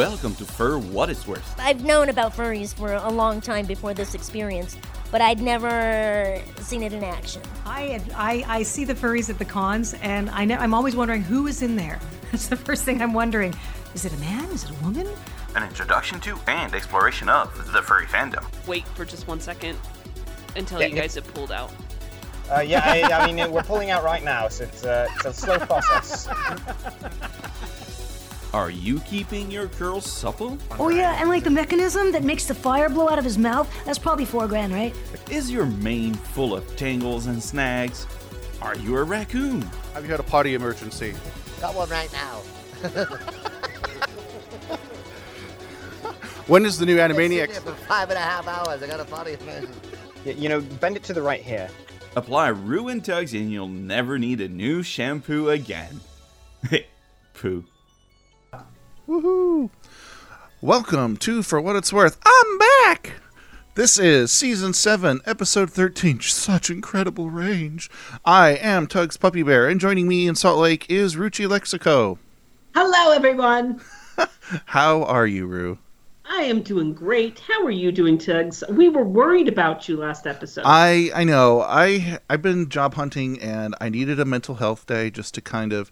welcome to Fur What It's Worth. I've known about furries for a long time before this experience, but I'd never seen it in action. I, I, I see the furries at the cons, and I know, I'm always wondering who is in there. That's the first thing I'm wondering. Is it a man? Is it a woman? An introduction to and exploration of the furry fandom. Wait for just one second until Yeah, you guys have pulled out. Uh, yeah, I, I mean, we're pulling out right now, so it's, uh, it's a slow process. Are you keeping your curls supple? Oh yeah, and like the mechanism that makes the fire blow out of his mouth, that's probably four grand, right? Is your mane full of tangles and snags? Are you a raccoon? Have you had a potty emergency? Got one right now. When is the new Been sitting Animaniacs? here for five and a half hours. I got a potty emergency. Y- you know, bend it to the right here. Apply Ruin Tugs and you'll never need a new shampoo again. Poo. Woohoo! Welcome to For What It's Worth. I'm back! This is Season 7, Episode 13. Such incredible range. I am Tugs Puppy Bear, and joining me in Salt Lake is Ruchi Lexico. Hello, everyone. How are you, Ru? I am doing great. How are you doing, Tugs? We were worried about you last episode. I I know. I I've been job hunting and I needed a mental health day just to kind of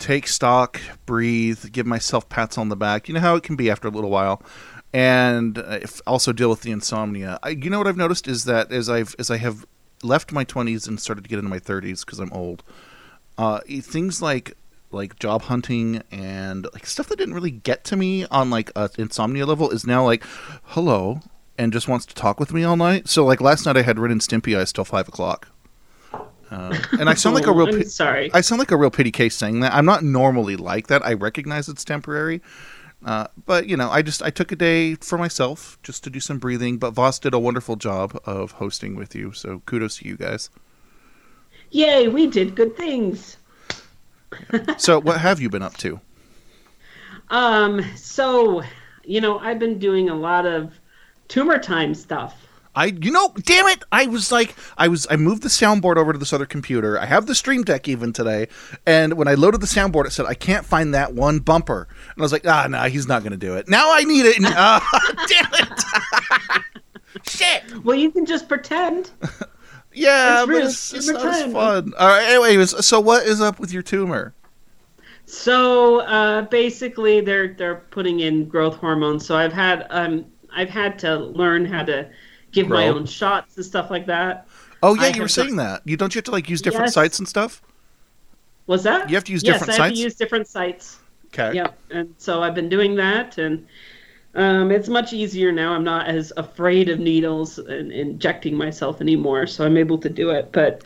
take stock, breathe, give myself pats on the back. You know how it can be after a little while. And uh, if- also deal with the insomnia. I, you know what I've noticed is that as I've as I have left my 20s and started to get into my 30s because I'm old, uh, things like like job hunting and like stuff that didn't really get to me on like a insomnia level is now like hello and just wants to talk with me all night. So like last night I had Ren and Stimpy eyes till five o'clock. Uh, and I sound like a Oh, real. I'm sorry. I sound like a real pity case saying that. I'm not normally like that. I recognize it's temporary, uh, but you know, I just I took a day for myself just to do some breathing. But Voss did a wonderful job of hosting with you, so kudos to you guys. Yay, we did good things. So what have you been up to? Um, so, you know, I've been doing a lot of tumor time stuff. I, you know, damn it! I was like, I was, I moved the soundboard over to this other computer. I have the Stream Deck even today, and when I loaded the soundboard, it said I can't find that one bumper, and I was like, ah, no, he's not going to do it. Now I need it. And, ah, damn it! Shit! Well, you can just pretend. Yeah, It's but it's, it's not as fun. All right. Anyways, so what is up with your tumor? So, uh, basically, they're they're putting in growth hormones. So I've had um I've had to learn how to give my own shots and stuff like that. Oh yeah, I you were saying to- that. You don't you have to like use different Yes. sites and stuff. Was that? You have to use different sites? yes, different I have to use different sites. Okay. Yep. And so I've been doing that, and um, it's much easier now. I'm not as afraid of needles and injecting myself anymore, so I'm able to do it. But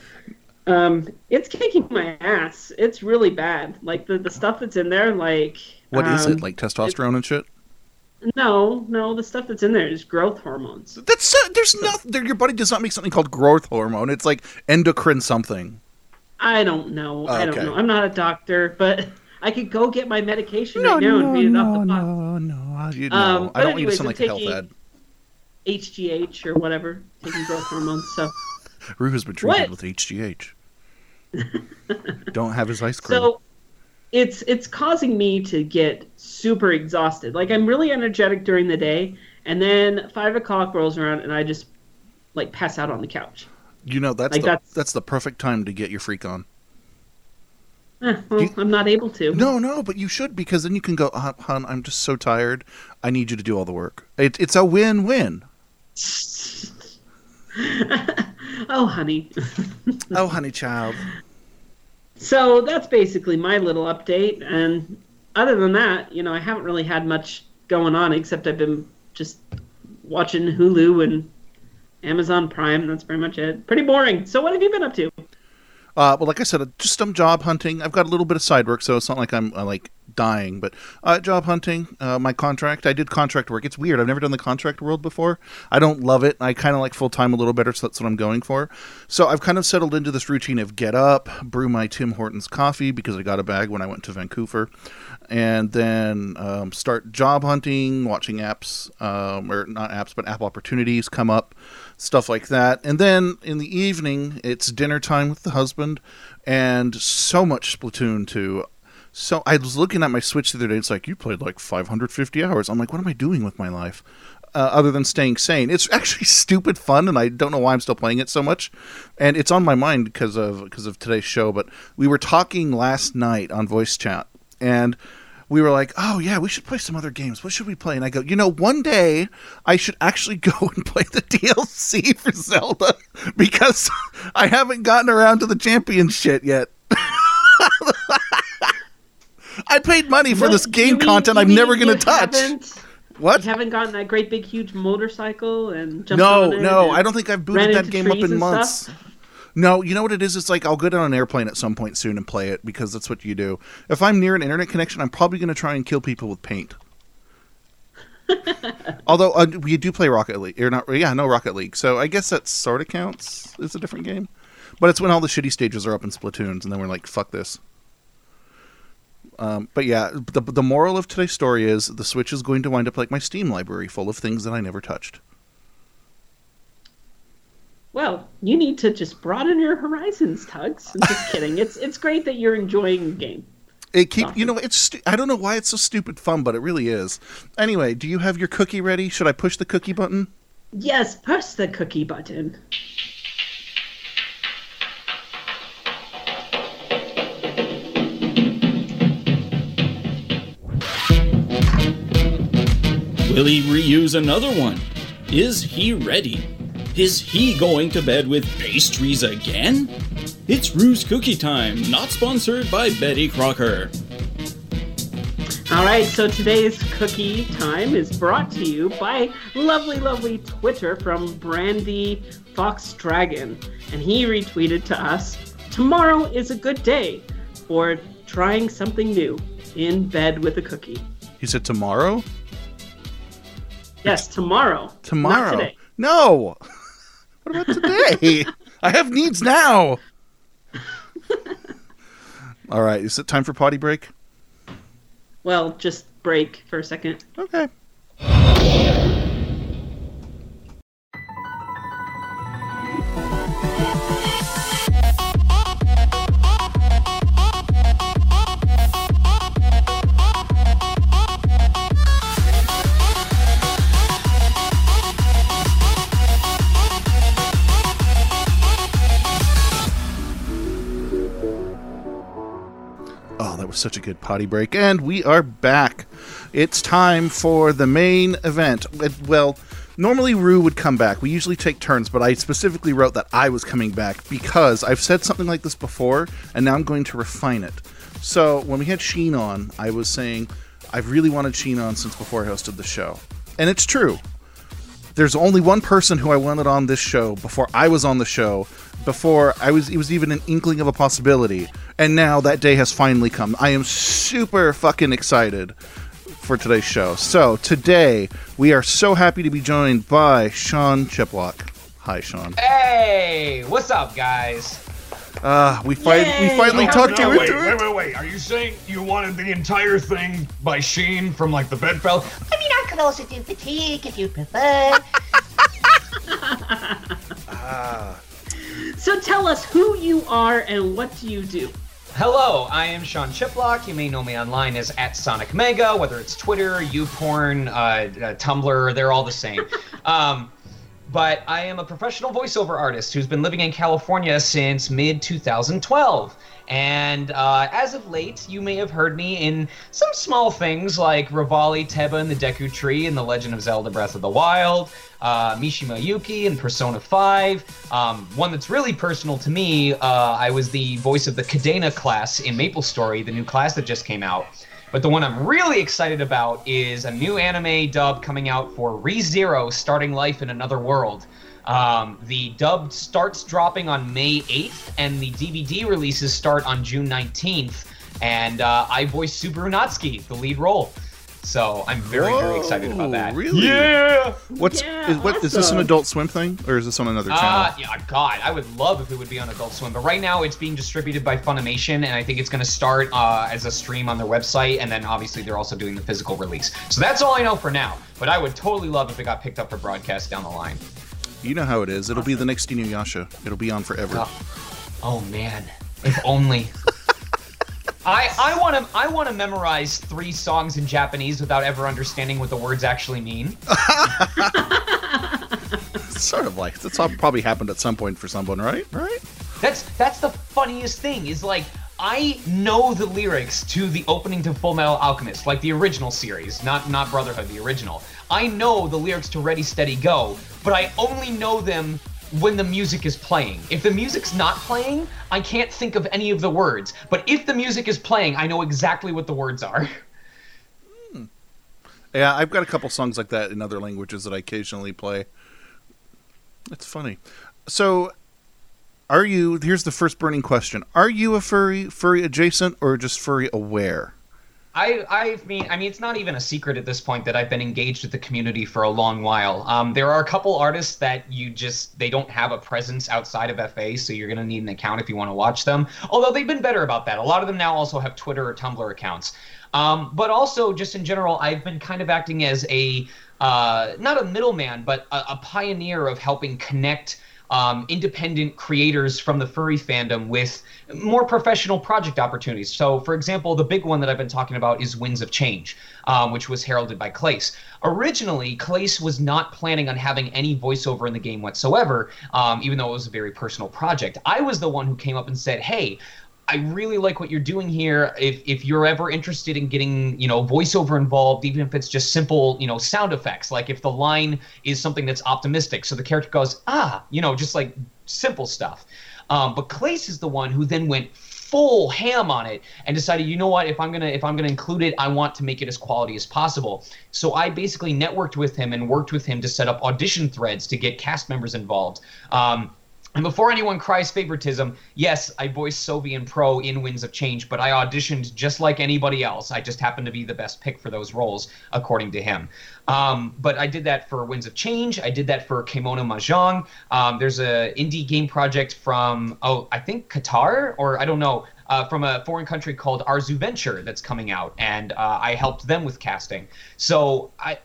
um, it's kicking my ass. It's really bad. Like the, the stuff that's in there, like What is um, it like testosterone and shit? No, no, the stuff that's in there is growth hormones. That's uh, there's nothing. Your body does not make something called growth hormone. It's like endocrine something. I don't know. I don't know. I'm not a doctor, but I could go get my medication right now and read it off the box. no, no. You know, Um, I don't want you to anyways, sound like a health ad. HGH or whatever, taking growth hormones. So, Rue has been treated What? with HGH. don't have his ice cream. so it's it's causing me to get super exhausted. Like I'm really energetic during the day, and then five o'clock rolls around, and I just like pass out on the couch. you know that's like the that's- that's the perfect time to get your freak on. Eh, well, You- I'm not able to. No, no, but you should because then you can go, "Hon, hon, I'm just so tired. I need you to do all the work. It, it's a win-win. oh, honey. oh, honey child. So that's basically my little update. And other than that, you know, I haven't really had much going on except I've been just watching Hulu and Amazon Prime. That's pretty much it. Pretty boring. So what have you been up to? Uh, well, like I said, just some job hunting. I've got a little bit of side work, so it's not like I'm uh, like dying. But uh, job hunting, uh, my contract. I did contract work. It's weird. I've never done the contract world before. I don't love it. I kind of like full time a little better, so that's what I'm going for. So I've kind of settled into this routine of get up, brew my Tim Hortons coffee because I got a bag when I went to Vancouver, and then um, start job hunting, watching apps um, or not apps, but app opportunities come up, stuff like that. And then in the evening, it's dinner time with the husband, and so much Splatoon 2. So I was looking at my Switch the other day. It's like you played like 550 hours. I'm like, what am I doing with my life? Uh, other than staying sane, it's actually stupid fun, and I don't know why I'm still playing it so much. And it's on my mind because of because of today's show. But we were talking last night on voice chat, and we were like, "Oh yeah, we should play some other games. What should we play?" And I go, "You know, one day I should actually go and play the DLC for Zelda because I haven't gotten around to the champion shit yet." I paid money for this game mean- content I'm never going to touch. What? You haven't gotten that great big huge motorcycle and jumped No, on it no, I don't think I've booted that game up in months. stuff? No, you know what it is? It's like I'll go down an airplane at some point soon and play it because that's what you do. If I'm near an internet connection, I'm probably going to try and kill people with paint. Although uh, we do play Rocket League, or not? Yeah, no Rocket League. So I guess that sort of counts. It's a different game, but it's when all the shitty stages are up in Splatoons, and then we're like, "Fuck this." Um, but yeah, the the moral of today's story is the Switch is going to wind up like my Steam library, full of things that I never touched. Well, you need to just broaden your horizons, Tugs. I'm just kidding. It's it's great that you're enjoying the game. It keep you know it's stu- I don't know why it's so stupid fun, but it really is. Anyway, do you have your cookie ready? Should I push the cookie button? Yes, push the cookie button. Will he reuse another one? Is he ready? Is he going to bed with pastries again? It's Ru's Cookie Time, not sponsored by Betty Crocker. All right, so today's cookie time is brought to you by lovely, lovely Twitter from Brandy Fox Dragon, and he retweeted to us: "Tomorrow is a good day for trying something new in bed with a cookie." He said tomorrow. Yes, tomorrow. Tomorrow. Not today. No. what about today? I have needs now. All right, is it time for potty break? Well, just break for a second. Okay. Such a good potty break. And we are back. It's time for the main event. Uh, Well, normally Rue would come back. We usually take turns, but I specifically wrote that I was coming back because I've said something like this before, and now I'm going to refine it. So when we had Sheen on, I was saying I've really wanted Sheen on since before I hosted the show. And it's true. There's only one person who I wanted on this show before I was on the show, before I was it was even an inkling of a possibility. And now that day has finally come. I am super fucking excited for today's show. So today we are so happy to be joined by Sean Chiplock. Hi, Sean. Hey, what's up, guys? Uh, we, fi- we finally No, talked no, you wait, into it. Wait, wait, wait. Are you saying you wanted the entire thing by Sheen from like the Bedfell? I mean, I could also do fatigue if you prefer. So tell us who you are and what do you do? Hello, I am Sean Chiplock. You may know me online as at Sonic Mega, whether it's Twitter, YouPorn, uh, uh, Tumblr, they're all the same. um, but I am a professional voiceover artist who's been living in California since mid 2012. And uh, as of late, you may have heard me in some small things like Revali, Teba, and the Deku Tree in The Legend of Zelda Breath of the Wild, uh, Mishima Yuki in Persona 5. Um, one that's really personal to me, uh, I was the voice of the Cadena class in Maple Story, the new class that just came out. But the one I'm really excited about is a new anime dub coming out for ReZero Starting Life in Another World. Um, the dub starts dropping on May 8th, and the DVD releases start on June 19th. And uh, I voice Subaru Natsuki, the lead role. So I'm very, very excited about that. Really? Yeah! What's Yeah, is, what is this an. Adult Swim thing or is this on another channel? Uh, yeah, God, I would love if it would be on Adult Swim, but right now it's being distributed by Funimation, and I think it's going to start uh, as a stream on their website, and then obviously they're also doing the physical release. So that's all I know for now. But I would totally love if it got picked up for broadcast down the line. you know how it is. It'll be the next Inuyasha. It'll be on forever. Oh man, if only. I I want to I want to memorize three songs in Japanese without ever understanding what the words actually mean. sort of like that's all probably happened at some point for someone, right? Right? That's that's the funniest thing is like I know the lyrics to the opening to Full Metal Alchemist, like the original series, not not Brotherhood, the original. I know the lyrics to Ready Steady Go, but I only know them when the music is playing. If the music's not playing, I can't think of any of the words. But if the music is playing, I know exactly what the words are. Yeah, I've got a couple songs like that in other languages that I occasionally play. It's funny. So, are you? Here's the first burning question: Are you a furry, furry adjacent, or just furry aware? I, I mean, I mean, it's not even a secret at this point that I've been engaged with the community for a long while. Um, there are a couple artists that you just they don't have a presence outside of FA, so you're gonna need an account if you want to watch them. Although they've been better about that. A lot of them now also have Twitter or Tumblr accounts. Um, but also, just in general, I've been kind of acting as a uh, not a middleman, but a, a pioneer of helping connect um, independent creators from the furry fandom with more professional project opportunities. So, for example, the big one that I've been talking about is Winds of Change, um, which was heralded by Klace. Originally, Klace was not planning on having any voiceover in the game whatsoever, um, even though it was a very personal project. I was the one who came up and said, hey, I really like what you're doing here. If if you're ever interested in getting, you know, voiceover involved, even if it's just simple, you know, sound effects, like if the line is something that's optimistic, so the character goes, ah, you know, just like simple stuff. Um, but Klace is the one who then went full ham on it and decided, you know what, if I'm gonna if I'm gonna include it, I want to make it as quality as possible. So I basically networked with him and worked with him to set up audition threads to get cast members involved. Um, and before anyone cries favoritism, yes, I voiced Sovian Pro in Winds of Change, but I auditioned just like anybody else. I just happened to be the best pick for those roles, according to him. Um, but I did that for Winds of Change. I did that for Kemono Mahjong. Um, there's a indie game project from, oh, I think Qatar, or I don't know, uh, from a foreign country called Arzu Venture that's coming out, and uh, I helped them with casting. So I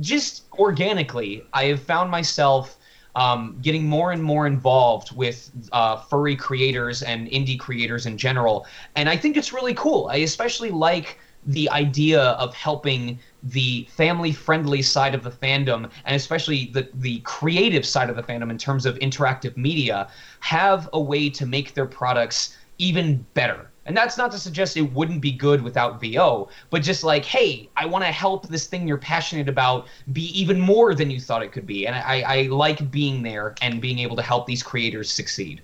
just organically, I have found myself um, getting more and more involved with uh, furry creators and indie creators in general. And I think it's really cool. I especially like the idea of helping the family friendly side of the fandom and especially the the creative side of the fandom in terms of interactive media have a way to make their products even better and that's not to suggest it wouldn't be good without VO, but just like, hey, I want to help this thing you're passionate about be even more than you thought it could be. And I, I like being there and being able to help these creators succeed.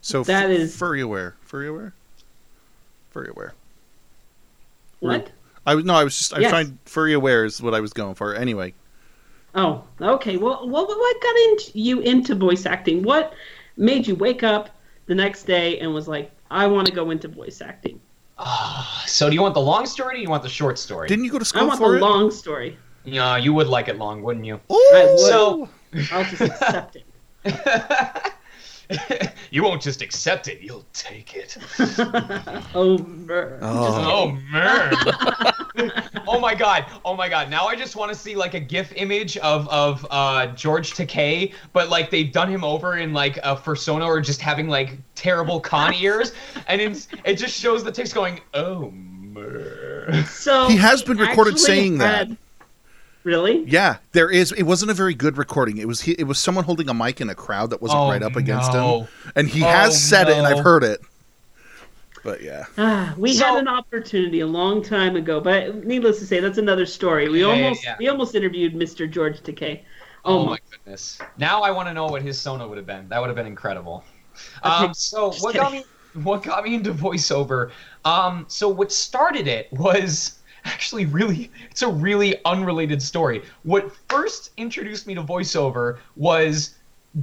So That f- is- furry aware, furry aware, furry aware. What? I was no, I was just I was Yes. trying furry aware is what I was going for. Anyway, Oh, okay. Well, what what got into you into voice acting? What made you wake up the next day and was like, I want to go into voice acting? Ah, so do you want the long story or do you want the short story? didn't you go to school I want for the it? long story. Yeah, you would like it long, wouldn't you? Oh! I would. So I'll just accept it. you won't just accept it, you'll take it. oh, mer. Oh, man. oh my god. Oh my god. Now I just want to see like a GIF image of of uh, George Takei, but like they've done him over in like a persona or just having like terrible con ears, and it's, it just shows the text going, oh. mer." So He has been recorded actually saying that. Had- Really? Yeah, there is. It wasn't a very good recording. It was he, it was someone holding a mic in a crowd that wasn't Oh, right up against no. him, and he Oh, has said it, and I've heard it. But yeah, Ah, we So- had an opportunity a long time ago, but needless to say, that's another story. We Yeah, yeah, almost yeah. we almost interviewed Mr. George Takei. Oh, Oh, my goodness. Now I want to know what his Sona would have been. That would have been incredible. Okay, Um, so just what got me what got me into voiceover? Um, so what started it was actually really it's a really unrelated story. What first introduced me to voiceover was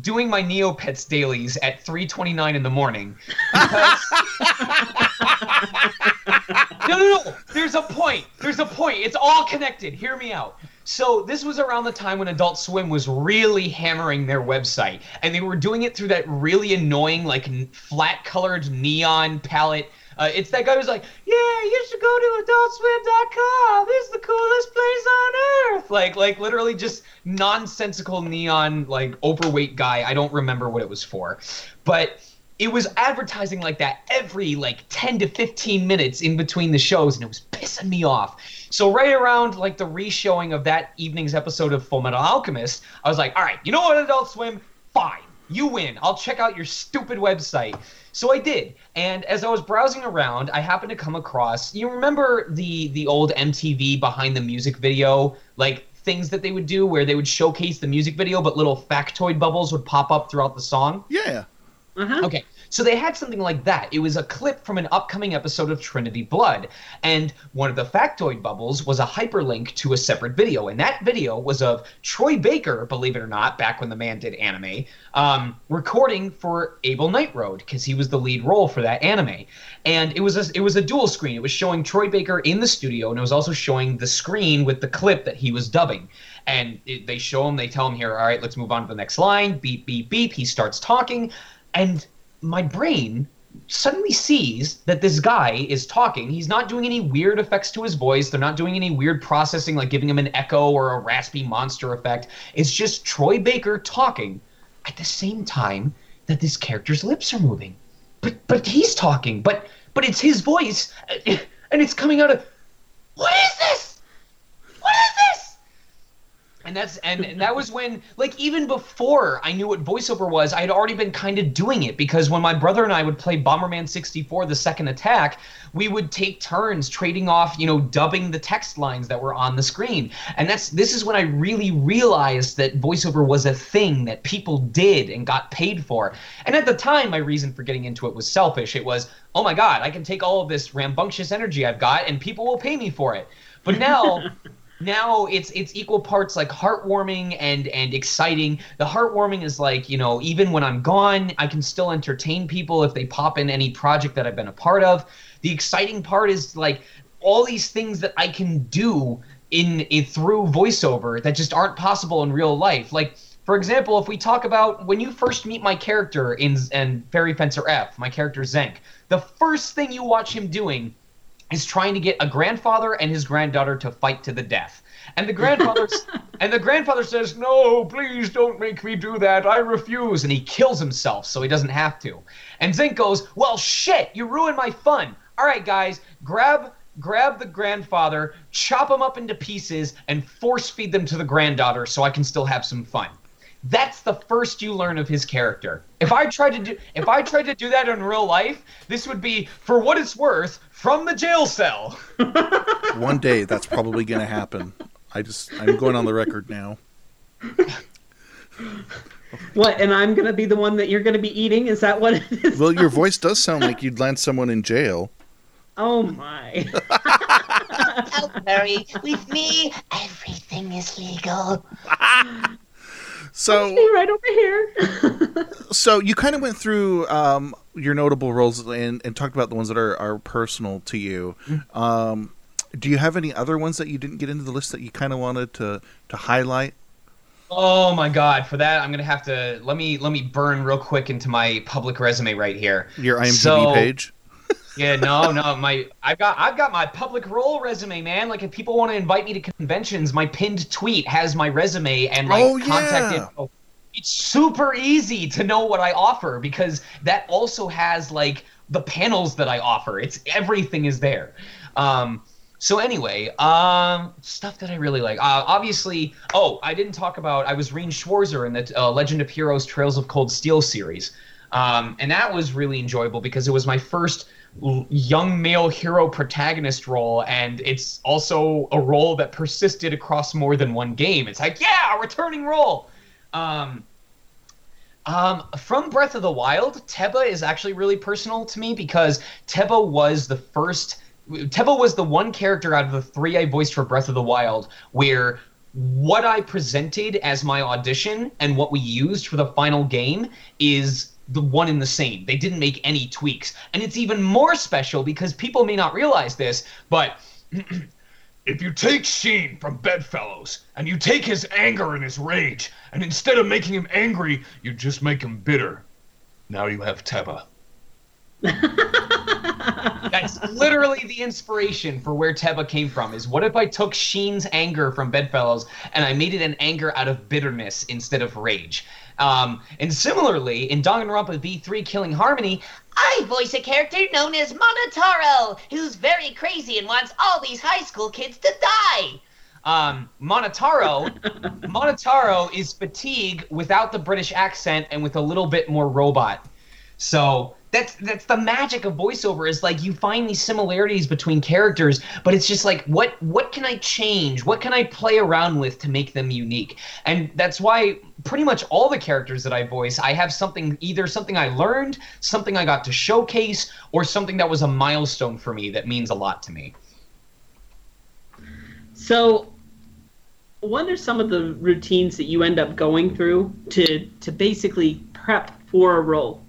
doing my Neopets dailies at 3:29 in the morning. Because no, no, no. There's a point. There's a point. It's all connected. Hear me out. So this was around the time when Adult Swim was really hammering their website, and they were doing it through that really annoying, like flat-colored neon palette. Uh, it's that guy who's like, "Yeah, you should go to AdultSwim.com. It's the coolest place on earth." Like, like literally just nonsensical neon, like overweight guy. I don't remember what it was for, but it was advertising like that every like 10 to 15 minutes in between the shows and it was pissing me off so right around like the re-showing of that evening's episode of full metal alchemist i was like all right you know what adult swim fine you win i'll check out your stupid website so i did and as i was browsing around i happened to come across you remember the the old mtv behind the music video like things that they would do where they would showcase the music video but little factoid bubbles would pop up throughout the song Yeah. Uh-huh. Okay. So they had something like that. It was a clip from an upcoming episode of Trinity Blood. And one of the factoid bubbles was a hyperlink to a separate video. And that video was of Troy Baker, believe it or not, back when the man did anime, um, recording for Abel Nightroad because he was the lead role for that anime. And it was a, it was a dual screen. It was showing Troy Baker in the studio, and it was also showing the screen with the clip that he was dubbing. And they show him, they tell him here, all right, let's move on to the next line. Beep, beep, beep. He starts talking and my brain suddenly sees that this guy is talking. He's not doing any weird effects to his voice. They're not doing any weird processing like giving him an echo or a raspy monster effect. It's just Troy Baker talking at the same time that this character's lips are moving. But but he's talking. But but it's his voice and it's coming out of What is this? What is this? And that's and, and that was when like even before I knew what voiceover was, I had already been kind of doing it because when my brother and I would play Bomberman 64 the second attack, we would take turns trading off, you know, dubbing the text lines that were on the screen. And that's this is when I really realized that voiceover was a thing that people did and got paid for. And at the time my reason for getting into it was selfish. It was, "Oh my god, I can take all of this rambunctious energy I've got and people will pay me for it." But now now it's it's equal parts like heartwarming and and exciting. The heartwarming is like you know even when i'm gone i can still entertain people if they pop in any project that i've been a part of. The exciting part is like all these things that i can do in, in through voiceover that just aren't possible in real life. Like for example if we talk about when you first meet my character in and fairy fencer f my character zenk the first thing you watch him doing is trying to get a grandfather and his granddaughter to fight to the death. And the grandfather and the grandfather says, "No, please don't make me do that. I refuse." And he kills himself so he doesn't have to. And Zink goes, "Well, shit, you ruined my fun. All right, guys, grab grab the grandfather, chop him up into pieces and force feed them to the granddaughter so I can still have some fun." That's the first you learn of his character. If I tried to do if I tried to do that in real life, this would be for what it's worth from the jail cell. One day that's probably going to happen. I just I'm going on the record now. What? And I'm gonna be the one that you're gonna be eating? Is that what it is? Well, your voice does sound like you'd land someone in jail. Oh my! Don't worry, with me, everything is legal. So Be right over here. so you kind of went through um, your notable roles and, and talked about the ones that are, are personal to you. Um, do you have any other ones that you didn't get into the list that you kind of wanted to to highlight? Oh my god, for that I'm gonna have to let me let me burn real quick into my public resume right here. Your IMDb So- page. Yeah, no, no, my I've got I've got my public role resume, man. Like if people want to invite me to conventions, my pinned tweet has my resume and like Oh, contact yeah. info. It's super easy to know what I offer because that also has like the panels that I offer. It's everything is there. Um, so anyway, um, stuff that I really like. Uh, obviously, oh, I didn't talk about. I was Rean Schwarzer in the uh, Legend of Heroes: Trails of Cold Steel series, um, and that was really enjoyable because it was my first young male hero protagonist role, and it's also a role that persisted across more than one game. It's like, yeah, a returning role. Um, um, from Breath of the Wild, Teba is actually really personal to me because Teba was the first. Teba was the one character out of the three I voiced for Breath of the Wild where what I presented as my audition and what we used for the final game is the one and the same. They didn't make any tweaks. And it's even more special because people may not realize this, but If you take Sheen from Bedfellows and you take his anger and his rage, and instead of making him angry, you just make him bitter, now you have Teba. That's literally the inspiration for where Teba came from. Is what if I took Sheen's anger from Bedfellows and I made it an anger out of bitterness instead of rage? Um, and similarly, in Danganronpa V3 Killing Harmony, I voice a character known as Monotaro, who's very crazy and wants all these high school kids to die. um, Monotaro, Monotaro is fatigue without the British accent and with a little bit more robot. So that's that's the magic of voiceover is like you find these similarities between characters, but it's just like what what can I change? What can I play around with to make them unique? And that's why pretty much all the characters that I voice, I have something either something I learned, something I got to showcase, or something that was a milestone for me that means a lot to me. So, what are some of the routines that you end up going through to to basically prep for a role?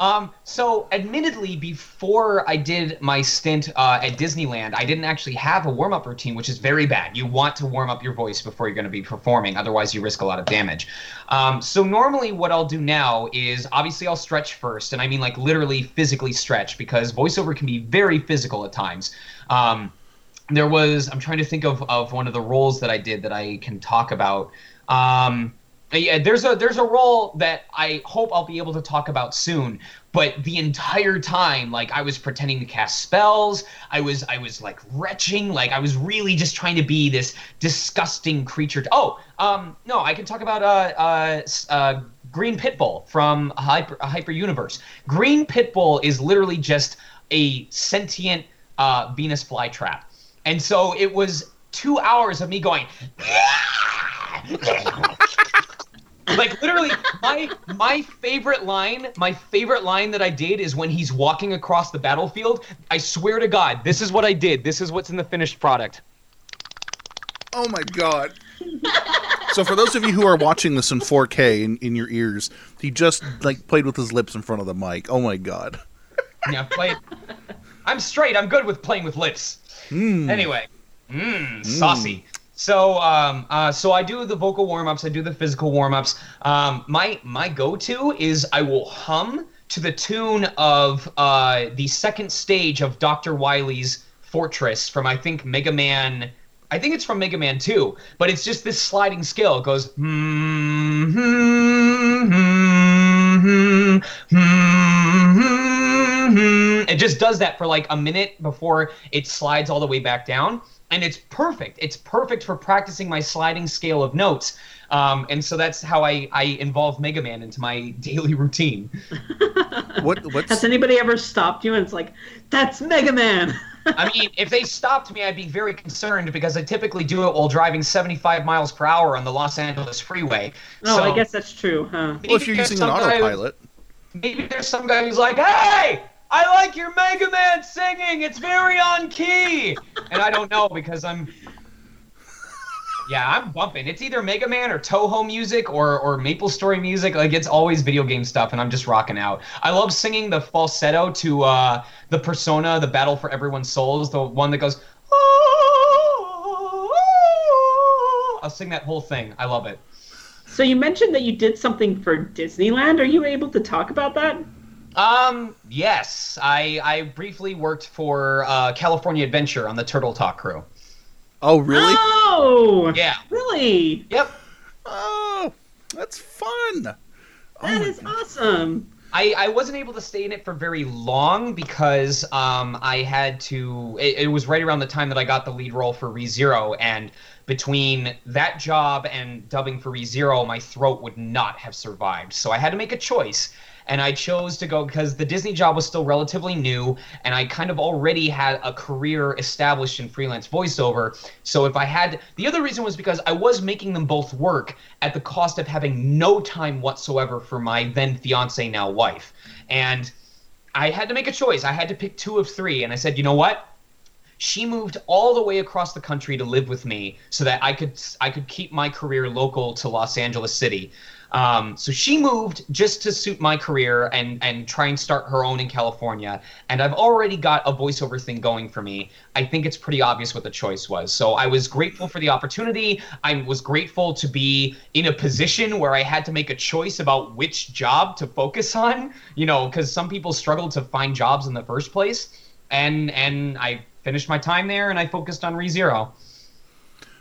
Um, so admittedly, before I did my stint uh, at Disneyland, I didn't actually have a warm-up routine, which is very bad. You want to warm up your voice before you're going to be performing, otherwise you risk a lot of damage. Um, so normally, what I'll do now is obviously I'll stretch first, and I mean like literally physically stretch because voiceover can be very physical at times. Um, there was I'm trying to think of of one of the roles that I did that I can talk about. Um, yeah, there's a there's a role that I hope I'll be able to talk about soon. But the entire time, like I was pretending to cast spells, I was I was like retching, like I was really just trying to be this disgusting creature. Oh, um, no, I can talk about uh uh, uh Green Pitbull from Hyper Hyper Universe. Green Pitbull is literally just a sentient uh, Venus flytrap, and so it was two hours of me going. like literally my my favorite line my favorite line that i did is when he's walking across the battlefield i swear to god this is what i did this is what's in the finished product Oh my god. so for those of you who are watching this in 4K in, in your ears, he just like played with his lips in front of the mic. Oh my god. yeah play i'm straight i'm good with playing with lips Mm. anyway mm, saucy so um, uh, so I do the vocal warm ups. I do the physical warm ups. Um, my my go to is I will hum to the tune of uh, the second stage of Doctor Wily's Fortress from I think Mega Man. I think it's from Mega Man 2, but it's just this sliding scale. It goes. hmm, hmm, hmm, hmm, hmm, hmm. It just does that for like a minute before it slides all the way back down and it's perfect. It's perfect for practicing my sliding scale of notes. Um, and so that's how I, I involve Mega Man into my daily routine. What what's Has anybody ever stopped you and it's like, that's Mega Man? I mean, if they stopped me, I'd be very concerned because I typically do it while driving 75 miles per hour on the Los Angeles freeway. Oh, so I guess that's true, huh? well if you're using an some guy- autopilot. maybe there's some guy who's like, "Hey, I like your Mega Man singing. It's very on key." And I don't know because I'm Yeah, I'm bumping. It's either Mega Man or Touhou music or or Maple Story music. Like it's always video game stuff and I'm just rocking out. I love singing the falsetto to uh the Persona, the Battle for Everyone's Souls, the one that goes ah, ah, ah. I'll sing that whole thing. I love it. So you mentioned that you did something for Disneyland. Are you able to talk about that? Um, yes. I I briefly worked for uh, California Adventure on the Turtle Talk crew. Oh really? Oh, Yeah. really? Yep. Oh, that's fun. That is awesome. I, I wasn't able to stay in it for very long because um, I had to. It, it was right around the time that I got the lead role for ReZero, and between that job and dubbing for ReZero, my throat would not have survived. So I had to make a choice, and I chose to go because the Disney job was still relatively new, and I kind of already had a career established in freelance voiceover. So if I had, the other reason was because I was making them both work at the cost of having no time whatsoever for my then fiance, now wife, and I had to make a choice. I had to pick two of three, and I said, you know what? She moved all the way across the country to live with me so that I could I could keep my career local to Los Angeles City. Um, so she moved just to suit my career and and try and start her own in California. And I've already got a voiceover thing going for me. I think it's pretty obvious what the choice was. So I was grateful for the opportunity. I was grateful to be in a position where I had to make a choice about which job to focus on. You know, because some people struggle to find jobs in the first place. And and I finished my time there and I focused on ReZero.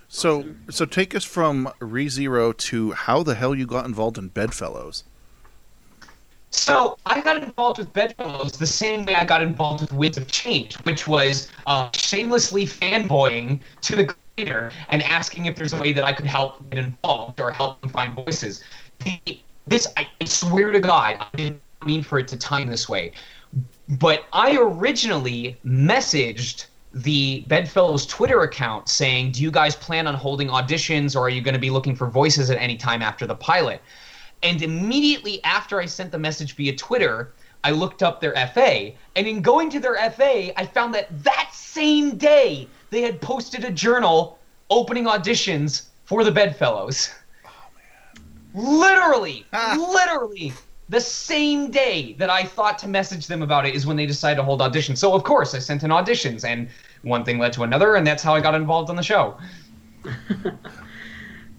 So, so take us from ReZero to how the hell you got involved in Bedfellows. So I got involved with Bedfellows the same way I got involved with Winds of Change, which was uh, shamelessly fanboying to the creator and asking if there's a way that I could help get involved or help them find voices. The, this, I, I swear to God, I didn't mean for it to time this way, but I originally messaged the Bedfellows Twitter account saying, "Do you guys plan on holding auditions, or are you going to be looking for voices at any time after the pilot?" And immediately after I sent the message via Twitter, I looked up their FA, and in going to their FA, I found that that same day they had posted a journal opening auditions for the Bedfellows. Oh, man. Literally, literally, the same day that I thought to message them about it is when they decided to hold auditions. So of course I sent in auditions, and one thing led to another, and that's how I got involved on the show.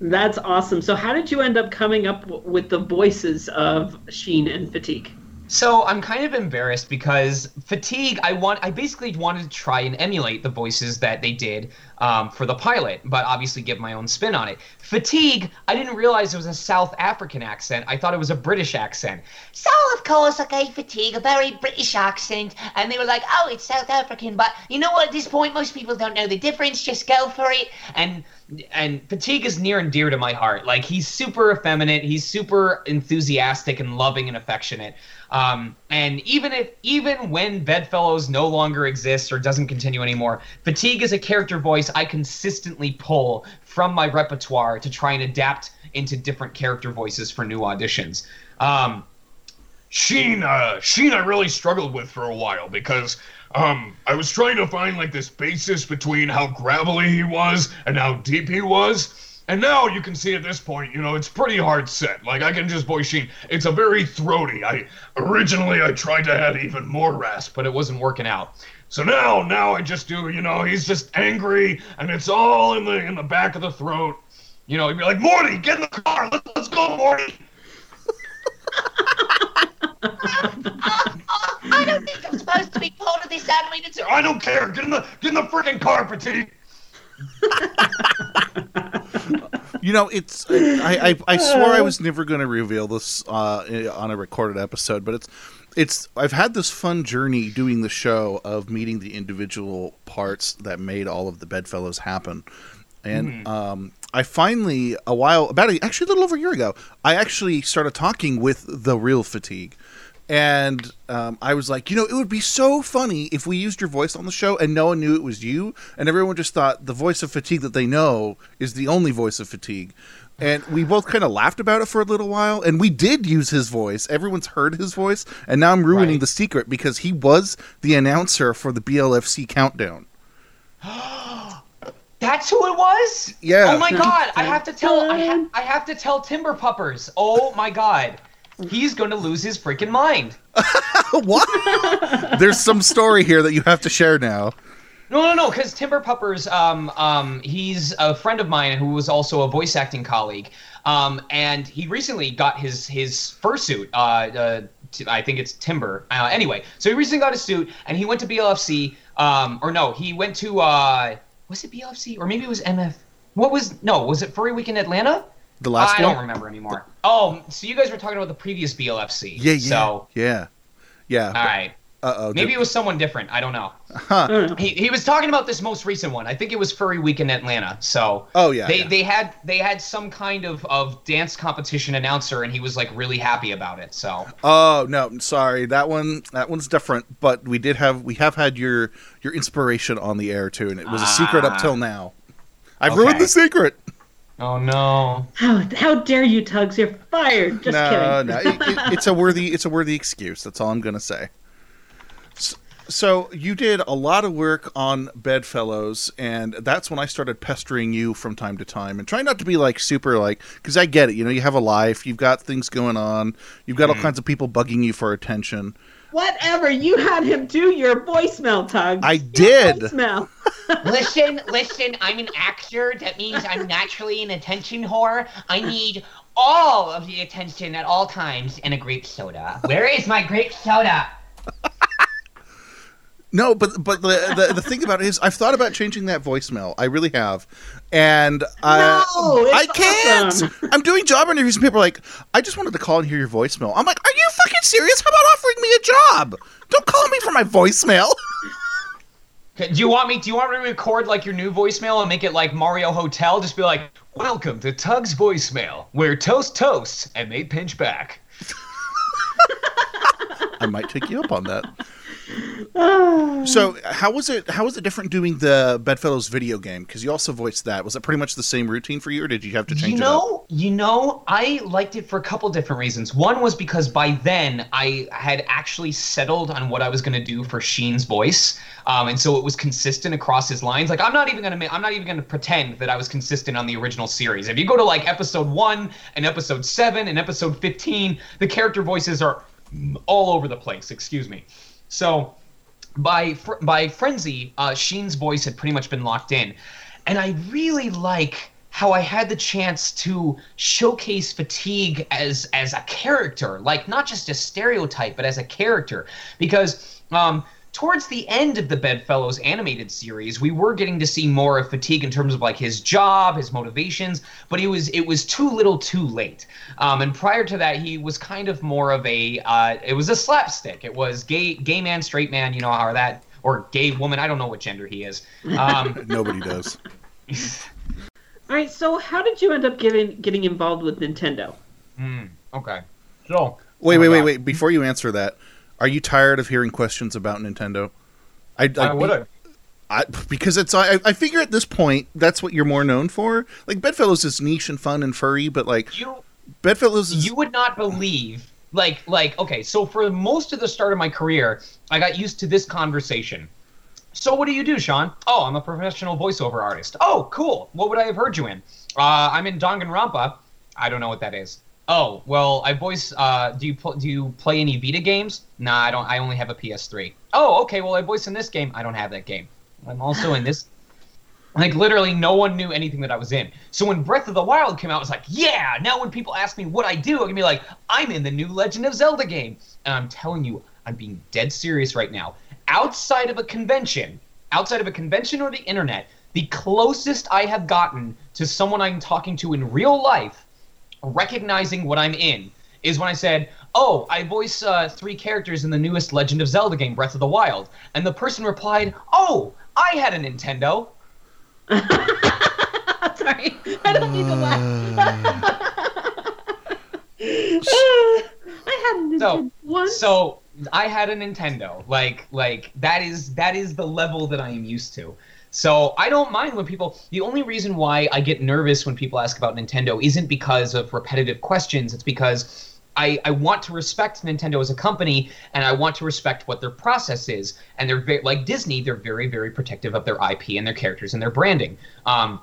That's awesome. So, how did you end up coming up with the voices of Sheen and Fatigue? So I'm kind of embarrassed because fatigue. I want. I basically wanted to try and emulate the voices that they did um, for the pilot, but obviously give my own spin on it. Fatigue. I didn't realize it was a South African accent. I thought it was a British accent. So, of course, I gave Fatigue a very British accent, and they were like, oh, it's South African. But you know what? At this point, most people don't know the difference. Just go for it. And and fatigue is near and dear to my heart. Like he's super effeminate. He's super enthusiastic and loving and affectionate. Um, and even if even when Bedfellows no longer exists or doesn't continue anymore, Fatigue is a character voice I consistently pull from my repertoire to try and adapt into different character voices for new auditions. Um, Sheen, Sheen, I really struggled with for a while because um, I was trying to find like this basis between how gravelly he was and how deep he was. And now you can see at this point, you know, it's pretty hard set. Like I can just voice Sheen. It's a very throaty. I originally I tried to add even more rasp, but it wasn't working out. So now, now I just do, you know, he's just angry, and it's all in the in the back of the throat. You know, he'd be like, Morty, get in the car, let's, let's go, Morty. I don't think I'm supposed to be part of this animated series. I don't care. Get in the get in the freaking car, Fatigue. You know, it's I I, I swore I was never going to reveal this uh, on a recorded episode, but it's it's I've had this fun journey doing the show of meeting the individual parts that made all of the Bedfellows happen, and Mhm. um, I finally a while about a, actually a little over a year ago, I actually started talking with the real Fatigue. And um, I was like, you know, it would be so funny if we used your voice on the show and no one knew it was you, and everyone just thought the voice of fatigue that they know is the only voice of fatigue. And we both kind of laughed about it for a little while, and we did use his voice. Everyone's heard his voice, and now I'm ruining the secret because he was the announcer for the BLFC countdown. That's who it was. Yeah. Oh my god! I have to tell. I, ha- I have to tell Timber Puppers. Oh my god, he's going to lose his freaking mind. What there's some story here that you have to share now. No, no, no, because Timber Puppers, um, um, he's a friend of mine who was also a voice acting colleague, um, and he recently got his his fursuit. Uh, uh, t- I think it's Timber. Uh, anyway, so he recently got a suit, and he went to BLFC. Um, or no, he went to uh, was it BLFC or maybe it was MF? What was no? Was it Furry Weekend Atlanta? The last one? I one? don't remember anymore. Oh, so you guys were talking about the previous BLFC. Yeah, yeah, So yeah, yeah. all right. Uh oh. Maybe it was someone different. I don't know. Huh. He, he was talking about this most recent one. I think it was Furry Weekend Atlanta. So Oh, yeah, they yeah. they had they had some kind of of dance competition announcer, and he was like really happy about it. So Oh no, sorry. That one that one's different, but we did have we have had your your inspiration on the air too, and it was a secret up Ah. till now. I've ruined the secret. Oh no. How, how dare you, Tugs? You're fired. Just no, kidding. no, it, it- it's a worthy it's a worthy excuse. That's all I'm gonna say. S- So you did a lot of work on Bedfellows, and that's when I started pestering you from time to time, and trying not to be like super like because I get it. You know, you have a life, you've got things going on, you've got all Mm. kinds of people bugging you for attention. Whatever. You had him do your voicemail, Tug. I did. Voicemail. listen, listen, I'm an actor. That means I'm naturally an attention whore. I need all of the attention at all times and a grape soda. Where is my grape soda? No, but but the, the the thing about it is, I've thought about changing that voicemail. I really have, and I No, it's I can't. awesome. I'm doing job interviews, and people are like, "I just wanted to call and hear your voicemail." I'm like, "Are you fucking serious? How about offering me a job? Don't call me for my voicemail." Do you want me? Do you want me to record like your new voicemail and make it like Mario Hotel? Just be like, "Welcome to Tug's voicemail, where toast toasts and they pinch back." I might take you up on that. So, how was it? How was it different doing the Bedfellows video game? Because you also voiced that. Was it pretty much the same routine for you, or did you have to change you it up? you know, I liked it for a couple different reasons. One was because by then I had actually settled on what I was going to do for Sheen's voice, um, and so it was consistent across his lines. Like I'm not even going to, I'm not even going to pretend that I was consistent on the original series. If you go to like episode one and episode seven and episode fifteen, the character voices are all over the place. Excuse me. So by fr- by frenzy, uh, Sheen's voice had pretty much been locked in, and I really like how I had the chance to showcase fatigue as as a character, like not just a stereotype, but as a character, because um, towards the end of the Bedfellows animated series, we were getting to see more of fatigue in terms of like his job, his motivations, but it was it was too little, too late. Um, and prior to that, he was kind of more of a uh, it was a slapstick. It was gay gay man, straight man, you know how that or gay woman. I don't know what gender he is. Um, Nobody does. All right. So, how did you end up getting getting involved with Nintendo? Hmm, okay. So Wait, Oh wait, wait, wait. Before you answer that, are you tired of hearing questions about Nintendo? I, would I? I, because it's I, I figure at this point that's what you're more known for. Like Bedfellows is niche and fun and furry, but like you Bedfellows is you would not believe like like okay so for most of the start of my career i got used to this conversation. So what do you do sean? Oh i'm a professional voiceover artist. Oh cool. What would i have heard you in? Uh, i'm in danganronpa. I don't know what that is oh well i voice uh, do you pl- do you play any vita games nah i don't i only have a ps3 oh okay well i voice in this game i don't have that game i'm also in this like literally no one knew anything that I was in. So when Breath of the Wild came out, I was like, yeah, now when people ask me what I do, I can be like, I'm in the new Legend of Zelda game. And I'm telling you, I'm being dead serious right now. Outside of a convention, outside of a convention or the internet, the closest I have gotten to someone I'm talking to in real life recognizing what I'm in is when I said, "Oh, I voice uh, three characters in the newest Legend of Zelda game, Breath of the Wild," and the person replied, "Oh, I had a Nintendo." Sorry, I don't need to laugh. I had a So, Nintendo once. so I had a Nintendo. Like, like that is that is the level that I am used to. So I don't mind when people. The only reason why I get nervous when people ask about Nintendo isn't because of repetitive questions. It's because I, I want to respect Nintendo as a company, and I want to respect what their process is. And they're very, like Disney. They're very, very protective of their IP and their characters and their branding. Um,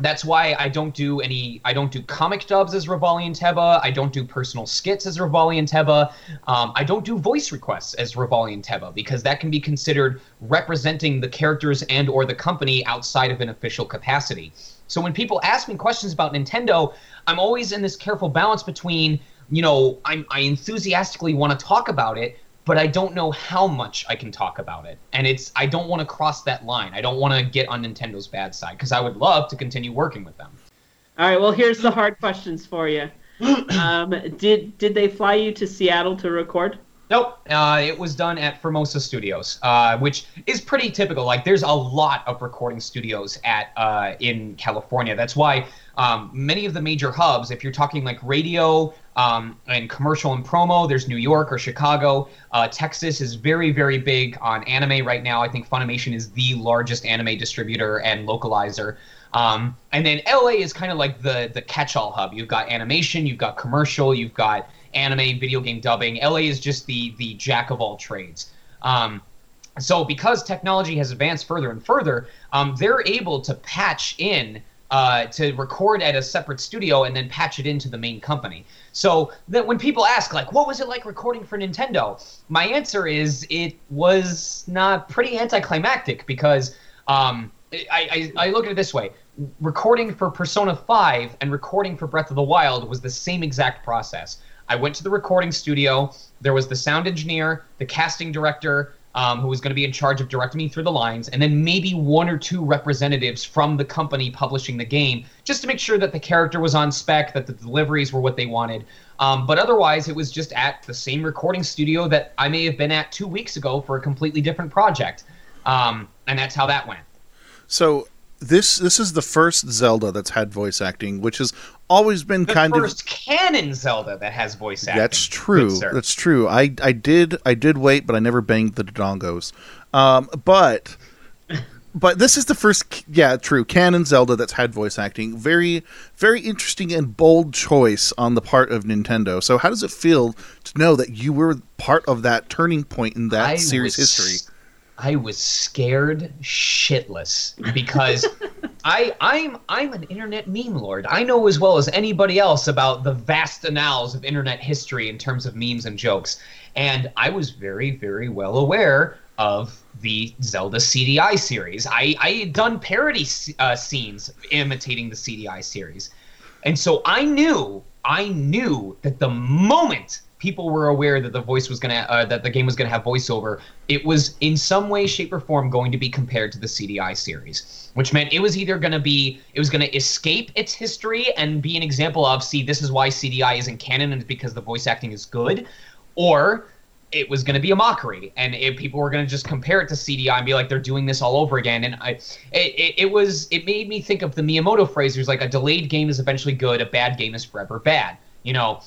that's why I don't do any. I don't do comic dubs as Revali and Teba. I don't do personal skits as Revali and Teba. Um, I don't do voice requests as Revali and Teba because that can be considered representing the characters and or the company outside of an official capacity. So when people ask me questions about Nintendo, I'm always in this careful balance between, you know, I'm, I enthusiastically want to talk about it, but I don't know how much I can talk about it. And it's I don't want to cross that line. I don't want to get on Nintendo's bad side because I would love to continue working with them. All right. Well, here's the hard questions for you. um, did did they fly you to Seattle to record? Nope. Uh, it was done at Formosa Studios, uh, which is pretty typical. Like, there's a lot of recording studios at uh, in California. That's why um, many of the major hubs, if you're talking like radio um, and commercial and promo, there's New York or Chicago. Uh, Texas is very, very big on anime right now. I think Funimation is the largest anime distributor and localizer. Um, and then LA is kind of like the the catch-all hub. You've got animation, you've got commercial, you've got anime, video game dubbing. LA is just the the jack of all trades. Um, so because technology has advanced further and further, um, they're able to patch in uh, to record at a separate studio and then patch it into the main company. So that when people ask like, what was it like recording for Nintendo? My answer is it was not pretty anticlimactic because um, I, I, I look at it this way: recording for Persona 5 and recording for Breath of the Wild was the same exact process. I went to the recording studio. There was the sound engineer, the casting director, um, who was going to be in charge of directing me through the lines, and then maybe one or two representatives from the company publishing the game, just to make sure that the character was on spec, that the deliveries were what they wanted. Um, but otherwise, it was just at the same recording studio that I may have been at two weeks ago for a completely different project, um, and that's how that went. So this this is the first Zelda that's had voice acting, which has always been kind of The kind first of canon Zelda that has voice acting. That's true. That's true. I I did I did wait, but I never banged the dongos. Um, but but this is the first yeah true canon Zelda that's had voice acting. Very very interesting and bold choice on the part of Nintendo. So how does it feel to know that you were part of that turning point in that I series history? I was scared shitless because I I'm I'm an internet meme lord. I know as well as anybody else about the vast annals of internet history in terms of memes and jokes. And I was very very well aware of the Zelda CDI series. I I had done parody uh, scenes imitating the CDI series. And so I knew, I knew that the moment people were aware that the voice was gonna, uh, that the game was gonna have voiceover, it was in some way, shape, or form going to be compared to the CDI series, which meant it was either gonna be, it was gonna escape its history and be an example of, see, this is why CDI isn't canon and it's because the voice acting is good, or it was going to be a mockery and it, people were going to just compare it to CDI and be like they're doing this all over again. And I it, it, was it made me think of the Miyamoto phrase there's like a delayed game is eventually good a bad game is forever bad you know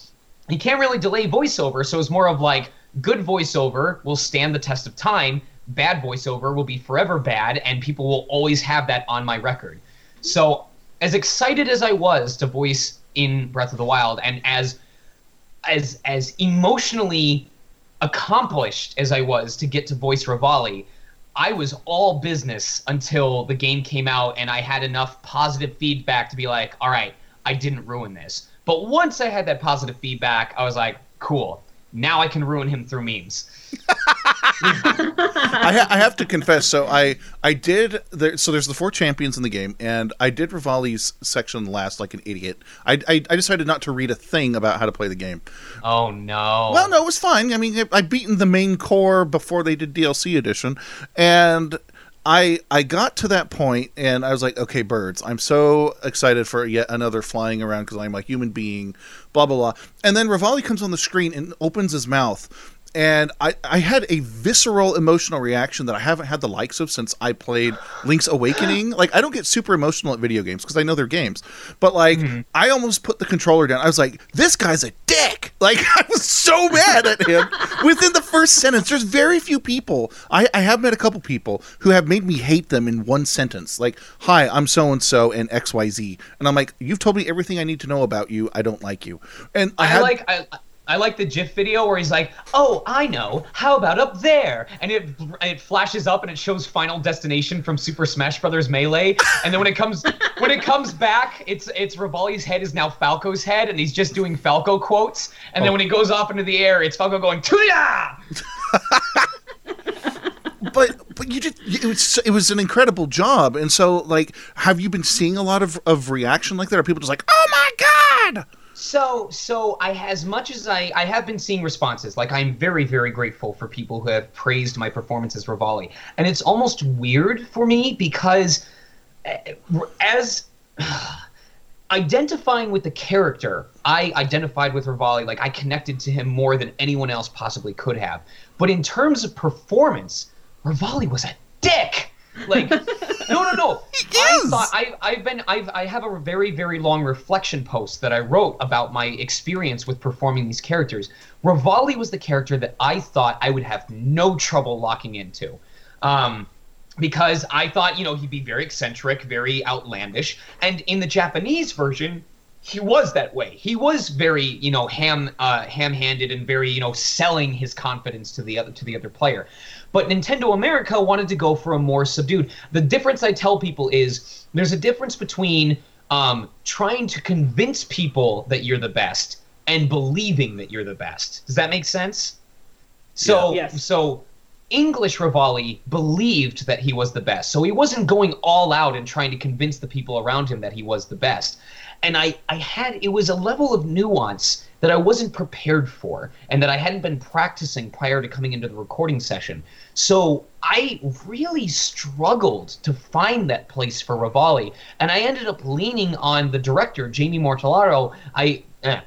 you can't really delay voiceover so it's more of like good voiceover will stand the test of time bad voiceover will be forever bad and people will always have that on my record so as excited as I was to voice in Breath of the Wild and as as as emotionally accomplished as I was to get to voice Revali, I was all business until the game came out and I had enough positive feedback to be like, all right, I didn't ruin this. But once I had that positive feedback, I was like, cool. Now I can ruin him through memes. I, ha- I have to confess. So I I did. There, so there's the four champions in the game, and I did Revali's section last like an idiot. I, I I decided not to read a thing about how to play the game. Oh no. Well, no, it was fine. I mean, I beaten the main core before they did DLC edition, and I I got to that point, and I was like, okay, birds. I'm so excited for yet another flying around because I'm a human being. Blah blah blah. And then Revali comes on the screen and opens his mouth. And I, I had a visceral emotional reaction that I haven't had the likes of since I played Link's Awakening. Like, I don't get super emotional at video games because I know they're games. But, like, mm-hmm. I almost put the controller down. I was like, this guy's a dick. Like, I was so mad at him within the first sentence. There's very few people, I, I have met a couple people who have made me hate them in one sentence. Like, hi, I'm so and so and XYZ. And I'm like, you've told me everything I need to know about you. I don't like you. And I, I, had, like I, I like the GIF video where he's like, "Oh, I know. How about up there?" And it it flashes up and it shows Final Destination from Super Smash Brothers Melee. And then when it comes when it comes back, it's it's Revali's head is now Falco's head, and he's just doing Falco quotes. And then Oh. when he goes off into the air, it's Falco going "Tuya!" but but you did it was it was an incredible job and so like have you been seeing a lot of of reaction like that are people just like oh my god So, so I, as much as I, I have been seeing responses, like I'm very, very grateful for people who have praised my performance as Revali, and it's almost weird for me because, uh, as identifying with the character, I identified with Revali, like I connected to him more than anyone else possibly could have. But in terms of performance, Revali was a dick. Like, no, no, no. I thought I, I've been, I've, I have a very, very long reflection post that I wrote about my experience with performing these characters. Revali was the character that I thought I would have no trouble locking into. Um, because I thought, you know, he'd be very eccentric, very outlandish. And in the Japanese version, he was that way. He was very, you know, ham uh, ham-handed and very, you know, selling his confidence to the other to the other player. But Nintendo America wanted to go for a more subdued. The difference I tell people is there's a difference between um, trying to convince people that you're the best and believing that you're the best. Does that make sense? So Yeah. Yes. so English Revali believed that he was the best. So he wasn't going all out and trying to convince the people around him that he was the best. And I, I had it was a level of nuance that I wasn't prepared for and that I hadn't been practicing prior to coming into the recording session. So I really struggled to find that place for Revali. And I ended up leaning on the director, Jamie Mortellaro. I eh,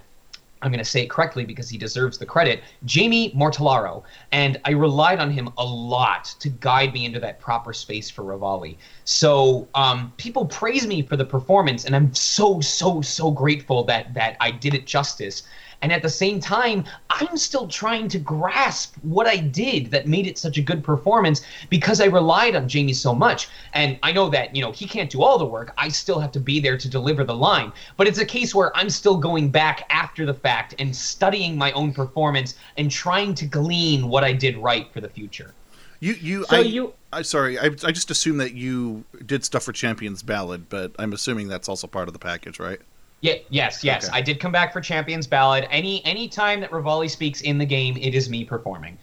I'm going to say it correctly because he deserves the credit, Jamie Mortellaro. And I relied on him a lot to guide me into that proper space for Revali. So um, people praise me for the performance, and I'm so, so, so grateful that, that I did it justice. And at the same time, I'm still trying to grasp what I did that made it such a good performance because I relied on Jamie so much. And I know that, you know, he can't do all the work. I still have to be there to deliver the line. But it's a case where I'm still going back after the fact and studying my own performance and trying to glean what I did right for the future. You you So I, you- I sorry I, I just assumed that you did stuff for Champions Ballad, but I'm assuming that's also part of the package, right? Yeah, yes, yes. Okay. I did come back for Champions Ballad. Any any time that Revali speaks in the game, it is me performing.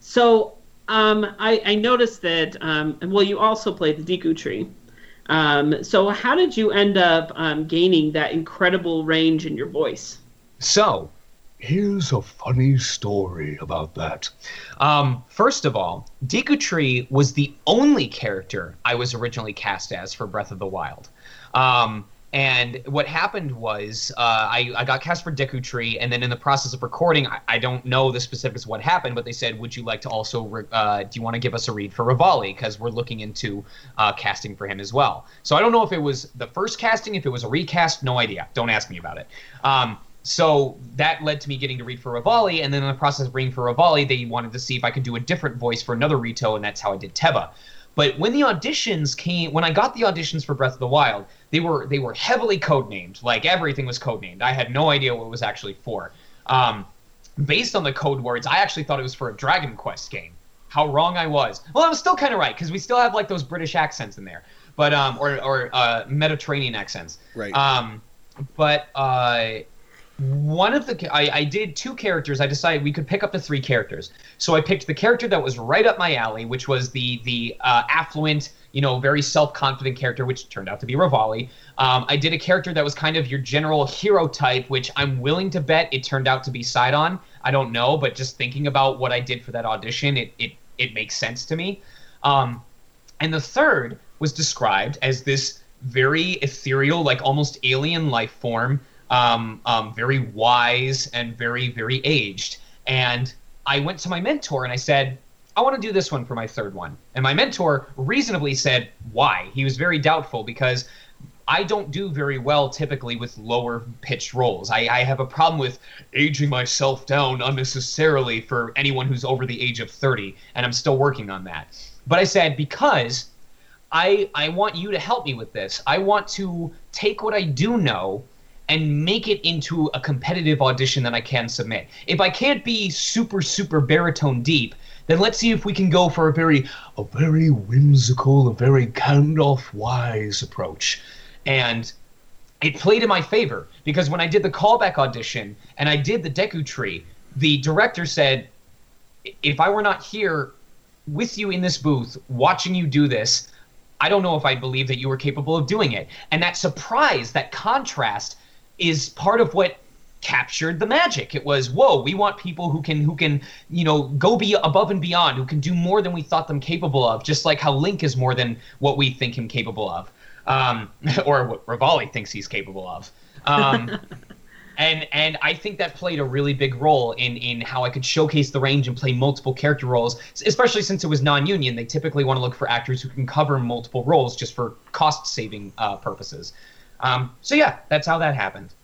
So um, I, I noticed that, um, well, you also played the Deku Tree. Um, so how did you end up um, gaining that incredible range in your voice? So, here's a funny story about that. Um, first of all, Deku Tree was the only character I was originally cast as for Breath of the Wild. Um, and what happened was uh, I, I got cast for Deku Tree, and then in the process of recording, I, I don't know the specifics of what happened, but they said, "Would you like to also? Re- uh, do you want to give us a read for Revali? Because we're looking into uh, casting for him as well." So I don't know if it was the first casting, if it was a recast, no idea. Don't ask me about it. Um, so that led to me getting to read for Revali, and then in the process of reading for Revali, they wanted to see if I could do a different voice for another Rito, and that's how I did Teba. But when the auditions came, when I got the auditions for Breath of the Wild, they were they were heavily codenamed. Like everything was codenamed. I had no idea what it was actually for. Um, based on the code words, I actually thought it was for a Dragon Quest game. How wrong I was. Well, I was still kind of right because we still have like those British accents in there, but um, or or uh, Mediterranean accents. Right. Um, but uh, one of the I, I did two characters. I decided we could pick up to three characters. So I picked the character that was right up my alley, which was the the uh, affluent, you know, very self confident character, which turned out to be Revali. Um, I did a character that was kind of your general hero type, which I'm willing to bet it turned out to be Sidon. I don't know, but just thinking about what I did for that audition, it it it makes sense to me. Um, and the third was described as this very ethereal, like almost alien life form, um, um, very wise and very, very aged. And I went to my mentor and I said, I want to do this one for my third one. And my mentor reasonably said, Why? He was very doubtful because I don't do very well typically with lower pitched roles. I, I have a problem with aging myself down unnecessarily for anyone who's over the age of 30, and I'm still working on that. But I said, because I I want you to help me with this. I want to take what I do know and make it into a competitive audition that I can submit. If I can't be super super baritone deep, then let's see if we can go for a very A very whimsical, a very Gandalf wise approach. and it played in my favor because when I did the callback audition and I did the Deku Tree, the director said, "If I were not here with you in this booth watching you do this, I don't know if I believe that you were capable of doing it." And that surprise, that contrast, is part of what captured the magic. It was, whoa, we want people who can who can, you know, go be above and beyond, who can do more than we thought them capable of, just like how Link is more than what we think him capable of. Um, or what Revali thinks he's capable of. Um, and and I think that played a really big role in in how I could showcase the range and play multiple character roles, especially since it was non-union. They typically want to look for actors who can cover multiple roles just for cost-saving uh, purposes. Um, so yeah, that's how that happened.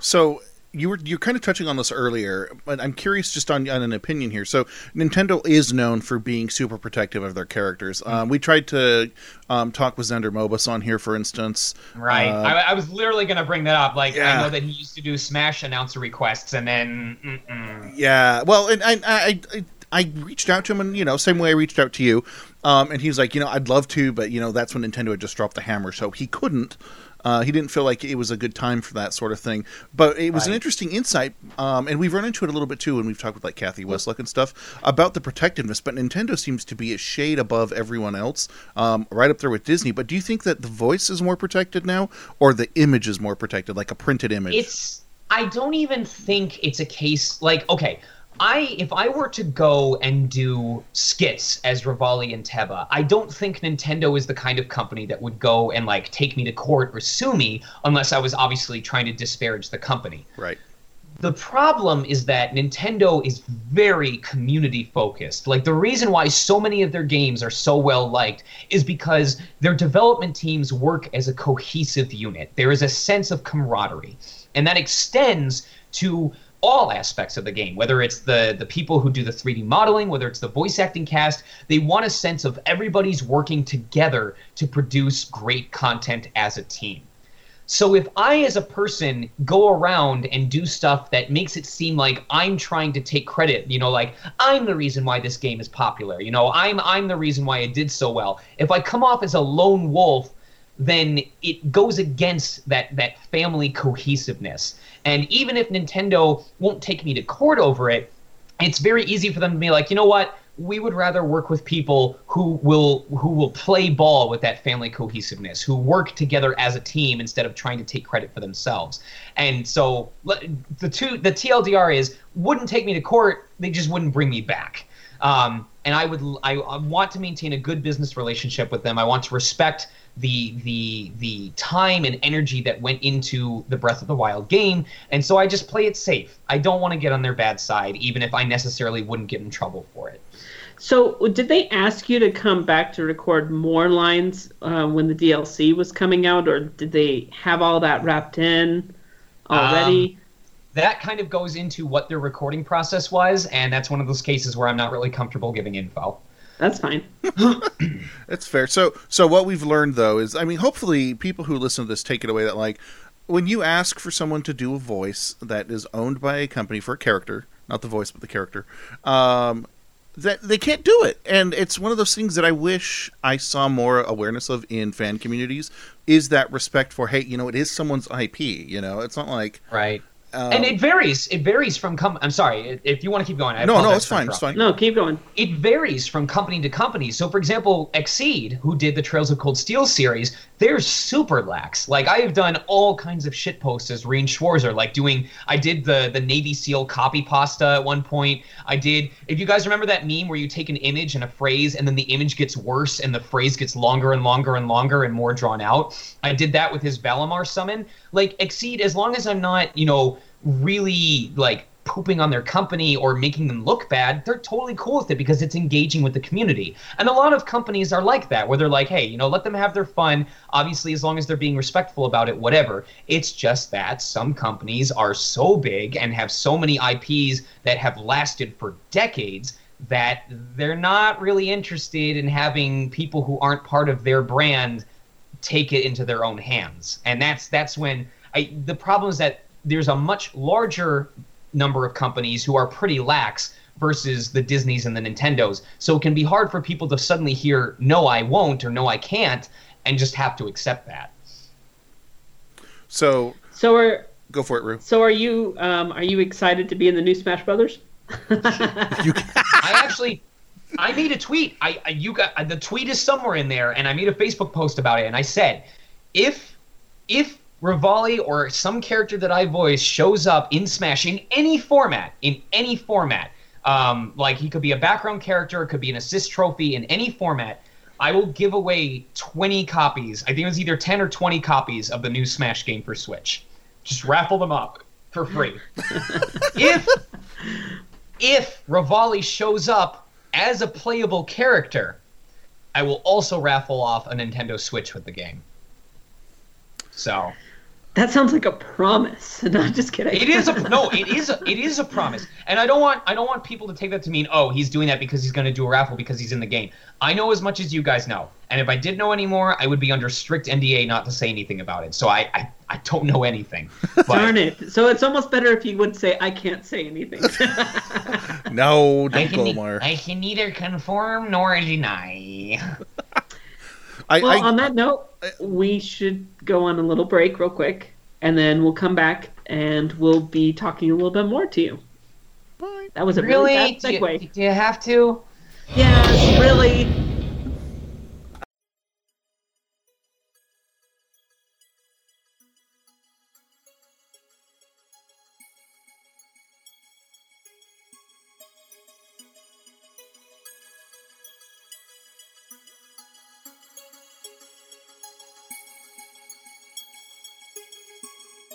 So you were you're kind of touching on this earlier, but I'm curious just on, on an opinion here. So Nintendo is known for being super protective of their characters. Um, we tried to um, talk with Xander Mobus on here, for instance. Right. Uh, I, I was literally going to bring that up. Like, Yeah. I know that he used to do Smash announcer requests, and then. Mm-mm. Yeah, well, and I, I, I, I reached out to him, and you know, same way I reached out to you, um, and he was like, you know, I'd love to, but you know, that's when Nintendo had just dropped the hammer, so he couldn't. Uh, he didn't feel like it was a good time for that sort of thing, but it was an interesting insight, um, and we've run into it a little bit too when we've talked with like Kathy Westluck and stuff about the protectiveness. But Nintendo seems to be a shade above everyone else, um, right up there with Disney. But do you think that the voice is more protected now, or the image is more protected, like a printed image? It's. I don't even think it's a case like okay. I if I were to go and do skits as Revali and Teba, I don't think Nintendo is the kind of company that would go and like take me to court or sue me unless I was obviously trying to disparage the company. right. The problem is that Nintendo is very community focused. Like the reason why so many of their games are so well liked is because their development teams work as a cohesive unit. There is a sense of camaraderie, and that extends to all aspects of the game whether it's the the people who do the 3D modeling whether it's the voice acting cast they want a sense of everybody's working together to produce great content as a team so if I, as a person, go around and do stuff that makes it seem like I'm trying to take credit, you know, like I'm the reason why this game is popular, you know, I'm I'm the reason why it did so well. If I come off as a lone wolf, then it goes against that that family cohesiveness. And even if Nintendo won't take me to court over it, it's very easy for them to be like, you know what? We would rather work with people who will who will play ball with that family cohesiveness, who work together as a team instead of trying to take credit for themselves. And so the two the TLDR is wouldn't take me to court, they just wouldn't bring me back. Um, and I would I, I want to maintain a good business relationship with them. I want to respect the the the time and energy that went into the Breath of the Wild game, and so I just play it safe. I don't want to get on their bad side, even if I necessarily wouldn't get in trouble for it. So, did they ask you to come back to record more lines uh, when the DLC was coming out, or did they have all that wrapped in already? Um, that kind of goes into what their recording process was, and that's one of those cases where I'm not really comfortable giving info. That's fine. That's fair. So, so what we've learned though is, I mean, hopefully, people who listen to this take it away that like, when you ask for someone to do a voice that is owned by a company for a character, not the voice but the character, um, that they can't do it, and it's one of those things that I wish I saw more awareness of in fan communities. Is that respect for, hey, you know, it is someone's IP. You know, it's not like right. Um, and it varies. It varies from com- I'm sorry if you want to keep going. I No, no, it's for fine, it's fine. No, keep going. It varies from company to company. So, for example, XSEED, who did the Trails of Cold Steel series, they're super lax. Like I have done all kinds of shit posts as Rean Schwarzer, like doing. I did the the Navy SEAL copy pasta at one point. I did. If you guys remember that meme where you take an image and a phrase, and then the image gets worse, and the phrase gets longer and longer and longer and more drawn out. I did that with his Valimar summon. Like XSEED, as long as I'm not, you know, really like pooping on their company or making them look bad, they're totally cool with it because it's engaging with the community. And a lot of companies are like that, where they're like, hey, you know, let them have their fun. Obviously, as long as they're being respectful about it, whatever. It's just that some companies are so big and have so many IPs that have lasted for decades that they're not really interested in having people who aren't part of their brand take it into their own hands. And that's that's when I the problem is that there's a much larger number of companies who are pretty lax versus the Disneys and the Nintendos. So it can be hard for people to suddenly hear no I won't or no I can't and just have to accept that. so. So are Go for it, Ru. so are you um, are you excited to be in the new Smash Brothers? I actually I made a tweet. I, I you got the tweet is somewhere in there, and I made a Facebook post about it, and I said, if if Revali or some character that I voice shows up in Smash in any format, in any format, um, like he could be a background character, it could be an assist trophy in any format. I will give away 20 copies. I think it was either 10 or 20 copies of the new Smash game for Switch. Just raffle them up for free. if if Revali shows up as a playable character, I will also raffle off a Nintendo Switch with the game. So That sounds like a promise. No, just kidding. It is a no. It is a, it is a promise, and I don't want I don't want people to take that to mean oh he's doing that because he's going to do a raffle because he's in the game. I know as much as you guys know, and if I did know any more, I would be under strict NDA not to say anything about it. So I I, I don't know anything. But Darn it. So it's almost better if you would say, I can't say anything. No, I don't can, go, ne- Omar. I can neither confirm nor deny. I, well, I, on that note, we should go on a little break real quick, and then we'll come back and we'll be talking a little bit more to you. Bye. That was a really, Really? bad Do you, do you have to? Yes, really.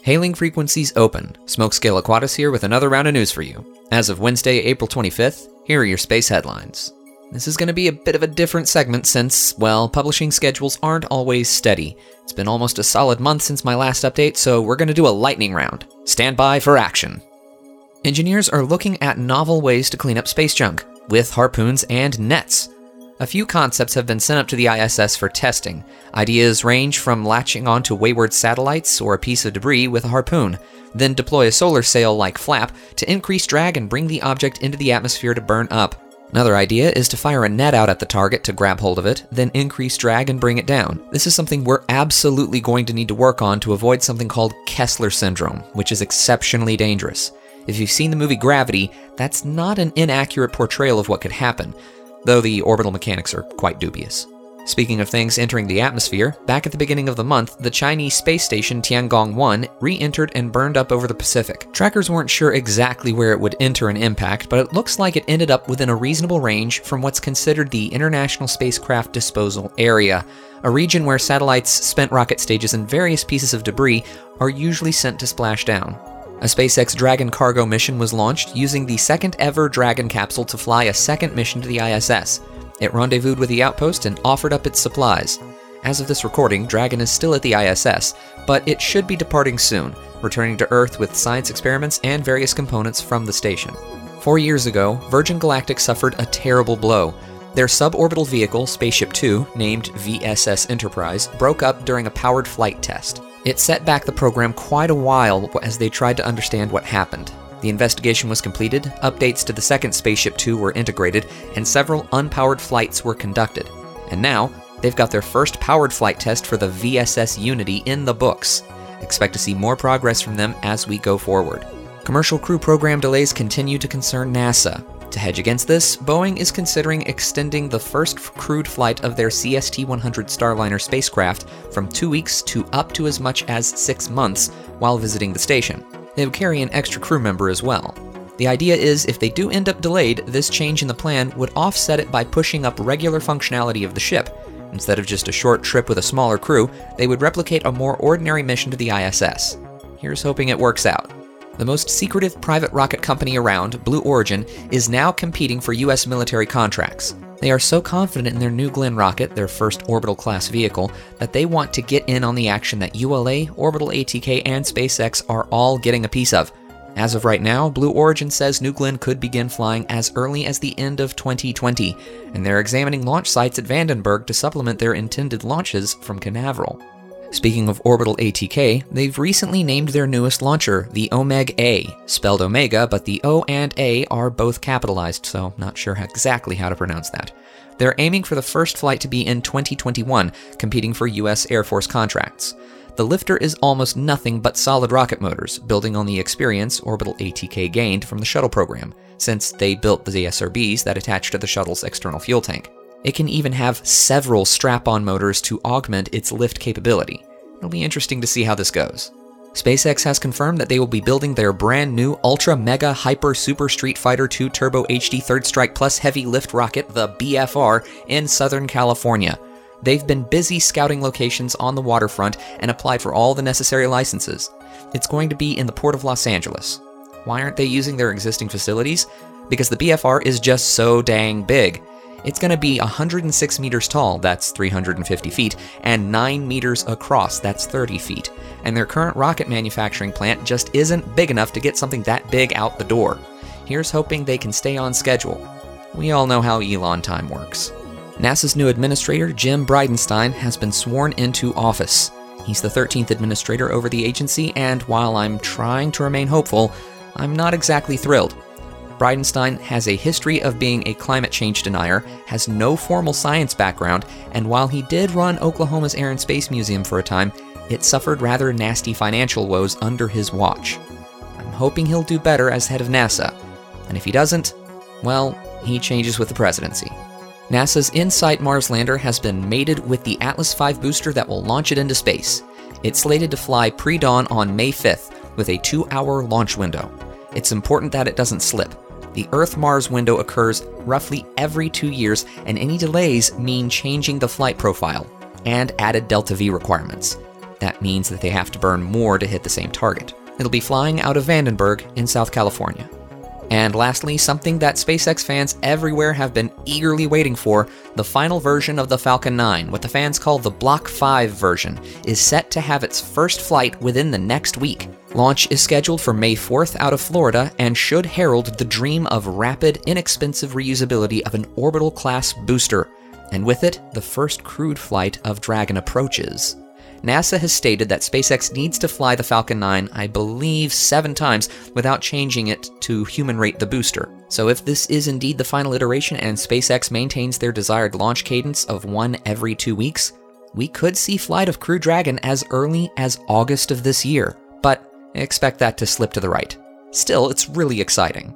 Hailing frequencies open. Smokescale Aquatis here with another round of news for you. As of Wednesday, April 25th, here are your space headlines. This is going to be a bit of a different segment since, well, publishing schedules aren't always steady. It's been almost a solid month since my last update, so we're going to do a lightning round. Stand by for action. Engineers are looking at novel ways to clean up space junk, with harpoons and nets. A few concepts have been sent up to the ISS for testing. Ideas range from latching onto wayward satellites or a piece of debris with a harpoon, then deploy a solar sail like flap to increase drag and bring the object into the atmosphere to burn up. Another idea is to fire a net out at the target to grab hold of it, then increase drag and bring it down. This is something we're absolutely going to need to work on to avoid something called Kessler syndrome, which is exceptionally dangerous. If you've seen the movie Gravity, that's not an inaccurate portrayal of what could happen, though the orbital mechanics are quite dubious. Speaking of things entering the atmosphere, back at the beginning of the month, the Chinese space station Tiangong 1 re entered and burned up over the Pacific. Trackers weren't sure exactly where it would enter and impact, but it looks like it ended up within a reasonable range from what's considered the International Spacecraft Disposal Area, a region where satellites, spent rocket stages, and various pieces of debris are usually sent to splash down. A SpaceX Dragon cargo mission was launched using the second ever Dragon capsule to fly a second mission to the ISS. It rendezvoused with the outpost and offered up its supplies. As of this recording, Dragon is still at the ISS, but it should be departing soon, returning to Earth with science experiments and various components from the station. Four years ago, Virgin Galactic suffered a terrible blow. Their suborbital vehicle, Spaceship Two, named VSS Enterprise, broke up during a powered flight test. It set back the program quite a while as they tried to understand what happened. The investigation was completed, updates to the second Spaceship Two were integrated, and several unpowered flights were conducted. And now, they've got their first powered flight test for the VSS Unity in the books. Expect to see more progress from them as we go forward. Commercial crew program delays continue to concern NASA. To hedge against this, Boeing is considering extending the first crewed flight of their CST 100 Starliner spacecraft from two weeks to up to as much as six months while visiting the station. They would carry an extra crew member as well. The idea is if they do end up delayed, this change in the plan would offset it by pushing up regular functionality of the ship. Instead of just a short trip with a smaller crew, they would replicate a more ordinary mission to the ISS. Here's hoping it works out. The most secretive private rocket company around, Blue Origin, is now competing for US military contracts. They are so confident in their New Glenn rocket, their first orbital class vehicle, that they want to get in on the action that ULA, Orbital ATK, and SpaceX are all getting a piece of. As of right now, Blue Origin says New Glenn could begin flying as early as the end of 2020, and they're examining launch sites at Vandenberg to supplement their intended launches from Canaveral. Speaking of Orbital ATK, they've recently named their newest launcher the Omega A, spelled Omega, but the O and A are both capitalized, so not sure exactly how to pronounce that. They're aiming for the first flight to be in 2021, competing for US Air Force contracts. The lifter is almost nothing but solid rocket motors, building on the experience Orbital ATK gained from the shuttle program, since they built the SRBs that attach to the shuttle's external fuel tank. It can even have several strap on motors to augment its lift capability. It'll be interesting to see how this goes. SpaceX has confirmed that they will be building their brand new Ultra Mega Hyper Super Street Fighter II Turbo HD Third Strike Plus Heavy Lift rocket, the BFR, in Southern California. They've been busy scouting locations on the waterfront and applied for all the necessary licenses. It's going to be in the Port of Los Angeles. Why aren't they using their existing facilities? Because the BFR is just so dang big. It's going to be 106 meters tall, that's 350 feet, and 9 meters across, that's 30 feet. And their current rocket manufacturing plant just isn't big enough to get something that big out the door. Here's hoping they can stay on schedule. We all know how Elon time works. NASA's new administrator, Jim Bridenstine, has been sworn into office. He's the 13th administrator over the agency, and while I'm trying to remain hopeful, I'm not exactly thrilled. Bridenstine has a history of being a climate change denier, has no formal science background, and while he did run Oklahoma's Air and Space Museum for a time, it suffered rather nasty financial woes under his watch. I'm hoping he'll do better as head of NASA, and if he doesn't, well, he changes with the presidency. NASA's InSight Mars lander has been mated with the Atlas V booster that will launch it into space. It's slated to fly pre dawn on May 5th with a two hour launch window. It's important that it doesn't slip. The Earth Mars window occurs roughly every two years, and any delays mean changing the flight profile and added Delta V requirements. That means that they have to burn more to hit the same target. It'll be flying out of Vandenberg in South California. And lastly, something that SpaceX fans everywhere have been eagerly waiting for the final version of the Falcon 9, what the fans call the Block 5 version, is set to have its first flight within the next week. Launch is scheduled for May 4th out of Florida and should herald the dream of rapid, inexpensive reusability of an orbital class booster, and with it, the first crewed flight of Dragon approaches. NASA has stated that SpaceX needs to fly the Falcon 9, I believe, seven times without changing it to human rate the booster. So, if this is indeed the final iteration and SpaceX maintains their desired launch cadence of one every two weeks, we could see Flight of Crew Dragon as early as August of this year, but expect that to slip to the right. Still, it's really exciting.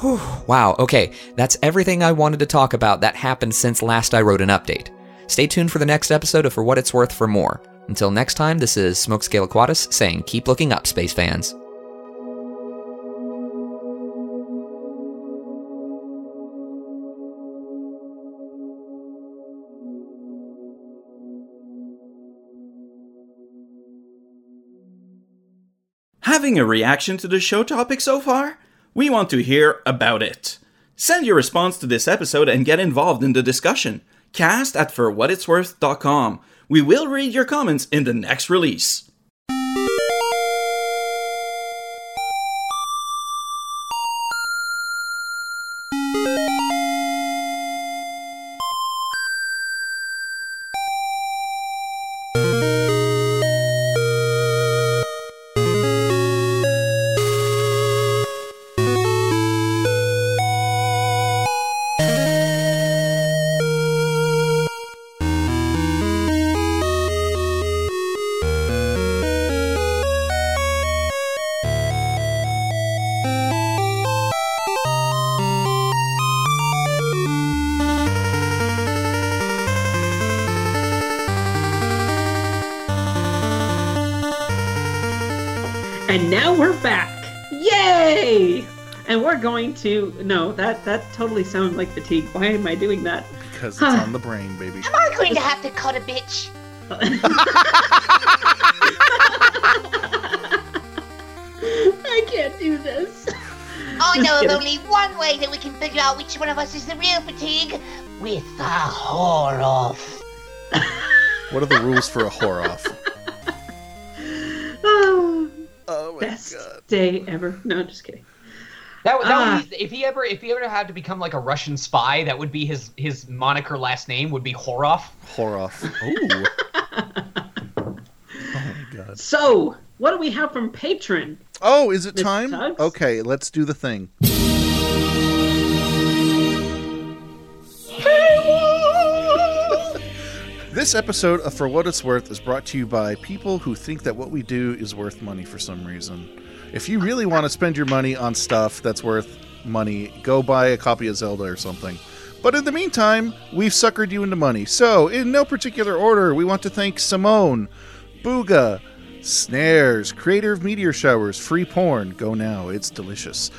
Whew, wow, okay, that's everything I wanted to talk about that happened since last I wrote an update. Stay tuned for the next episode of For What It's Worth for more. Until next time, this is Smokescale Aquatus saying keep looking up, space fans. Having a reaction to the show topic so far? We want to hear about it. Send your response to this episode and get involved in the discussion. Cast at forwhatitsworth.com. We will read your comments in the next release. We're to no, that that totally sounded like fatigue. Why am I doing that? Because it's on the brain, baby. Am I going to have to cut a bitch? I can't do this. I Just know of only one way that we can figure out which one of us is the real fatigue. With a whore off. What are the rules for a whore off? Oh, oh best day ever. No, just kidding. That, that Ah. would be, if he ever if he ever had to become like a Russian spy, that would be his his moniker last name would be Horov. Whore off. Ooh. oh my god. So, what do we have from patron? Oh, is it Mr. time? Tubbs? Okay, let's do the thing. This episode of For What It's Worth is brought to you by people who think that what we do is worth money for some reason. If you really want to spend your money on stuff that's worth money, go buy a copy of Zelda or something. But in the meantime, we've suckered you into money. So, in no particular order, we want to thank Simone, Booga, Snares, creator of Meteor Showers, free porn. Go now, it's delicious.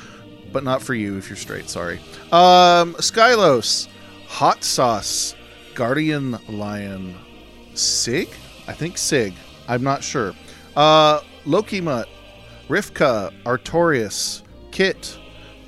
But not for you if you're straight, sorry. Um, Skylos, Hot Sauce, Guardian Lion, Sig? I think Sig. I'm not sure. Uh, Loki Mutt, Rivka, Artorius, Kit,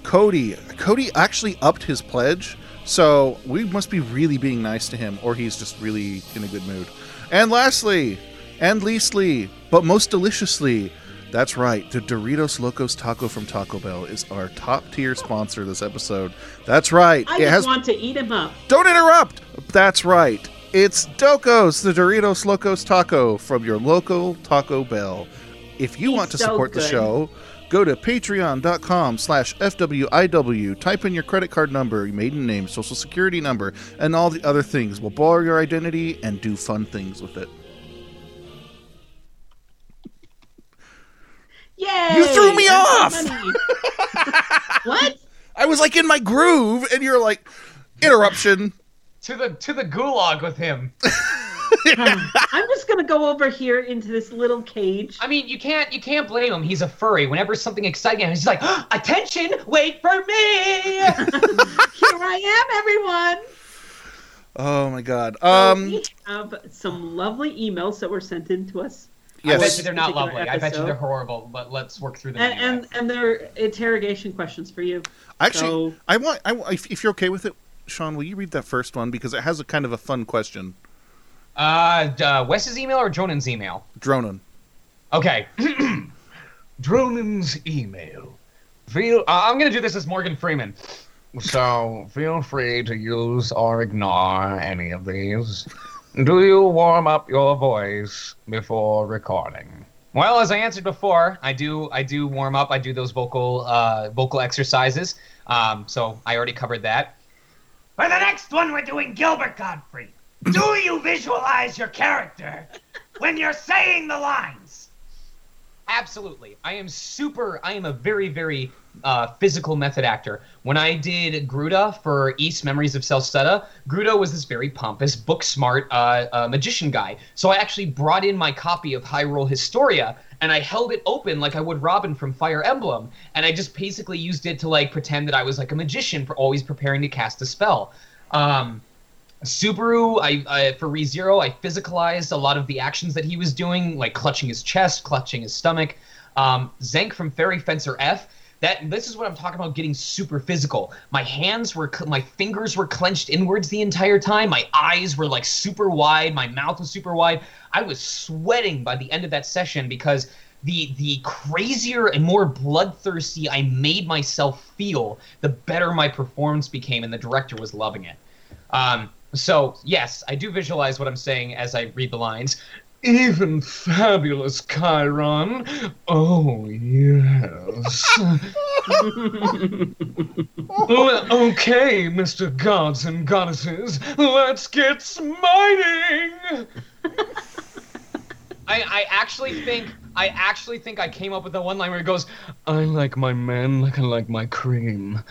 Cody. Cody actually upped his pledge, So we must be really being nice to him, or he's just really in a good mood. And lastly, and leastly, but most deliciously, that's right, the Doritos Locos Taco from Taco Bell is our top tier sponsor this episode. That's right. I it just has want to eat him up. don't interrupt! That's right. It's Docos, the Doritos Locos Taco from your local Taco Bell. If you He's want to so support the show, go to patreon.com slash FWIW, type in your credit card number, maiden name, social security number, and all the other things. We'll borrow your identity and do fun things with it. Yay! You threw me That's off! what? I was like in my groove, and you're like, interruption. To the to the gulag with him. I'm just gonna go over here into this little cage. I mean, you can't you can't blame him. He's a furry. Whenever something exciting happens, he's like, "Attention! Wait for me!" Here I am, everyone. Oh my god. So Um, we have some lovely emails that were sent in to us. I bet you they're not Particular lovely. I bet you they're horrible. But let's work through them. And, anyway. and and they're interrogation questions for you. Actually, So- I want. I, if, if you're okay with it, Sean, will you read that first one because it has a kind of a fun question. Uh, uh, Wes's email or Jonan's email? Dronin. Okay. Dronan's email. Feel. Uh, I'm gonna do this as Morgan Freeman. So feel free to use or ignore any of these. Do you warm up your voice before recording? Well, as I answered before, I do I do warm up. I do those vocal uh, vocal exercises. Um, so I already covered that. For the next one, we're doing Gilbert Gottfried. Do you visualize your character when you're saying the lines? Absolutely. I am super. I am a very, very uh, physical method actor. When I did Gruda for Ys Memories of Celceta, Gruda was this very pompous, book smart uh, uh, magician guy. So I actually brought in my copy of Hyrule Historia and I held it open like I would Robin from Fire Emblem. And I just basically used it to like pretend that I was like a magician for always preparing to cast a spell. Um, Subaru, I, I for ReZero, I physicalized a lot of the actions that he was doing, like clutching his chest, clutching his stomach. Um, Zank from Fairy Fencer F. That this is what I'm talking about getting super physical. My hands were my fingers were clenched inwards the entire time. My eyes were like super wide, my mouth was super wide. I was sweating by the end of that session because the the crazier and more bloodthirsty I made myself feel, the better my performance became and the director was loving it. Um, so yes, I do visualize what I'm saying as I read the lines. Even fabulous Chiron. Oh, yes. Okay, Mr. Gods and Goddesses, let's get smiting! I, I actually think I actually think I came up with the one line where it goes, "I like my men like I like my cream,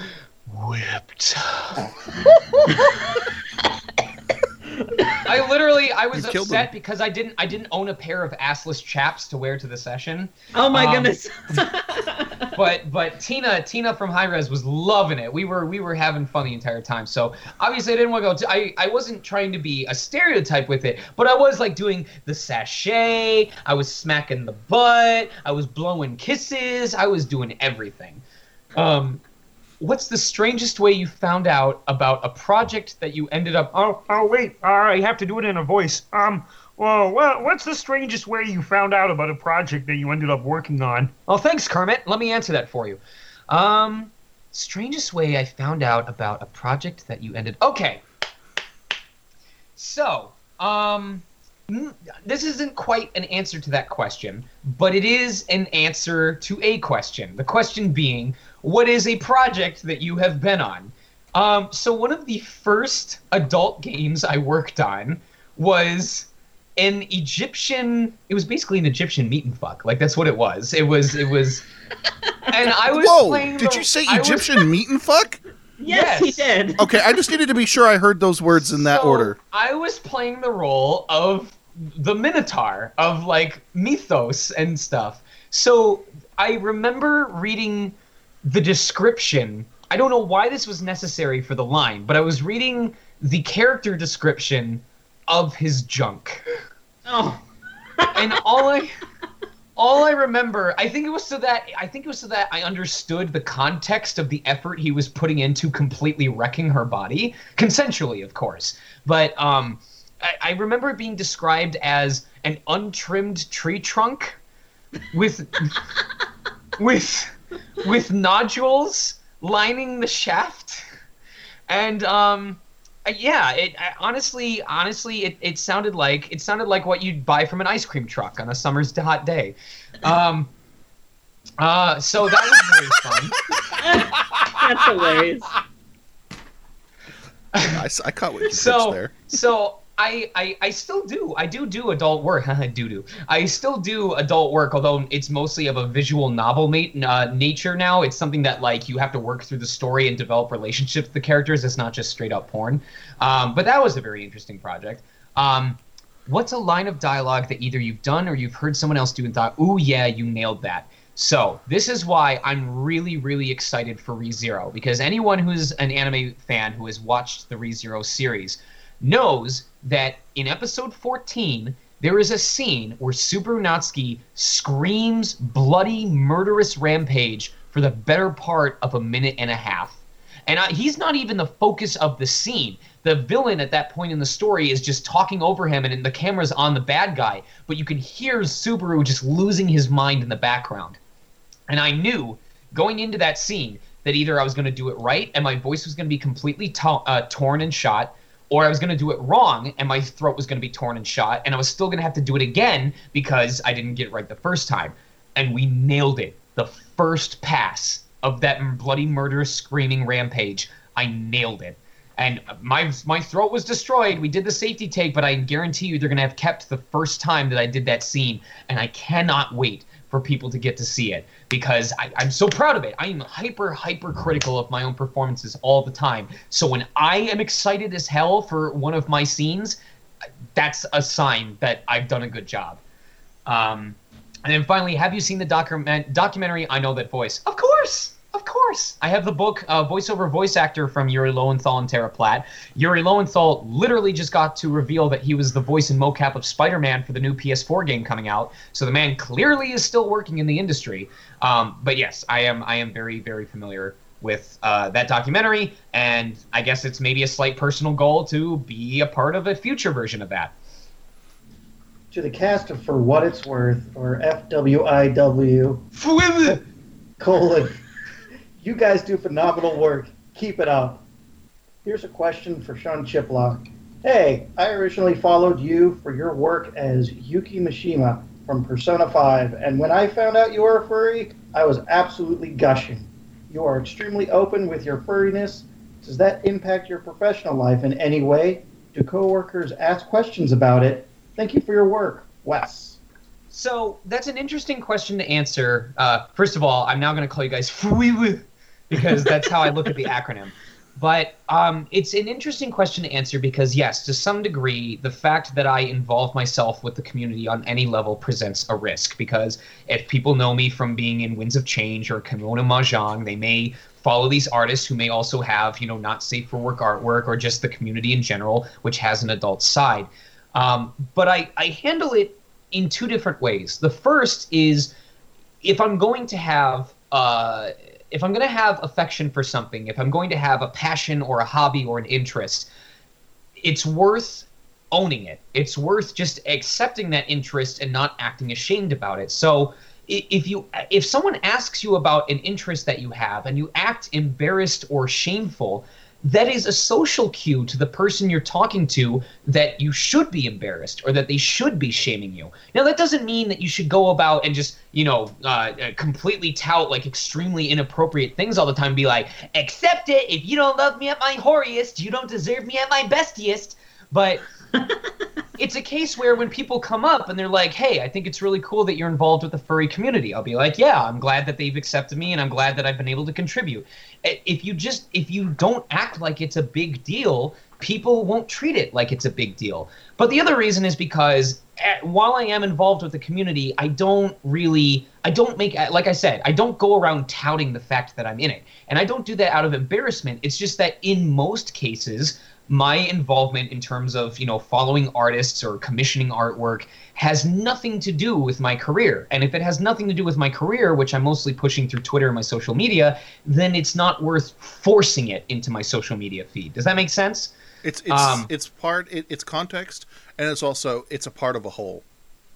whipped." I literally I was You upset because I didn't I didn't own a pair of assless chaps to wear to the session. Oh my Um, goodness. but but Tina Tina from Hi-Rez was loving it. We were we were having fun the entire time. So obviously I didn't want to go. To, I I wasn't trying to be a stereotype with it, but I was like doing the sashay. I was smacking the butt. I was blowing kisses. I was doing everything. Um, what's the strangest way you found out about a project that you ended up? Oh, oh, wait. Uh, I have to do it in a voice. Um, well, what, what's the strangest way you found out about a project that you ended up working on? Oh, thanks, Kermit. Let me answer that for you. Um, strangest way I found out about a project that you ended. Okay. So, um, this isn't quite an answer to that question, but it is an answer to a question. The question being, what is a project that you have been on? Um, so one of the first adult games I worked on was an Egyptian. It was basically an Egyptian meet and fuck. Like that's what it was. It was. It was. And I was Whoa! playing. Did the- you say I was- Egyptian meet and fuck? Yes, he did. Okay, I just needed to be sure I heard those words in that So, order. I was playing the role of the Minotaur of like mythos and stuff. So I remember reading the description. I don't know why this was necessary for the line, but I was reading the character description of his junk. Oh. and all I all I remember, I think it was so that I think it was so that I understood the context of the effort he was putting into completely wrecking her body, consensually, of course. But um, I, I remember it being described as an untrimmed tree trunk with with with nodules lining the shaft, and um, uh, yeah, it I, honestly, honestly, it, it sounded like it sounded like what you'd buy from an ice cream truck on a summer's hot day. Um, uh, so that was very fun. That's hilarious. I, s- I caught what you so there. so I, I I still do. I do do adult work. Do do. I still do adult work although it's mostly of a visual novel mate uh, nature now. It's something that like you have to work through the story and develop relationships with the characters. It's not just straight up porn. Um, but that was a very interesting project. Um, what's a line of dialogue that either you've done or you've heard someone else do and thought ooh yeah you nailed that. So this is why I'm really, really excited for ReZero because anyone who's an anime fan who has watched the ReZero series knows that in episode 14 there is a scene where Subaru Natsuki screams bloody, murderous rampage for the better part of a minute and a half. And I, he's not even the focus of the scene. The villain at that point in the story is just talking over him, and the camera's on the bad guy. But you can hear Subaru just losing his mind in the background. And I knew going into that scene that either I was going to do it right and my voice was going to be completely to- uh, torn and shot, or I was going to do it wrong and my throat was going to be torn and shot, and I was still going to have to do it again because I didn't get it right the first time. And we nailed it. The first pass of that bloody murderous screaming rampage, I nailed it. And my my throat was destroyed. We did the safety take, but I guarantee you they're gonna have kept the first time that I did that scene, and I cannot wait for people to get to see it because I, I'm so proud of it. I am hyper, hyper critical of my own performances all the time. So when I am excited as hell for one of my scenes, that's a sign that I've done a good job. Um, and then finally, have you seen the document documentary I Know That Voice? Of course! Of course. I have the book, uh, voiceover voice actor from Yuri Lowenthal and Tara Platt. Yuri Lowenthal literally just got to reveal that he was the voice and mocap of Spider Man for the new PS4 game coming out. So the man clearly is still working in the industry. Um, but yes, I am I am very, very familiar with uh, that documentary. And I guess it's maybe a slight personal goal to be a part of a future version of that. To the cast of For What It's Worth, or FWIW, colon, you guys do phenomenal work. Keep it up. Here's a question for Sean Chiplock. Hey, I originally followed you for your work as Yuki Mishima from Persona 5, and when I found out you were a furry, I was absolutely gushing. You are extremely open with your furriness. Does that impact your professional life in any way? Do coworkers ask questions about it? Thank you for your work, Wes. So that's an interesting question to answer. Uh, first of all, I'm now going to call you guys FWIW because that's how I look at the acronym. But um, it's an interesting question to answer because, yes, to some degree, the fact that I involve myself with the community on any level presents a risk. Because if people know me from being in Winds of Change or Kimono Mahjong, they may follow these artists who may also have, you know, not safe for work artwork or just the community in general, which has an adult side. Um, but I, I handle it in two different ways. The first is if I'm going to have uh, if I'm going to have affection for something, if I'm going to have a passion or a hobby or an interest, it's worth owning it. It's worth just accepting that interest and not acting ashamed about it. So if you if someone asks you about an interest that you have and you act embarrassed or shameful, that is a social cue to the person you're talking to that you should be embarrassed or that they should be shaming you. Now, that doesn't mean that you should go about and just, you know, uh, uh, completely tout like extremely inappropriate things all the time. Be like, accept it. If you don't love me at my horiest, you don't deserve me at my bestiest. But it's a case where when people come up and they're like, "Hey, I think it's really cool that you're involved with the furry community," I'll be like, "Yeah, I'm glad that they've accepted me, and I'm glad that I've been able to contribute." If you just if you don't act like it's a big deal, people won't treat it like it's a big deal. But the other reason is because eh, while I am involved with the community, I don't really, I don't make, like I said, I don't go around touting the fact that I'm in it, and I don't do that out of embarrassment. It's just that in most cases, my involvement in terms of you know following artists or commissioning artwork has nothing to do with my career and if it has nothing to do with my career which i'm mostly pushing through twitter and my social media then it's not worth forcing it into my social media feed does that make sense It's it's Um, it's part it, it's context and it's also it's a part of a whole.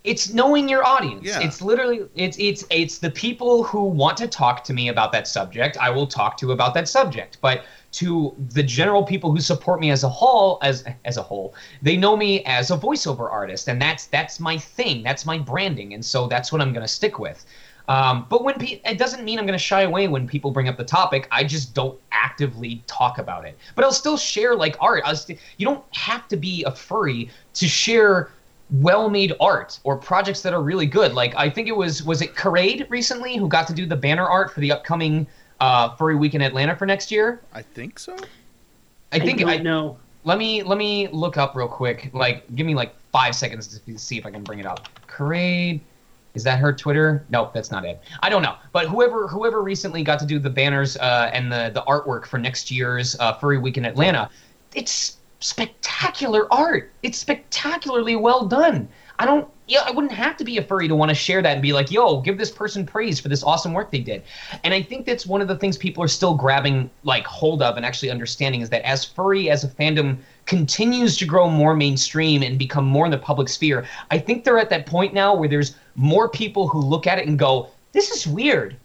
it's knowing your audience. Yeah. It's literally it's it's it's the people who want to talk to me about that subject. I will talk to about that subject. But to the general people who support me as a whole, as as a whole, they know me as a voiceover artist, and that's that's my thing. That's my branding, and so that's what I'm going to stick with. Um, but when pe- it doesn't mean I'm going to shy away when people bring up the topic. I just don't actively talk about it. But I'll still share like art. St- you don't have to be a furry to share well-made art or projects that are really good. Like I think it was was it Parade recently who got to do the banner art for the upcoming uh, Furry Weekend Atlanta for next year. I think so. I think don't I know. Let me let me look up real quick. Like, give me like five seconds to see if I can bring it up. Parade, is that her Twitter? Nope, that's not it. I don't know. But whoever whoever recently got to do the banners uh, and the the artwork for next year's uh, Furry Weekend Atlanta, it's spectacular art. It's spectacularly well done. I don't. Yeah, I wouldn't have to be a furry to want to share that and be like, "Yo, give this person praise for this awesome work they did." And I think that's one of the things people are still grabbing like hold of and actually understanding is that as furry as a fandom continues to grow more mainstream and become more in the public sphere, I think they're at that point now where there's more people who look at it and go, "This is weird.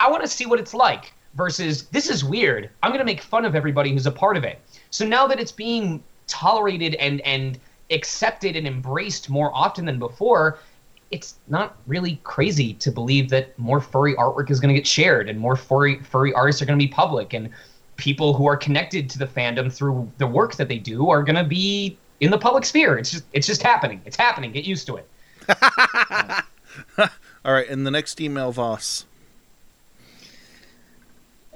I want to see what it's like." Versus, "This is weird. I'm going to make fun of everybody who's a part of it." So now that it's being tolerated and and accepted and embraced more often than before, it's not really crazy to believe that more furry artwork is going to get shared and more furry furry artists are going to be public and people who are connected to the fandom through the work that they do are going to be in the public sphere. It's just it's just happening. It's happening. Get used to it. All right, and the next email, Voss.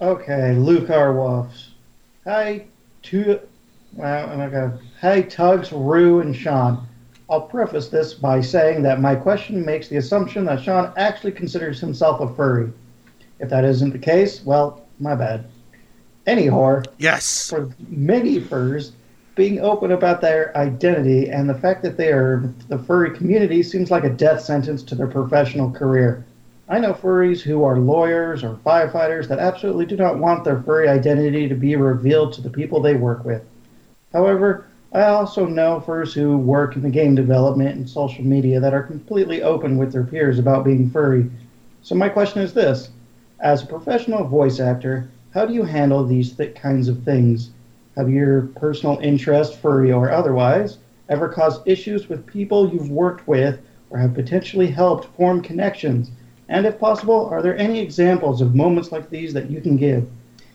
Okay, Luke Arwoffs. Hi, to well, and I got hi Tugs, Ru, and Sean. I'll preface this by saying that my question makes the assumption that Sean actually considers himself a furry. If that isn't the case, well, my bad. Anyhow, yes, for many furs, being open about their identity and the fact that they are the furry community seems like a death sentence to their professional career. I know furries who are lawyers or firefighters that absolutely do not want their furry identity to be revealed to the people they work with. However, I also know furs who work in the game development and social media that are completely open with their peers about being furry. So my question is this: As a professional voice actor, how do you handle these th- kinds of things? Have your personal interest, furry or otherwise, ever caused issues with people you've worked with or have potentially helped form connections? And if possible, are there any examples of moments like these that you can give?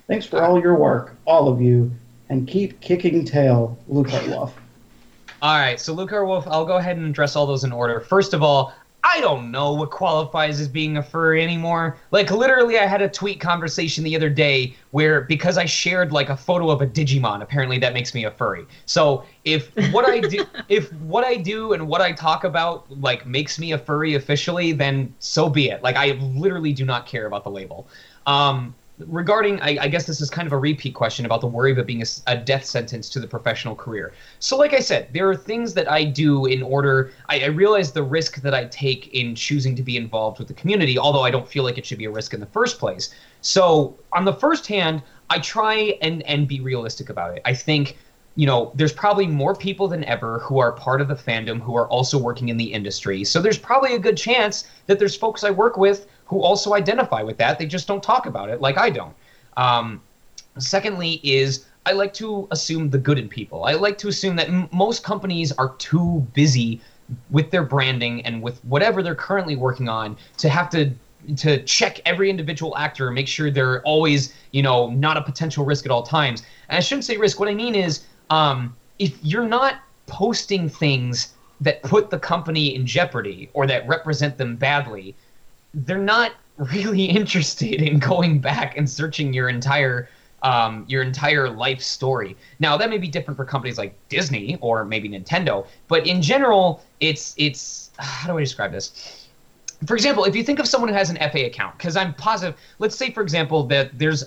Thanks for uh, all your work, all of you, and keep kicking tail, Luke Hartloff. All right, so Luke Wolf, I'll go ahead and address all those in order. First of all, I don't know what qualifies as being a furry anymore. Like literally, I had a tweet conversation the other day where because I shared like a photo of a Digimon, apparently that makes me a furry. So if what I do, if what I do and what I talk about like makes me a furry officially, then so be it. Like I literally do not care about the label. Um, regarding I, I guess this is kind of a repeat question about the worry of it being a, death sentence to the professional career. So like i said there are things that i do in order I, I realize the risk that i take in choosing to be involved with the community although i don't feel like it should be a risk in the first place. So on the first hand i try and and be realistic about it. I think you know, there's probably more people than ever who are part of the fandom who are also working in the industry. So there's probably a good chance that there's folks I work with who also identify with that. They just don't talk about it like I don't. Um, secondly, is I like to assume the good in people. I like to assume that m- most companies are too busy with their branding and with whatever they're currently working on to have to to check every individual actor make sure they're always you know not a potential risk at all times and i shouldn't say risk what i mean is um, if you're not posting things that put the company in jeopardy or that represent them badly they're not really interested in going back and searching your entire um, your entire life story. Now that may be different for companies like Disney or maybe Nintendo, but in general, it's it's how do I describe this? For example, if you think of someone who has an FA account, because I'm positive, let's say for example that there's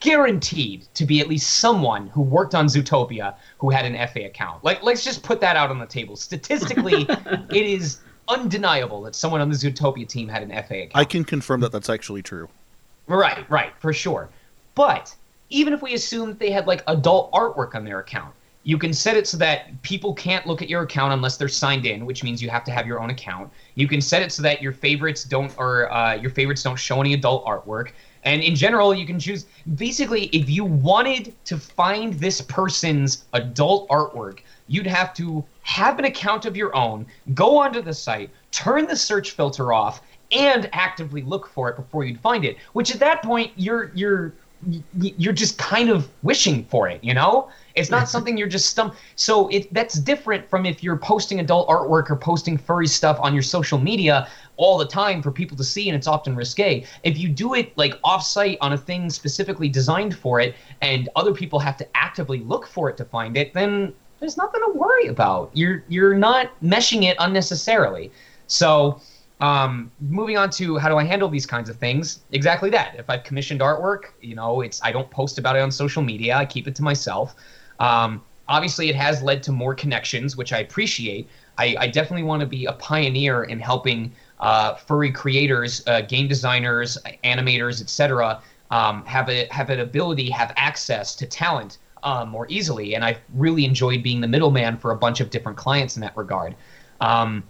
guaranteed to be at least someone who worked on Zootopia who had an FA account. Like, let's just put that out on the table. Statistically, it is undeniable that someone on the Zootopia team had an FA account. I can confirm that that's actually true. Right, right, for sure. But even if we assume that they had like adult artwork on their account, you can set it so that people can't look at your account unless they're signed in, which means you have to have your own account. You can set it so that your favorites don't or uh, your favorites don't show any adult artwork. And in general, you can choose basically if you wanted to find this person's adult artwork, you'd have to have an account of your own, go onto the site, turn the search filter off, and actively look for it before you'd find it. Which at that point, you're you're you're just kind of wishing for it, you know? It's not something you're just stum. So it that's different from if you're posting adult artwork or posting furry stuff on your social media all the time for people to see, and it's often risque. If you do it like offsite on a thing specifically designed for it, and other people have to actively look for it to find it, then there's nothing to worry about. You're you're not meshing it unnecessarily. So um, moving on to how do I handle these kinds of things? Exactly that. If I've commissioned artwork, you know, it's I don't post about it on social media. I keep it to myself. Um, obviously, it has led to more connections, which I appreciate. I, I definitely want to be a pioneer in helping uh, furry creators, uh, game designers, animators, etc., um, have a have an ability, have access to talent um, more easily. And I've really enjoyed being the middleman for a bunch of different clients in that regard. Um,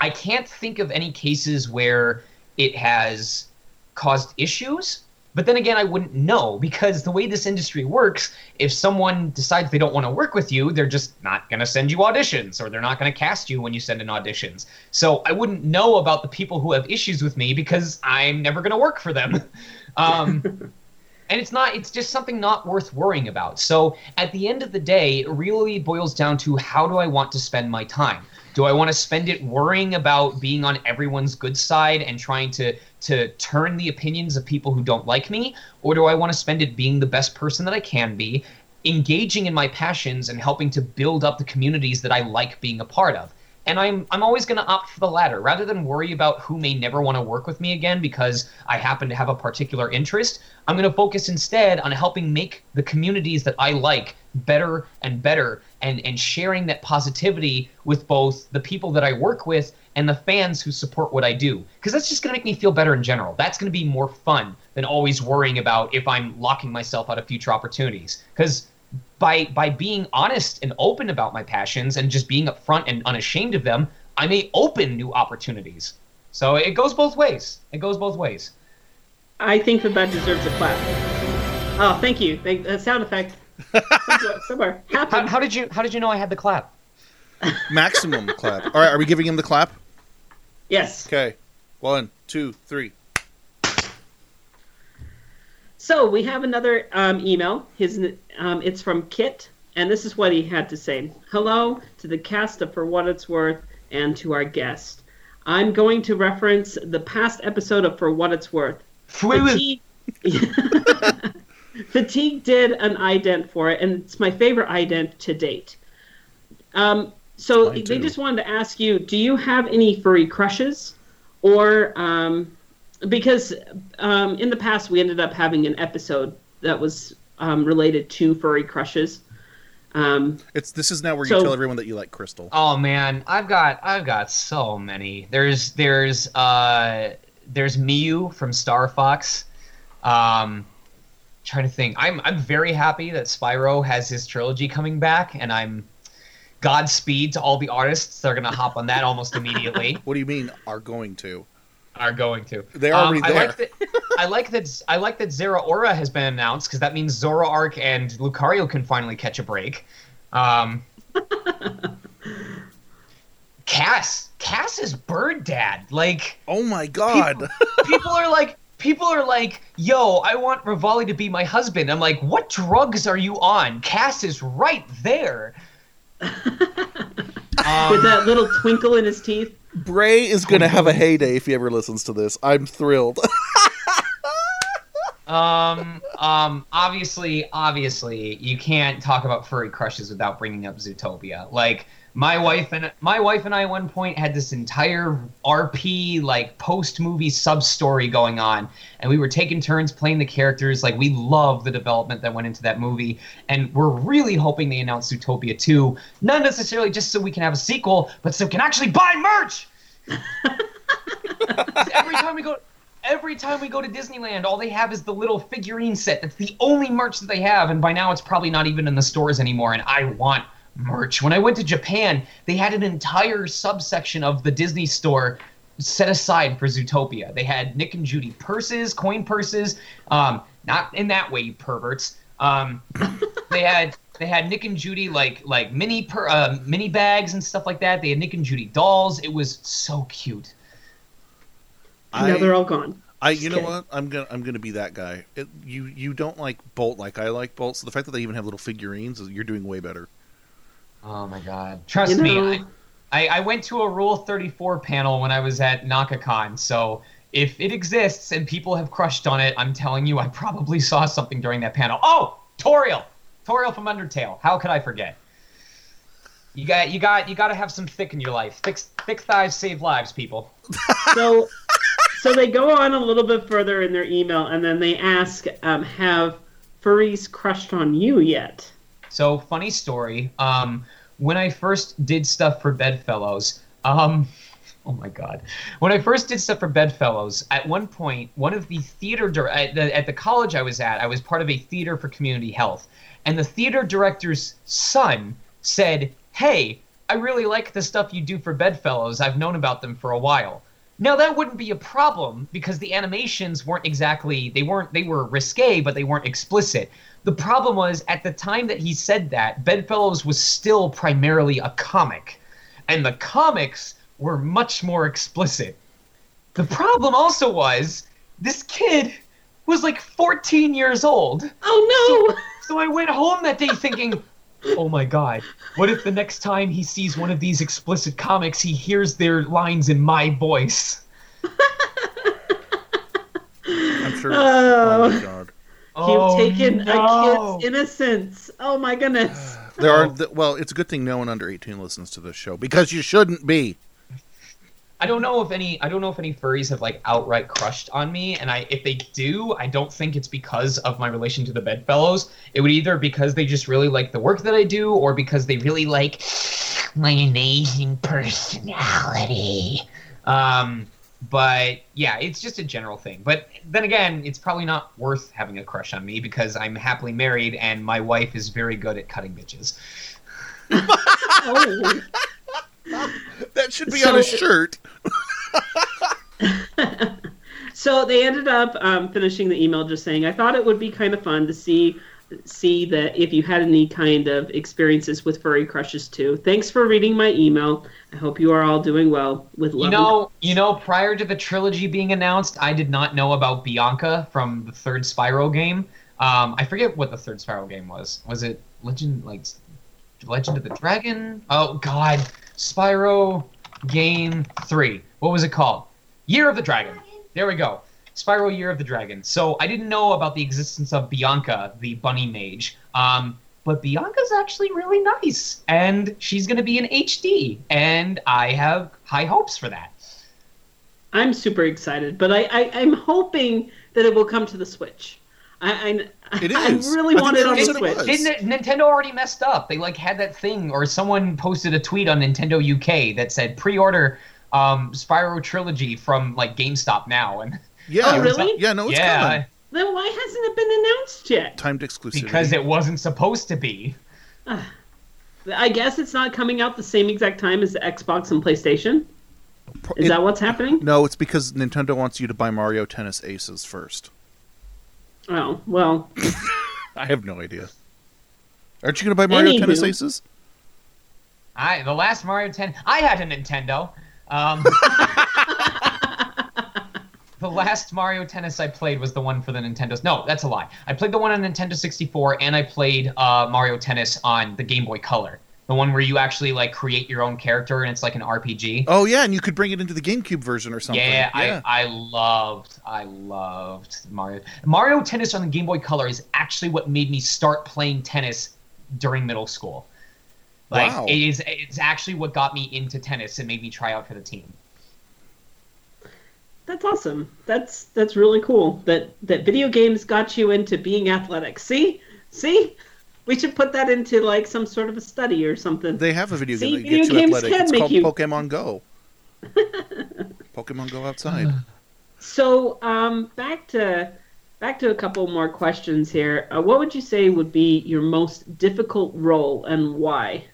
I can't think of any cases where it has caused issues. But then again, I wouldn't know because the way this industry works, if someone decides they don't want to work with you, they're just not going to send you auditions or they're not going to cast you when you send in auditions. So I wouldn't know about the people who have issues with me because I'm never going to work for them. Um, and it's not it's just something not worth worrying about. So at the end of the day it really boils down to how do i want to spend my time? Do i want to spend it worrying about being on everyone's good side and trying to to turn the opinions of people who don't like me? Or do i want to spend it being the best person that i can be engaging in my passions and helping to build up the communities that i like being a part of and I'm I'm always going to opt for the latter rather than worry about who may never want to work with me again because I happen to have a particular interest. I'm going to focus instead on helping make the communities that I like better and better and and sharing that positivity with both the people that I work with and the fans who support what I do because that's just going to make me feel better in general. That's going to be more fun than always worrying about if I'm locking myself out of future opportunities because by by being honest and open about my passions and just being upfront and unashamed of them, I may open new opportunities. So it goes both ways. It goes both ways. I think that that deserves a clap. Oh, thank you. Thank, that sound effect somewhere, somewhere How, how did you How did you know I had the clap? Maximum clap. All right, are we giving him the clap? Yes. Okay. One, two, three. So we have another um, email. His um, it's from Kit, and this is what he had to say. Hello to the cast of For What It's Worth and to our guest. I'm going to reference the past episode of For What It's Worth. Fatigue, Fatigue did an ident for it, and it's my favorite ident to date. Um, so they just wanted to ask you: Do you have any furry crushes, or um, because um, in the past we ended up having an episode that was um, related to furry crushes. Um, It's this is now where you So- tell everyone that you like Crystal. Oh man, I've got I've got so many. There's there's uh there's Miyu from Star Fox. Um trying to think. I'm I'm very happy that Spyro has his trilogy coming back and I'm Godspeed to all the artists that are gonna hop on that almost immediately. What do you mean are going to? Are going to. They're already I there. like that. I like that. I like that Zeraora has been announced because that means Zoroark and Lucario can finally catch a break. Um, Kass, Kass is Bird Dad. Like, oh my god, people, people are like, people are like, "Yo, I want Revali to be my husband." I'm like, "What drugs are you on?" Kass is right there. Um, with that little twinkle in his teeth. Bray is gonna have a heyday if he ever listens to this. I'm thrilled. Um, um, obviously, obviously, you can't talk about furry crushes without bringing up Zootopia. Like, my wife and my wife and I at one point had this entire RP like post movie sub story going on, and we were taking turns playing the characters. Like we love the development that went into that movie, and we're really hoping they announce Zootopia 2, not necessarily just so we can have a sequel, but so we can actually buy merch. every time we go every time we go to Disneyland, all they have is the little figurine set. That's the only merch that they have, and by now it's probably not even in the stores anymore. And I want merch. When I went to Japan, they had an entire subsection of the Disney store set aside for Zootopia. They had Nick and Judy purses, coin purses. Um, not in that way, you perverts. Um, they had they had Nick and Judy like like mini per, uh, mini bags and stuff like that. They had Nick and Judy dolls. It was so cute. I, now they're all gone. I, you know kidding. what? I'm gonna, I'm gonna be that guy. It, you, you don't like Bolt like I like Bolt. So the fact that they even have little figurines, you're doing way better. Oh my god! Trust You me, know- I, I, I went to a Rule 34 panel when I was at NakaCon, so if it exists and people have crushed on it, I'm telling you, I probably saw something during that panel. Oh, Toriel, Toriel from Undertale. How could I forget? You got, you got, you got to have some thick in your life. Thick, thick thighs save lives, people. so so they go on a little bit further in their email and then they ask um, have furries crushed on you yet So funny story. Um, when I first did stuff for Bedfellows, um, oh my god, when I first did stuff for Bedfellows, at one point, one of the theater at the, at the college I was at, I was part of a theater for community health, and the theater director's son said, "Hey, I really like the stuff you do for Bedfellows. I've known about them for a while." Now that wouldn't be a problem because the animations weren't exactly they weren't they were risque, but they weren't explicit. The problem was at the time that he said that, Bedfellows was still primarily a comic, and the comics were much more explicit. The problem also was this kid was like 14 years old. Oh no! So, so I went home that day thinking, oh my god, what if the next time he sees one of these explicit comics, he hears their lines in my voice? I'm sure. Oh. my god. Oh, you've taken no. a kid's innocence oh my goodness There are th- well, it's a good thing no one under 18 listens to this show because you shouldn't be. I don't know if any I don't know if any furries have like outright crushed on me, and I if they do, I don't think it's because of my relation to the Bedfellows. It would either because they just really like the work that I do, or because they really like my amazing personality. Um, but yeah, it's just a general thing. But then again, it's probably not worth having a crush on me because I'm happily married and my wife is very good at cutting bitches. oh. That should be So- on a shirt. so they ended up um, finishing the email just saying i thought it would be kind of fun to see see that if you had any kind of experiences with furry crushes too thanks for reading my email i hope you are all doing well with love You know, you know, prior to the trilogy being announced, I did not know about Bianca from the third Spyro game. Um, I forget what the third Spyro game was. Was it Legend, like Legend of the Dragon? Oh God, Spyro game three. What was it called? Year of the Dragon. There we go. Spyro Year of the Dragon. So I didn't know about the existence of Bianca, the bunny mage. Um, but Bianca's actually really nice, and she's going to be in HD, and I have high hopes for that. i'm super excited but i, I i'm hoping that it will come to the switch i i, It I really I want it on the switch. Didn't it, Nintendo already messed up? They like had that thing, or someone posted a tweet on Nintendo UK that said pre-order um, Spyro Trilogy from like GameStop now, and Yeah. Oh, really? Yeah, no, it's yeah, coming. then why hasn't it been announced yet Timed exclusivity. because it wasn't supposed to be. i guess it's not coming out the same exact time as the xbox and playstation is It- that what's happening No, it's because Nintendo wants you to buy Mario Tennis Aces first. oh well I have no idea. Aren't you going to buy Mario Anywho. Tennis Aces? I the last Mario 10. I had a Nintendo. Um, the last Mario Tennis I played was the one for the Nintendo. No, that's a lie. I played the one on Nintendo 64, and I played uh, Mario Tennis on the Game Boy Color. The one where you actually like create your own character and it's like an RPG. Oh yeah, and you could bring it into the GameCube version or something. Yeah, I, I loved, I loved Mario. Mario Tennis on the Game Boy Color is actually what made me start playing tennis during middle school. Like Wow. it is it's actually what got me into tennis and made me try out for the team. That's awesome. That's that's really cool. That that video games got you into being athletic. See, see, we should put that into like some sort of a study or something. They have a video See, game that video gets you games athletic. can It's make called you- Pokemon Go. Pokemon Go outside. So, um, back to back to a couple more questions here. Uh, what would you say would be your most difficult role and why?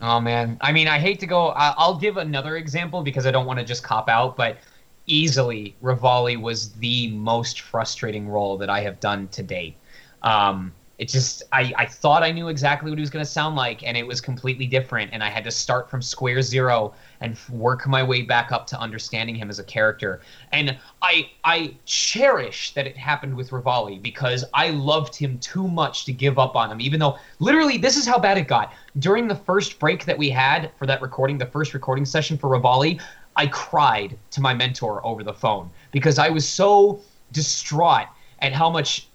Oh man, I mean, I hate to go. I- I'll give another example because I don't want to just cop out, but easily Revali was the most frustrating role that I have done to date. Um, it just, I, I thought I knew exactly what he was going to sound like, and it was completely different, and I had to start from square zero and work my way back up to understanding him as a character. And I, I cherish that it happened with Revali because I loved him too much to give up on him, even though literally this is how bad it got. During the first break that we had for that recording, the first recording session for Revali, I cried to my mentor over the phone because I was so distraught at how much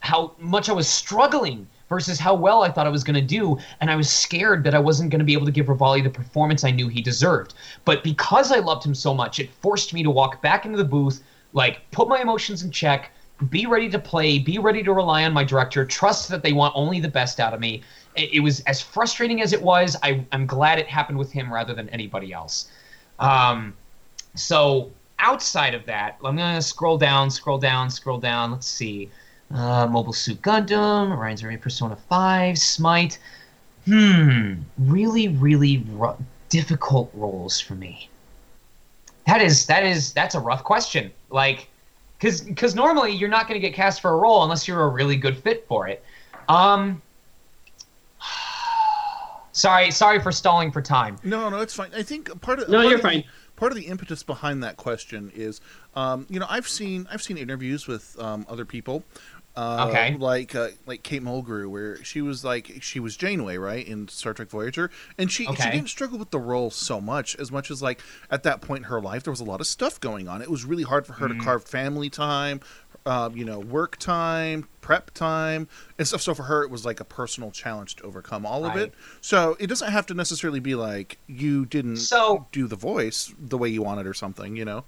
how much I was struggling versus how well I thought I was going to do, and I was scared that I wasn't going to be able to give Revali the performance I knew he deserved. But because I loved him so much, it forced me to walk back into the booth, like put my emotions in check, be ready to play, be ready to rely on my director, trust that they want only the best out of me. It, was as frustrating as it was. I, I'm glad it happened with him rather than anybody else. Um, so outside of that, I'm gonna scroll down, scroll down, scroll down. Let's see. Uh, Mobile Suit Gundam, Orion's Array Persona 5, Smite. Hmm, really, really difficult roles for me. That is that is that's a rough question. Like, because because normally you're not to get cast for a role unless you're a really good fit for it. Um, sorry, sorry for stalling for time. No, no, it's fine. I think part of No, part you're of the- fine. part of the impetus behind that question is, um, you know, I've seen I've seen interviews with um, other people. Uh, Okay. Like uh, like Kate Mulgrew, where she was like she was Janeway, right, in Star Trek Voyager, and she she didn't struggle with the role so much as much as like at that point in her life there was a lot of stuff going on. It was really hard for her Mhm. to carve family time, um, you know, work time, prep time, and stuff. So for her, it was like a personal challenge to overcome all of Right. it. So it doesn't have to necessarily be like you didn't So- do the voice the way you wanted or something, you know.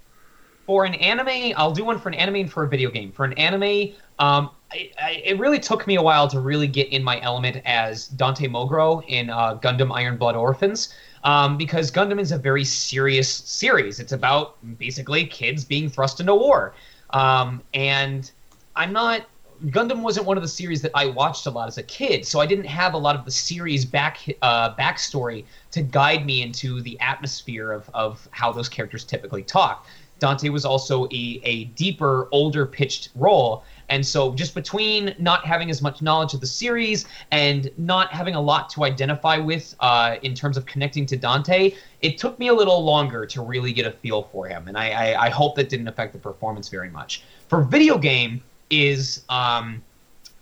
for an anime, I'll do one for an anime and for a video game. For an anime, um, I, I, it really took me a while to really get in my element as Dante Mogro in uh, Gundam Iron Blood Orphans. Um, because Gundam is a very serious series. It's about basically kids being thrust into war. Um, and I'm not. Gundam wasn't one of the series that I watched a lot as a kid, so I didn't have a lot of the series back uh, backstory to guide me into the atmosphere of, of how those characters typically talk. Dante was also a, a deeper, older pitched role. And so, just between not having as much knowledge of the series and not having a lot to identify with uh, in terms of connecting to Dante, it took me a little longer to really get a feel for him. And I, I, I hope that didn't affect the performance very much. For video game, is um,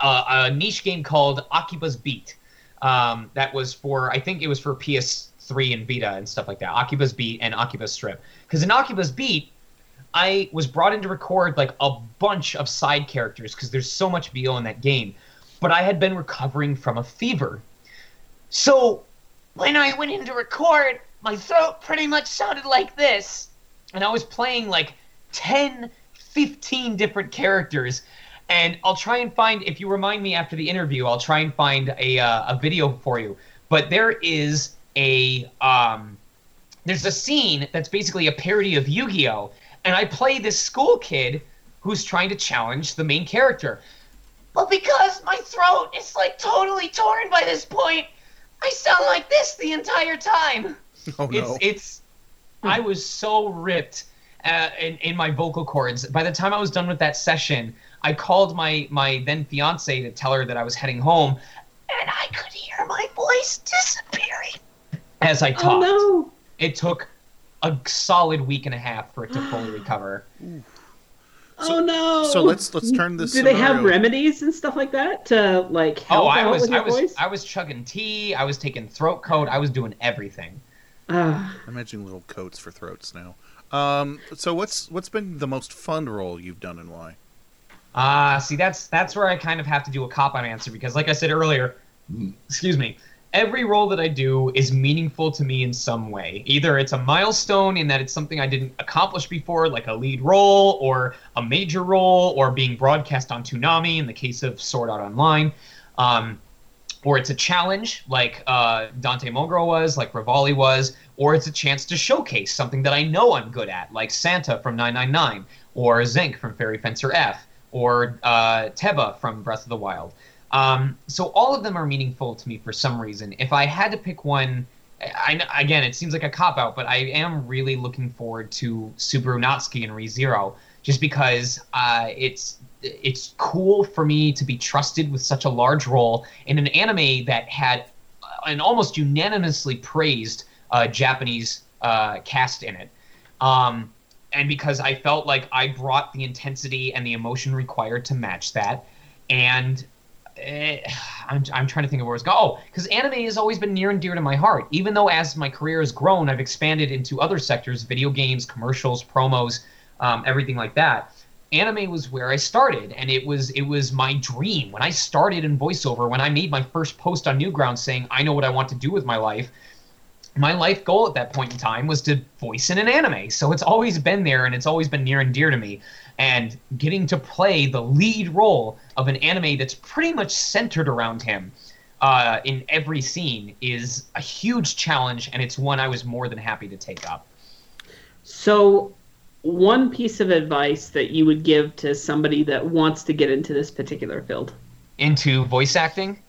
a, a niche game called Akiba's Beat. Um, that was for, I think it was for PS3 and Vita and stuff like that. Akiba's Beat and Akiba's Trip. Because in Akiba's Beat, I was brought in to record like a bunch of side characters because there's so much VO in that game. But I had been recovering from a fever. So when I went in to record, my throat pretty much sounded like this. And I was playing like 10, 15 different characters. And I'll try and find, if you remind me after the interview, I'll try and find a, uh, a video for you. But there is a, um, there's a scene that's basically a parody of Yu-Gi-Oh! And I play this school kid who's trying to challenge the main character. But because my throat is like totally torn by this point, I sound like this the entire time. Oh It's no. it's I was so ripped uh, in in my vocal cords. By the time I was done with that session, I called my my then fiance to tell her that I was heading home, and I could hear my voice disappearing as I talked. Oh no! It took a solid week and a half for it to fully recover. oh no! so let's- let's turn this Do they have remedies and stuff like that to like help Oh, I out was with I was voice? I was chugging tea. I was taking throat coat. I was doing everything. Ah. I'm imagining little coats for throats now. Um, so what's what's been the most fun role you've done and why? Ah, see, that's that's where I kind of have to do a cop out answer because, like I said earlier, excuse me, every role that I do is meaningful to me in some way. Either it's a milestone in that it's something I didn't accomplish before, like a lead role, or a major role, or being broadcast on Toonami in the case of Sword Art Online. Um, or it's a challenge like uh, Dante Mogro was, like Revali was, or it's a chance to showcase something that I know I'm good at, like Santa from 999, or Zinc from Fairy Fencer F, or uh, Teba from Breath of the Wild. Um, so all of them are meaningful to me for some reason. If I had to pick one, I, again, it seems like a cop out, but I am really looking forward to Subaru Natsuki and ReZero, just because uh, it's it's cool for me to be trusted with such a large role in an anime that had an almost unanimously praised uh, Japanese uh, cast in it. Um, and because I felt like I brought the intensity and the emotion required to match that. And eh, I'm, I'm trying to think of where it's going. Oh, because anime has always been near and dear to my heart. Even though as my career has grown, I've expanded into other sectors video games, commercials, promos, um, everything like that anime was where I started, and it was it was my dream when I started in voiceover. When I made my first post on Newgrounds saying I know what I want to do with my life, my life goal at that point in time was to voice in an anime. So it's always been there, and it's always been near and dear to me. And getting to play the lead role of an anime that's pretty much centered around him. Uh, in every scene is a huge challenge, and it's one I was more than happy to take up. So, one piece of advice that you would give to somebody that wants to get into this particular field? Into voice acting?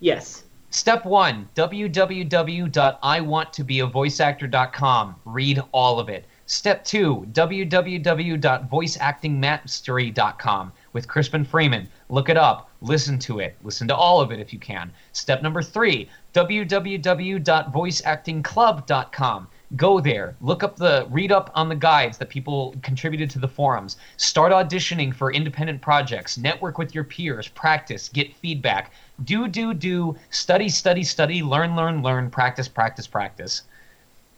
Yes. Step one www.iwanttobeavoiceactor.com. Read all of it. Step two www.voiceactingmastery.com with Crispin Freeman. Look it up, listen to it, listen to all of it if you can. Step number three www.voiceactingclub.com go there look up the read up on the guides that people contributed to the forums start auditioning for independent projects network with your peers practice get feedback do do do study study study learn learn learn practice practice practice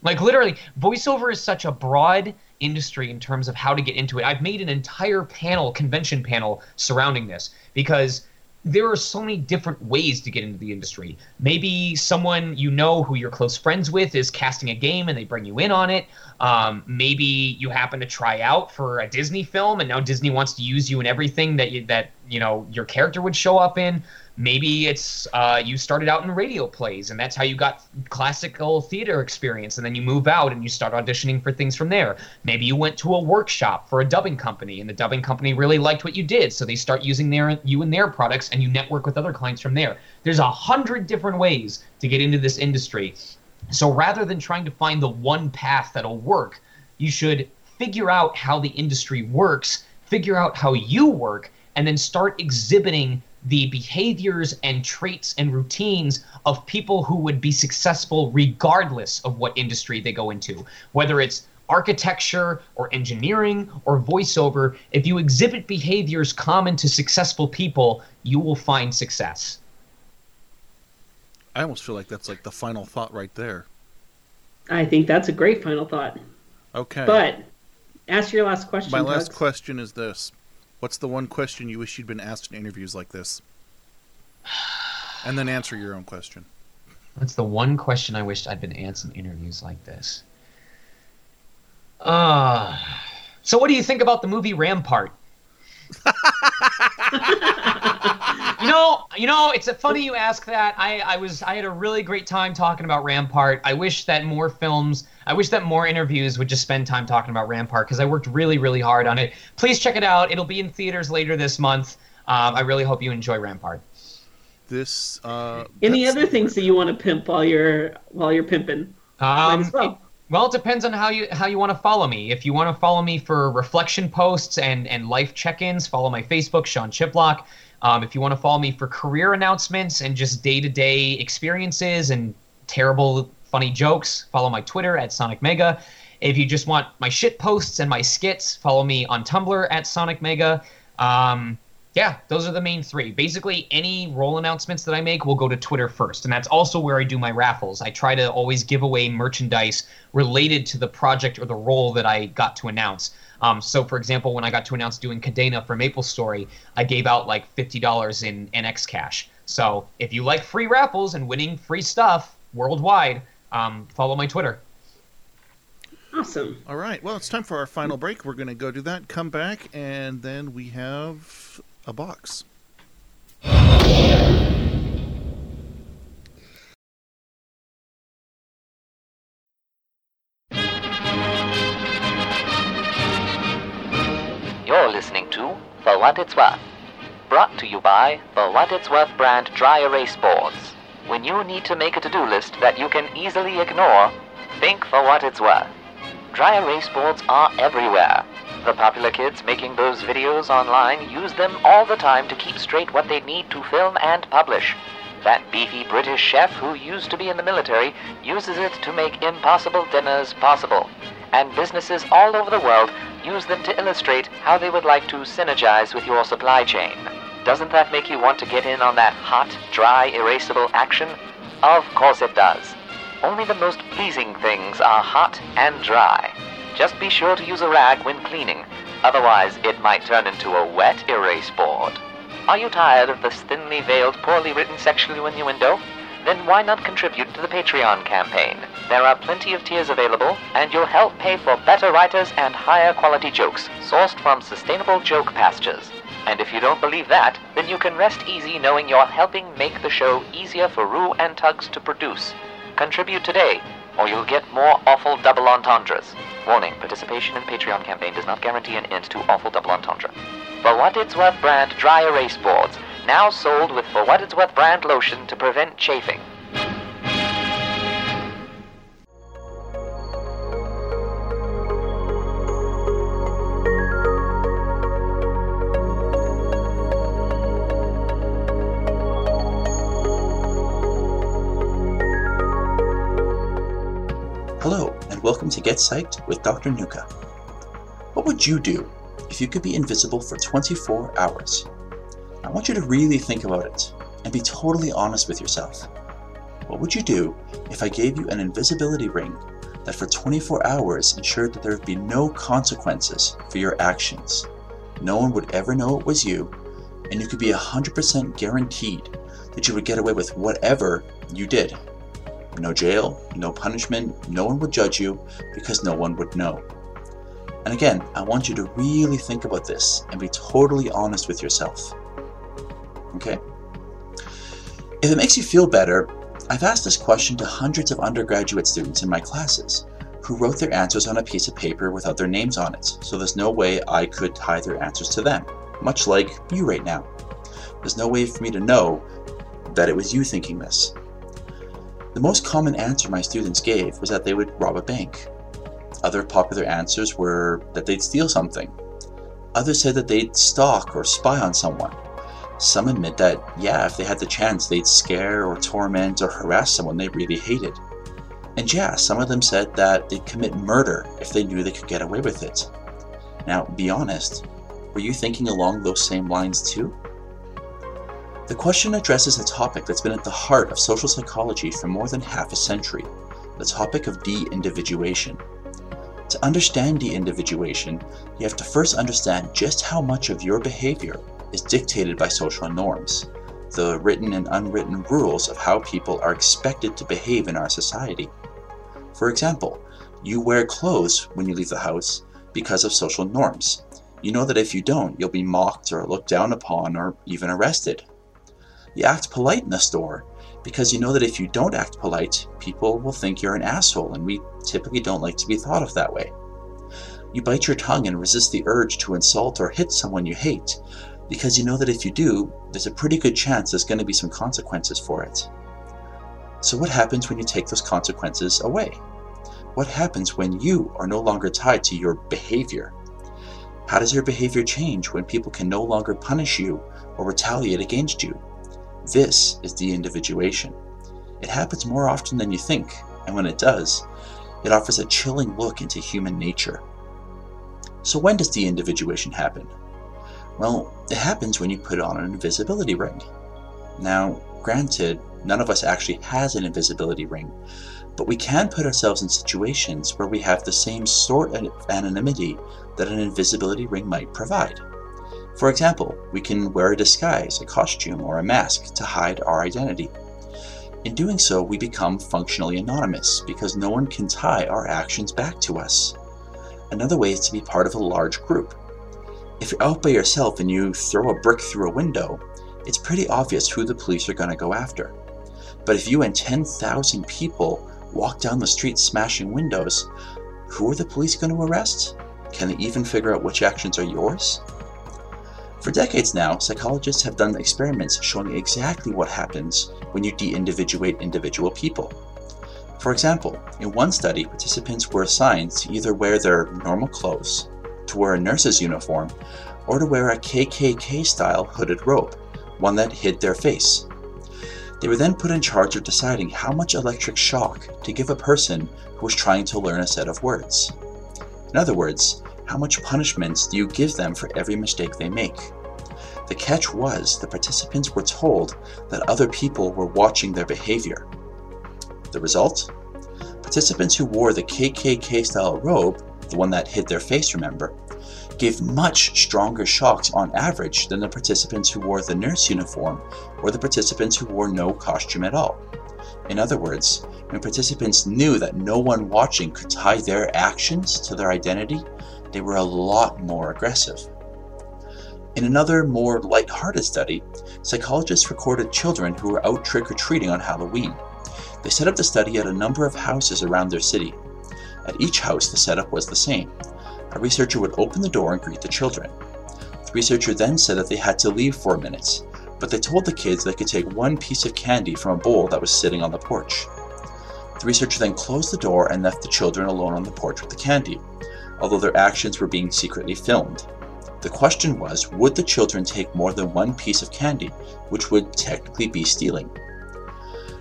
like literally voiceover is such a broad industry in terms of how to get into it i've made an entire panel convention panel surrounding this because there are so many different ways to get into the industry. Maybe someone you know who you're close friends with is casting a game and they bring you in on it. Um, maybe you happen to try out for a Disney film and now Disney wants to use you in everything that you, that you know your character would show up in. Maybe it's uh, you started out in radio plays and that's how you got classical theater experience, and then you move out and you start auditioning for things from there. Maybe you went to a workshop for a dubbing company and the dubbing company really liked what you did, so they start using their you and their products, and you network with other clients from there. There's a hundred different ways to get into this industry. So rather than trying to find the one path that'll work, you should figure out how the industry works, figure out how you work, and then start exhibiting the behaviors and traits and routines of people who would be successful regardless of what industry they go into, whether it's architecture or engineering or voiceover. If you exhibit behaviors common to successful people, you will find success. I almost feel like that's like the final thought right there. I think that's a great final thought. Okay. But ask your last question. My last Tugs. question is this What's the one question you wish you'd been asked in interviews like this? And then answer your own question. That's the one question I wished I'd been asked in interviews like this. Uh, so what do you think about the movie Rampart? you know, you know, it's funny you ask that. I, I was I had a really great time talking about Rampart. I wish that more films, I wish that more interviews would just spend time talking about Rampart because I worked really, really hard on it. Please check it out. It'll be in theaters later this month. Um, I really hope you enjoy Rampart. This uh Any other things that you want to pimp while you're while you're pimping? Um, well. Well, it depends on how you how you want to follow me. If you want to follow me for reflection posts and and life check-ins, follow my Facebook, Sean Chiplock. Um, if you want to follow me for career announcements and just day-to-day experiences and terrible funny jokes, follow my Twitter at Sonic Mega. If you just want my shit posts and my skits, follow me on Tumblr at Sonic Mega. Um, yeah, those are the main three. Basically, any role announcements that I make will go to Twitter first, and that's also where I do my raffles. I try to always give away merchandise related to the project or the role that I got to announce. Um, so, for example, when I got to announce doing Cadena for Maple Story, I gave out like fifty dollars in NX cash. So if you like free raffles and winning free stuff worldwide, um, follow my Twitter. Awesome. All right. Well, it's time for our final break. We're going to go do that, come back, and then we have a box. You're listening to For What It's Worth. Brought to you by the What It's Worth brand dry erase boards. When you need to make a to do list that you can easily ignore, think For What It's Worth. Dry erase boards are everywhere. The popular kids making those videos online use them all the time to keep straight what they need to film and publish. That beefy British chef who used to be in the military uses it to make impossible dinners possible. And businesses all over the world use them to illustrate how they would like to synergize with your supply chain. Doesn't that make you want to get in on that hot, dry, erasable action? Of course it does. Only the most pleasing things are hot and dry. Just be sure to use a rag when cleaning, otherwise it might turn into a wet erase board. Are you tired of this thinly veiled, poorly written sexual innuendo? Then why not contribute to the Patreon campaign? There are plenty of tiers available, and you'll help pay for better writers and higher quality jokes, sourced from sustainable joke pastures. And if you don't believe that, then you can rest easy knowing you're helping make the show easier for Ru and Tugs to produce. Contribute today, or you'll get more awful double entendres. Warning, participation in Patreon campaign does not guarantee an end to awful double entendre. For What It's Worth brand dry erase boards, now sold with For What It's Worth brand lotion to prevent chafing. Welcome to Get Psyched with Dr. Nuka. What would you do if you could be invisible for 24 hours? I want you to really think about it and be totally honest with yourself. What would you do if I gave you an invisibility ring that for 24 hours ensured that there would be no consequences for your actions? No one would ever know it was you, and you could be 100% guaranteed that you would get away with whatever you did. No jail, no punishment, no one would judge you because no one would know. And again, I want you to really think about this and be totally honest with yourself. Okay? If it makes you feel better, I've asked this question to hundreds of undergraduate students in my classes who wrote their answers on a piece of paper without their names on it, so there's no way I could tie their answers to them, much like you right now. There's no way for me to know that it was you thinking this. The most common answer my students gave was that they would rob a bank. Other popular answers were that they'd steal something. Others said that they'd stalk or spy on someone. Some admit that, yeah, if they had the chance, they'd scare or torment or harass someone they really hated. And yeah, some of them said that they'd commit murder if they knew they could get away with it. Now, be honest, were you thinking along those same lines too? The question addresses a topic that's been at the heart of social psychology for more than half a century the topic of de individuation. To understand de individuation, you have to first understand just how much of your behavior is dictated by social norms, the written and unwritten rules of how people are expected to behave in our society. For example, you wear clothes when you leave the house because of social norms. You know that if you don't, you'll be mocked or looked down upon or even arrested. You act polite in the store because you know that if you don't act polite, people will think you're an asshole, and we typically don't like to be thought of that way. You bite your tongue and resist the urge to insult or hit someone you hate because you know that if you do, there's a pretty good chance there's going to be some consequences for it. So, what happens when you take those consequences away? What happens when you are no longer tied to your behavior? How does your behavior change when people can no longer punish you or retaliate against you? This is de individuation. It happens more often than you think, and when it does, it offers a chilling look into human nature. So, when does de individuation happen? Well, it happens when you put on an invisibility ring. Now, granted, none of us actually has an invisibility ring, but we can put ourselves in situations where we have the same sort of anonymity that an invisibility ring might provide. For example, we can wear a disguise, a costume, or a mask to hide our identity. In doing so, we become functionally anonymous because no one can tie our actions back to us. Another way is to be part of a large group. If you're out by yourself and you throw a brick through a window, it's pretty obvious who the police are going to go after. But if you and 10,000 people walk down the street smashing windows, who are the police going to arrest? Can they even figure out which actions are yours? For decades now, psychologists have done experiments showing exactly what happens when you de individuate individual people. For example, in one study, participants were assigned to either wear their normal clothes, to wear a nurse's uniform, or to wear a KKK style hooded robe, one that hid their face. They were then put in charge of deciding how much electric shock to give a person who was trying to learn a set of words. In other words, how much punishments do you give them for every mistake they make? The catch was the participants were told that other people were watching their behavior. The result? Participants who wore the KKK style robe, the one that hid their face, remember, gave much stronger shocks on average than the participants who wore the nurse uniform or the participants who wore no costume at all. In other words, when participants knew that no one watching could tie their actions to their identity, they were a lot more aggressive. In another, more light-hearted study, psychologists recorded children who were out trick or treating on Halloween. They set up the study at a number of houses around their city. At each house, the setup was the same a researcher would open the door and greet the children. The researcher then said that they had to leave for minutes, but they told the kids they could take one piece of candy from a bowl that was sitting on the porch. The researcher then closed the door and left the children alone on the porch with the candy, although their actions were being secretly filmed. The question was would the children take more than one piece of candy, which would technically be stealing?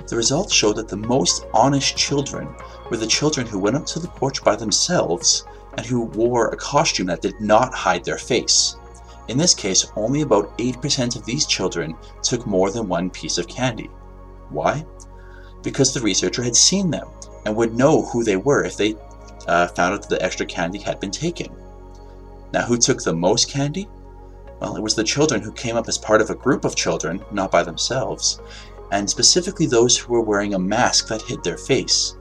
The results showed that the most honest children were the children who went up to the porch by themselves and who wore a costume that did not hide their face. In this case, only about 8% of these children took more than one piece of candy. Why? Because the researcher had seen them and would know who they were if they uh, found out that the extra candy had been taken. Now, who took the most candy? Well, it was the children who came up as part of a group of children, not by themselves, and specifically those who were wearing a mask that hid their face.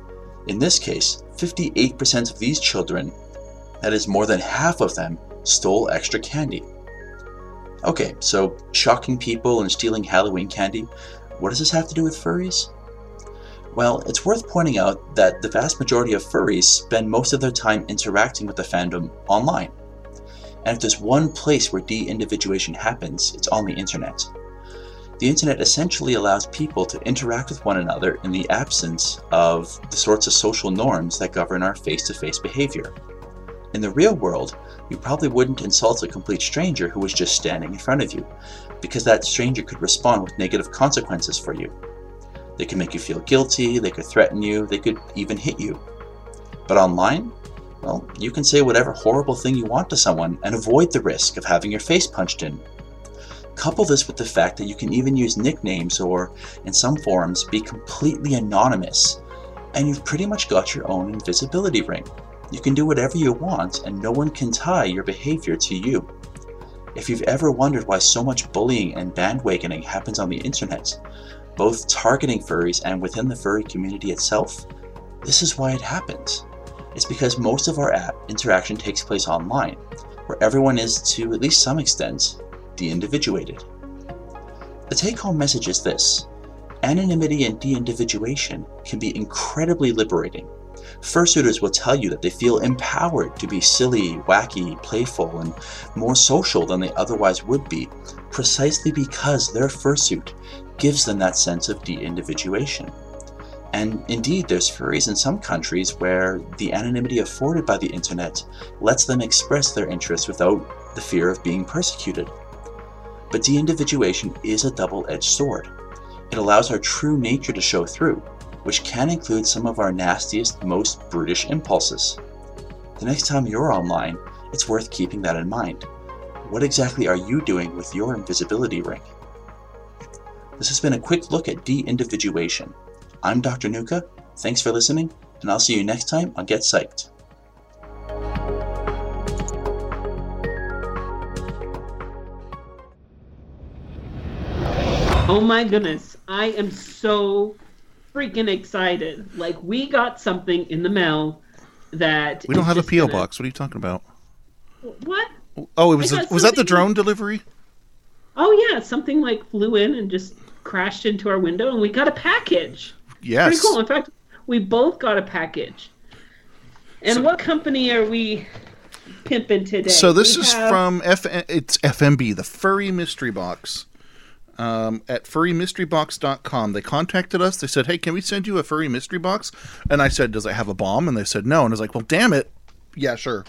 In this case, 58% of these children that is, more than half of them stole extra candy. Okay, so shocking people and stealing Halloween candy, what does this have to do with furries? Well, it's worth pointing out that the vast majority of furries spend most of their time interacting with the fandom online. And if there's one place where de individuation happens, it's on the internet. The internet essentially allows people to interact with one another in the absence of the sorts of social norms that govern our face to face behavior. In the real world, you probably wouldn't insult a complete stranger who was just standing in front of you, because that stranger could respond with negative consequences for you. They could make you feel guilty, they could threaten you, they could even hit you. But online, well, you can say whatever horrible thing you want to someone and avoid the risk of having your face punched in. Couple this with the fact that you can even use nicknames or, in some forums, be completely anonymous, and you've pretty much got your own invisibility ring. You can do whatever you want, and no one can tie your behavior to you. If you've ever wondered why so much bullying and bandwagoning happens on the internet, both targeting furries and within the furry community itself, this is why it happens. It's because most of our app interaction takes place online, where everyone is, to at least some extent, de individuated. The take home message is this anonymity and de individuation can be incredibly liberating Fursuiters will tell you that they feel empowered to be silly, wacky, playful, and more social than they otherwise would be, precisely because their fursuit gives them that sense of de individuation. And indeed, there's furries in some countries where the anonymity afforded by the internet lets them express their interests without the fear of being persecuted. But de individuation is a double edged sword. It allows our true nature to show through, which can include some of our nastiest, most brutish impulses. The next time you're online, it's worth keeping that in mind. What exactly are you doing with your invisibility ring? This has been a quick look at de individuation. I'm Dr. Nuka. Thanks for listening, and I'll see you next time on Get Psyched. Oh my goodness. I am so freaking excited. Like, we got something in the mail that. We don't have a just PO gonna- box. What are you talking about? What? Oh, it was I a, got was that the drone delivery? Oh, yeah. Something like flew in and just crashed into our window, and we got a package. Yes. Pretty cool. In fact, we both got a package. And what company are we pimping today? So this We is have- from F. It's FMB, the Furry Mystery Box. Um, at furrymysterybox.com. They contacted us. They said, "Hey, can we send you a furry mystery box?" And I said, "Does it have a bomb?" And they said, "No." And I was like, "Well, damn it, yeah, sure."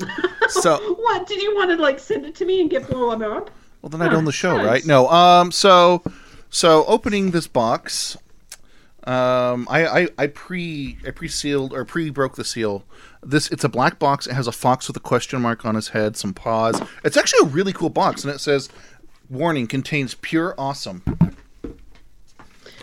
so What? Did you want to, like, send it to me and get blown up? Well, then I'd own the show, nice. right? No. Um. So, so opening this box, um, I I, I pre I pre sealed or pre broke the seal. This it's a black box. It has a fox with a question mark on his head, some paws. It's actually a really cool box, and it says, "Warning: contains pure awesome."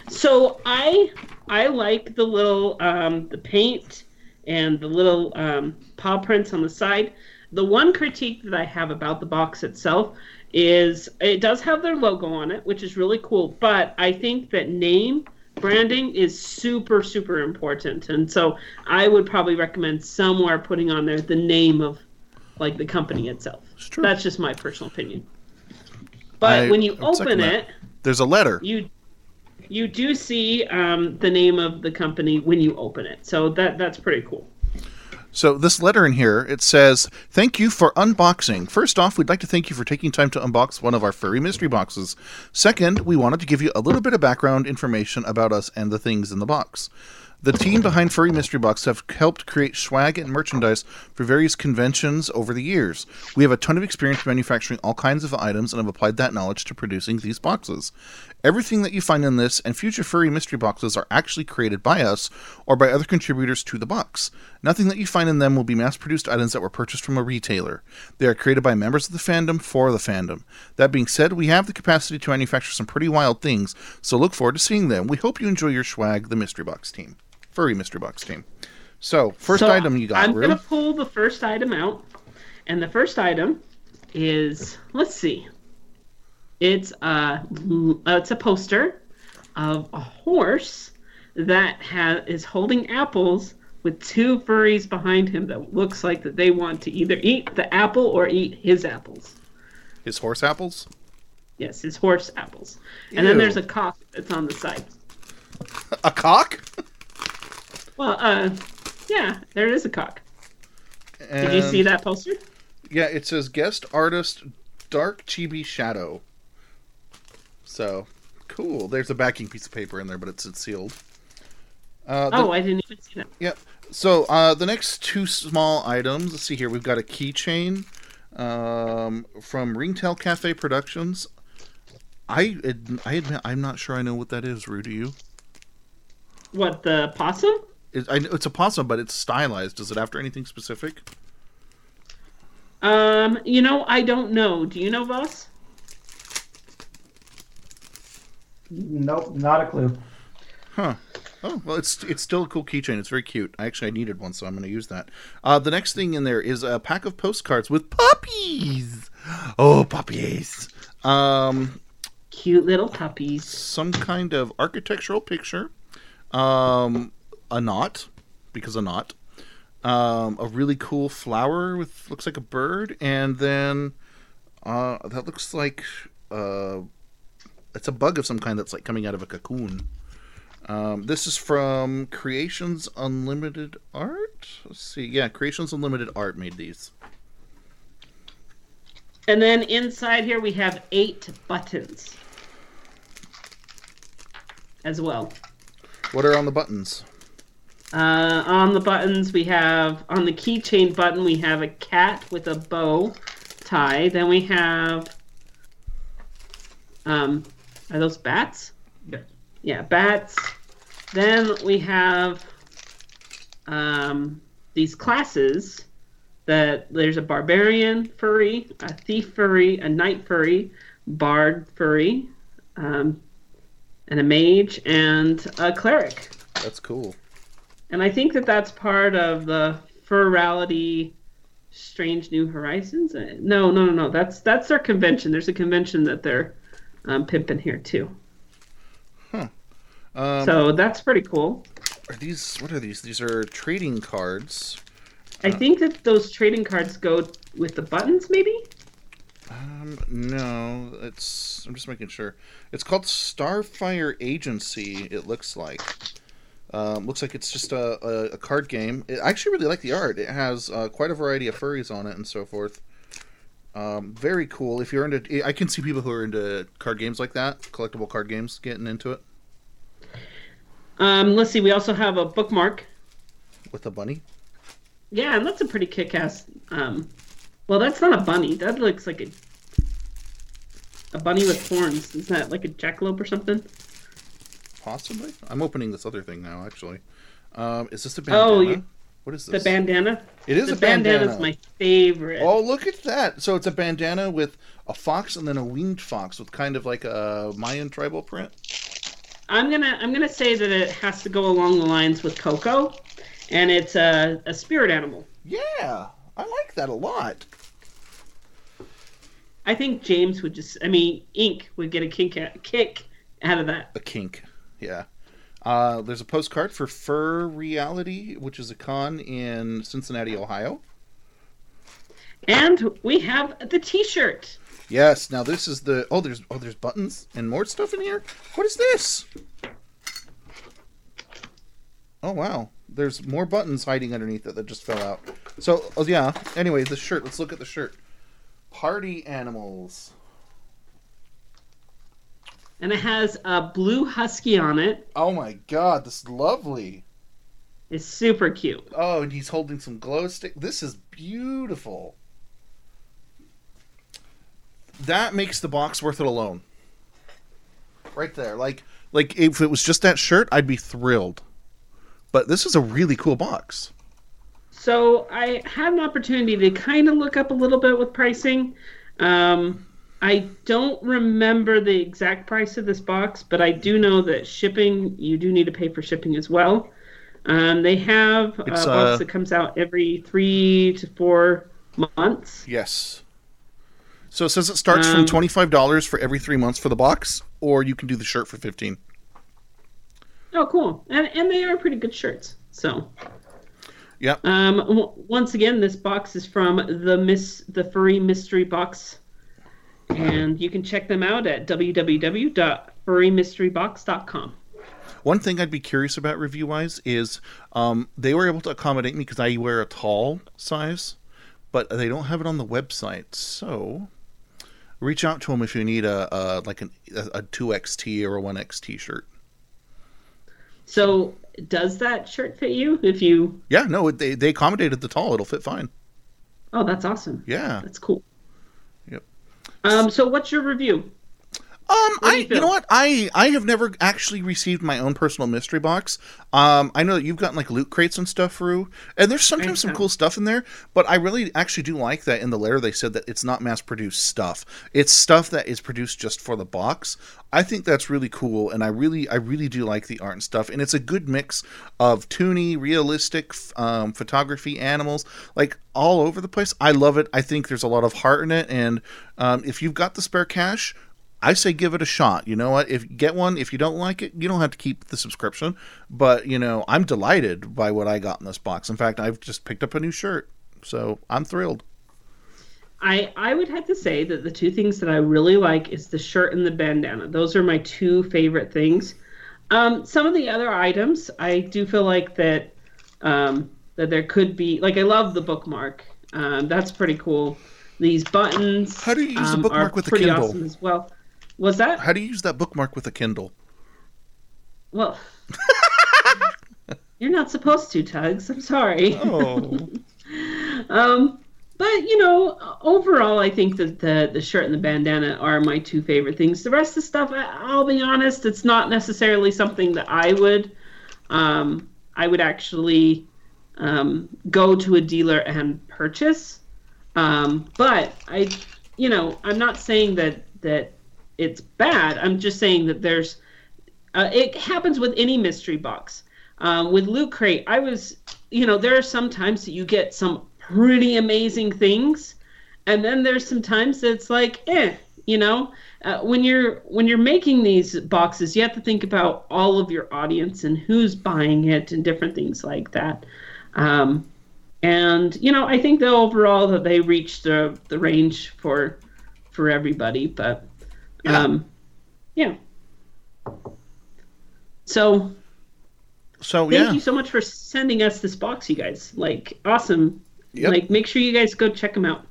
So I I like the little um, the paint and the little um, paw prints on the side. The one critique that I have about the box itself is it does have their logo on it, which is really cool. But I think that name branding is super super important, and so I would probably recommend somewhere putting on there the name of like the company itself. That's just my personal opinion. But I- when you I would second open that. it, there's a letter. you you do see um, the name of the company when you open it, so that that's pretty cool. So this letter in here, it says, "Thank you for unboxing. First off, we'd like to thank you for taking time to unbox one of our furry mystery boxes. Second, we wanted to give you a little bit of background information about us and the things in the box." The team behind Furry Mystery Box have helped create swag and merchandise for various conventions over the years. We have a ton of experience manufacturing all kinds of items and have applied that knowledge to producing these boxes. Everything that you find in this and future furry mystery boxes are actually created by us or by other contributors to the box. Nothing that you find in them will be mass produced items that were purchased from a retailer. They are created by members of the fandom for the fandom. That being said, we have the capacity to manufacture some pretty wild things, so look forward to seeing them. We hope you enjoy your swag, the Mystery Box team. Furry Mystery Box team. So, first So item you got, I'm Ru. gonna pull the first item out, and the first item is let's see, it's a uh, it's a poster of a horse that ha- is holding apples with two furries behind him that looks like that they want to either eat the apple or eat his apples. His horse apples? Yes, his horse apples. And then there's a cock that's on the side. A cock? Well, uh, yeah, there is a cock. Did you see that poster? Yeah, it says guest artist Dark Chibi Shadow. So cool. There's a backing piece of paper in there, but it's, it's sealed. Uh, the- oh, I didn't even see that. Yep. So uh, the next two small items. Let's see here. We've got a keychain um, from Ringtail Cafe Productions. I I admit I'm not sure I know what that is. Ru, do you? What the possum? It, I, know it's a possum, but it's stylized. Does it after anything specific? Um, you know, I don't know. Do you know, Voss? Nope, not a clue. Huh. Oh well, it's it's still a cool keychain. It's very cute. I actually I needed one, so I'm going to use that. Uh, the next thing in there is a pack of postcards with puppies. Oh, puppies! Um, cute little puppies. Some kind of architectural picture. Um, a knot, because a knot. Um, a really cool flower with looks like a bird, and then uh, that looks like uh, it's a bug of some kind that's like coming out of a cocoon. Um, this is from Creations Unlimited Art. Let's see. Yeah, Creations Unlimited Art made these. And then inside here we have eight buttons as well. What are on the buttons? Uh, on the buttons, we have on the keychain button, we have a cat with a bow tie. Then we have, um, are those bats? Yeah, bats. Then we have um, these classes that there's a barbarian furry, a thief furry, a knight furry, bard furry, um, and a mage, and a cleric. That's cool. And I think that that's part of the Furality Strange New Horizons. Uh, No, no, no, no. That's that's their convention. There's a convention that they're um, pimping here too. Um, so that's pretty cool. Are these? What are these? These are trading cards. I think that those trading cards go with the buttons, maybe. Um, no, it's. I'm just making sure. It's called Starfire Agency. It looks like. Um, looks like it's just a, a, a card game. I actually really like the art. It has uh, quite a variety of furries on it and so forth. Um, very cool. If you're into, I can see people who are into card games like that, collectible card games, getting into it Um, let's see. We also have a bookmark. with a bunny. Yeah, and that's a pretty kick-ass. Um, well, that's not a bunny. That looks like a a bunny with horns. Is that like a jackalope or something? Possibly. I'm opening this other thing now. Actually, um, is this a bandana? Oh, you, what is this? the bandana? It is the a bandana. Bandana is my favorite. Oh, look at that! So it's a bandana with a fox and then a winged fox with kind of like a Mayan tribal print. I'm gonna I'm gonna say that it has to go along the lines with Coco, and it's a, a spirit animal. Yeah, I like that a lot. I think James would just I mean Ink would get a kick kick out of that. A kink, yeah. Uh, there's a postcard for Furality, which is a con in Cincinnati, Ohio. And we have the T-shirt. Yes. Now this is the oh there's oh there's buttons and more stuff in here. What is this? Oh wow, there's more buttons hiding underneath it that just fell out. So oh yeah. Anyway, the shirt. Let's look at the shirt. Party animals. And it has a blue husky on it. Oh my god, this is lovely. It's super cute. Oh, and he's holding some glow stick. This is beautiful. That makes the box worth it alone. Right there. Like like if it was just that shirt, I'd be thrilled. But this is a really cool box. So I had an opportunity to kind of look up a little bit with pricing. Um, I don't remember the exact price of this box, but I do know that shipping you do need to pay for shipping as well. Um, they have a It's, box uh, that comes out every three to four months. Yes. So it says it starts Um, from twenty five dollars for every three months for the box, or you can do the shirt for fifteen. Oh, cool! And and they are pretty good shirts. So Yep. Um, w- once again, this box is from the Miss the Furry Mystery Box, and you can check them out at www.furrymysterybox.com. One thing I'd be curious about review wise is um, they were able to accommodate me because I wear a tall size, but they don't have it on the website. So reach out to them if you need a, a like an, a two XT or a one X T shirt. So, does that shirt fit you? If you, Yeah, no, they they accommodated the tall. It'll fit fine. oh, that's awesome. Yeah. That's cool. Um, so what's your review? Um, I you, know what I I have never actually received my own personal mystery box. Um, I know that you've gotten like loot crates and stuff through, and there's sometimes some cool stuff in there. But I really actually do like that in the letter they said that it's not mass produced stuff. It's stuff that is produced just for the box. I think that's really cool, and I really I really do like the art and stuff. And it's a good mix of toony, realistic um, photography, animals, like all over the place. I love it. I think there's a lot of heart in it, and um, if you've got the spare cash. I say give it a shot. You know what? If get one, if you don't like it, you don't have to keep the subscription. But you know, I'm delighted by what I got in this box. In fact, I've just picked up a new shirt, so I'm thrilled. I I would have to say that the two things that I really like is the shirt and the bandana. Those are my two favorite things. Um, some of the other items, I do feel like that um, that there could be like I love the bookmark. Um, that's pretty cool. These buttons. How do you use the um, bookmark with the Kindle? Awesome as well. Was that? How do you use that bookmark with a Kindle? Well, you're not supposed to, Tugs. I'm sorry. Oh. um, but you know, overall, I think that the the shirt and the bandana are my two favorite things. The rest of the stuff, I'll be honest, it's not necessarily something that I would, um, I would actually um, go to a dealer and purchase. Um, but I, you know, I'm not saying that that it's bad. I'm just saying that there's uh, it happens with any mystery box. Um, with Loot Crate, I was, you know, there are some times that you get some pretty amazing things, and then there's some times that it's like, eh, You know, uh, when you're when you're making these boxes, you have to think about all of your audience and who's buying it and different things like that. Um, and you know, I think that overall that they reach the the range for for everybody. But um, yeah. So so thank yeah, you so much for sending us this box, you guys. Like awesome. Yep. Like make sure you guys go check them out.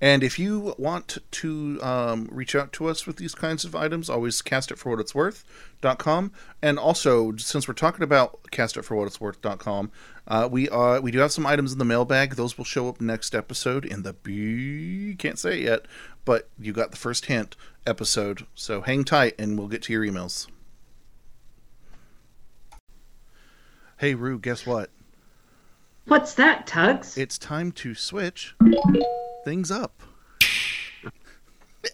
And if you want to um, reach out to us with these kinds of items, always cast it for what it's worth.com. And also, since we're talking about cast it for what it's worth.com, uh, we uh, we do have some items in the mailbag. Those will show up next episode in the B can't say it yet, but you got the first hint episode. So hang tight and we'll get to your emails. Hey Ru, guess what? What's that, Tugs? It's time to switch things up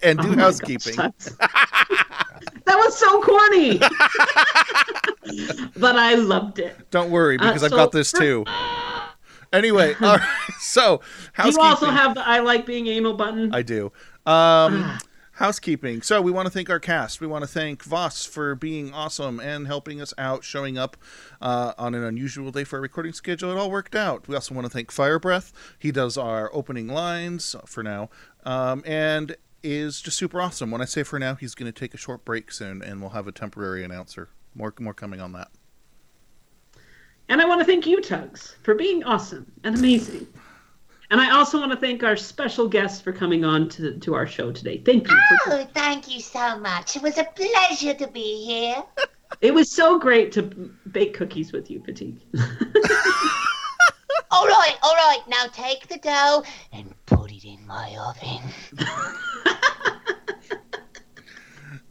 and do Oh housekeeping. gosh, that was so corny. but I loved it. Don't worry, Uh, because I've got this too. Anyway, right. So Do you also have the I like being anal button? I do. Um, housekeeping. So we want to thank our cast. We want to thank Voss for being awesome and helping us out, showing up uh, on an unusual day for our recording schedule. It all worked out. We also want to thank Fire Breath. He does our opening lines for now, um, and is just super awesome. When I say for now, he's going to take a short break soon, and we'll have a temporary announcer. More, more coming on that. And I want to thank you, Tugs, for being awesome and amazing. And I also want to thank our special guests for coming on to, to our show today. Thank you. For, Oh, thank you so much. It was a pleasure to be here. it was so great to bake cookies with you, Fatigue. All right, all right. Now take the dough and put it in my oven.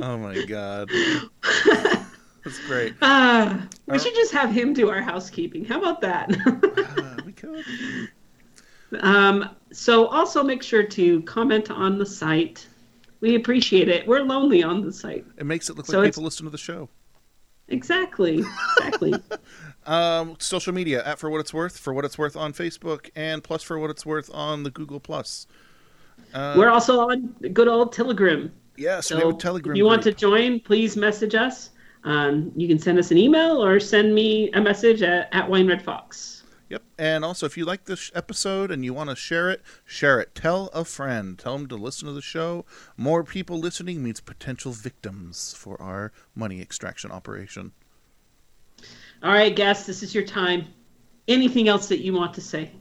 Oh my god, that's great. Ah, we should just have him do our housekeeping. How about that? we could. Um, so also make sure to comment on the site. We appreciate it. We're lonely on the site. It makes it look So like people listen to the show. Exactly. Exactly. Um, social media at for what it's worth, for what it's worth on Facebook, and plus for what it's worth on the Google Plus. Uh, We're also on good old Telegram. Yes, so we have a Telegram If you want to join, please message us. Um, you can send us an email or send me a message at, at Wine Red Fox. Yep. And also, if you like this episode and you want to share it, share it. Tell a friend. Tell them to listen to the show. More people listening means potential victims for our money extraction operation. All right, guests, this is your time. Anything else that you want to say?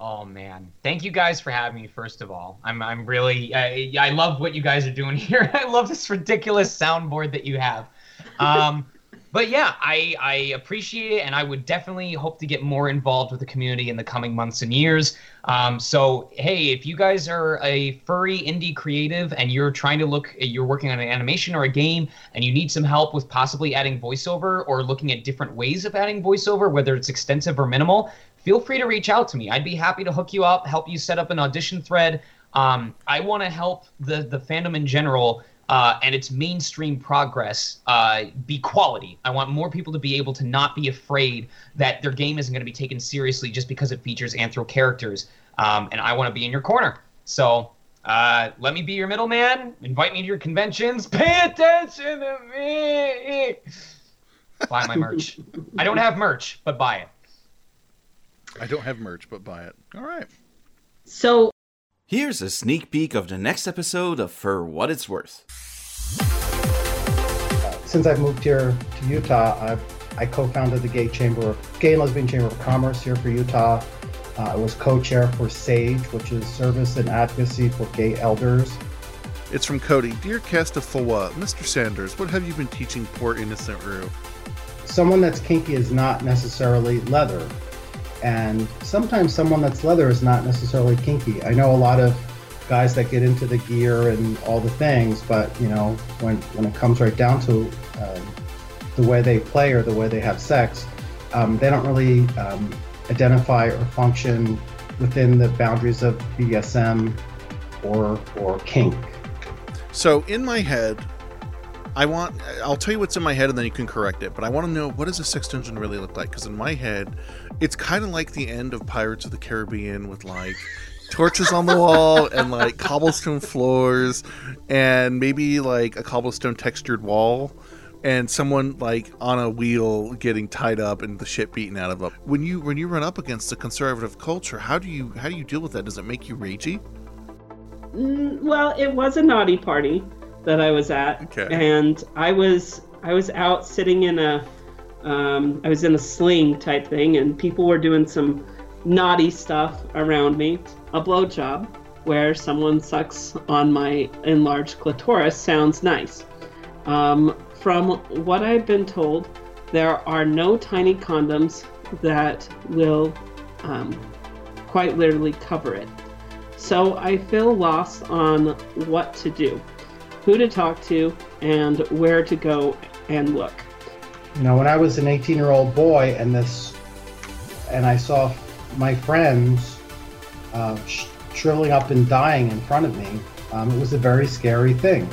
Oh man, thank you guys for having me. First of all, I'm I'm really I, I love what you guys are doing here. I love this ridiculous soundboard that you have. Um, but yeah, I I appreciate it, and I would definitely hope to get more involved with the community in the coming months and years. Um, so hey, if you guys are a furry indie creative and you're trying to look, you're working on an animation or a game, and you need some help with possibly adding voiceover or looking at different ways of adding voiceover, whether it's extensive or minimal, feel free to reach out to me. I'd be happy to hook you up, help you set up an audition thread. Um, I want to help the the fandom in general uh, and its mainstream progress uh, be quality. I want more people to be able to not be afraid that their game isn't going to be taken seriously just because it features anthro characters. Um, and I want to be in your corner. So uh, let me be your middleman. Invite me to your conventions. Pay attention to me. Buy my merch. I don't have merch, but buy it. I don't have merch, but buy it. All right. So Here's a sneak peek of the next episode of For What It's Worth. Since I've moved here to Utah, I've, I co-founded the Gay Chamber, Gay and Lesbian Chamber of Commerce here for Utah. Uh, I was co-chair for SAGE, which is Service and Advocacy for Gay Elders. It's from Cody. Dear cast of Fowa, Mr. Sanders, what have you been teaching poor innocent Ru? Someone that's kinky is not necessarily leather, and sometimes someone that's leather is not necessarily kinky. I know a lot of guys that get into the gear and all the things, but you know, when when it comes right down to um, the way they play or the way they have sex, um, they don't really um, identify or function within the boundaries of BDSM or or kink. So in my head, I want. I'll tell you what's in my head, and then you can correct it. But I want to know what does a sex dungeon really look like? Because in my head, it's kind of like the end of Pirates of the Caribbean with like torches on the wall and like cobblestone floors and maybe like a cobblestone textured wall and someone like on a wheel getting tied up and the shit beaten out of them. When you when you run up against the conservative culture, how do you how do you deal with that? Does it make you ragey? Mm, well, it was a naughty party that I was at, Okay. and I was I was out sitting in a um, I was in a sling type thing, and people were doing some naughty stuff around me. A blowjob where someone sucks on my enlarged clitoris sounds nice. Um, from what I've been told, there are no tiny condoms that will um, quite literally cover it. So I feel lost on what to do, who to talk to, and where to go and look. You know, when I was an 18 year old boy and this, and I saw my friends uh, sh- shriveling up and dying in front of me, um, it was a very scary thing.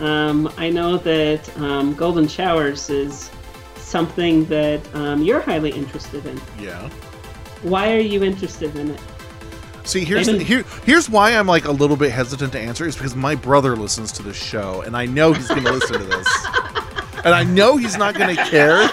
Um, I know that um, golden showers is something that um, you're highly interested in. Yeah. Why are you interested in it? See, here's the, here here's why I'm like a little bit hesitant to answer is because my brother listens to this show and I know he's going to listen to this. And I know he's not going to care.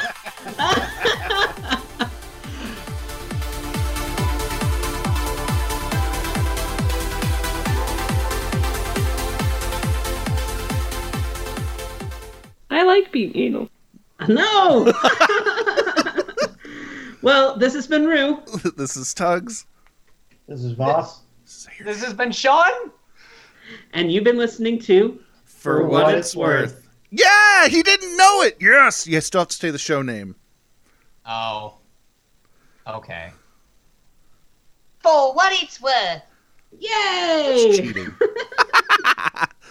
I like being anal. No. well, this has been Ru. this is Tugs. This is Voss. This has been Sean. And you've been listening to For, what, it's worth. Yeah, he didn't know it. Yes, you still have to say the show name. Oh. Okay. For what it's worth. Yay! Cheating.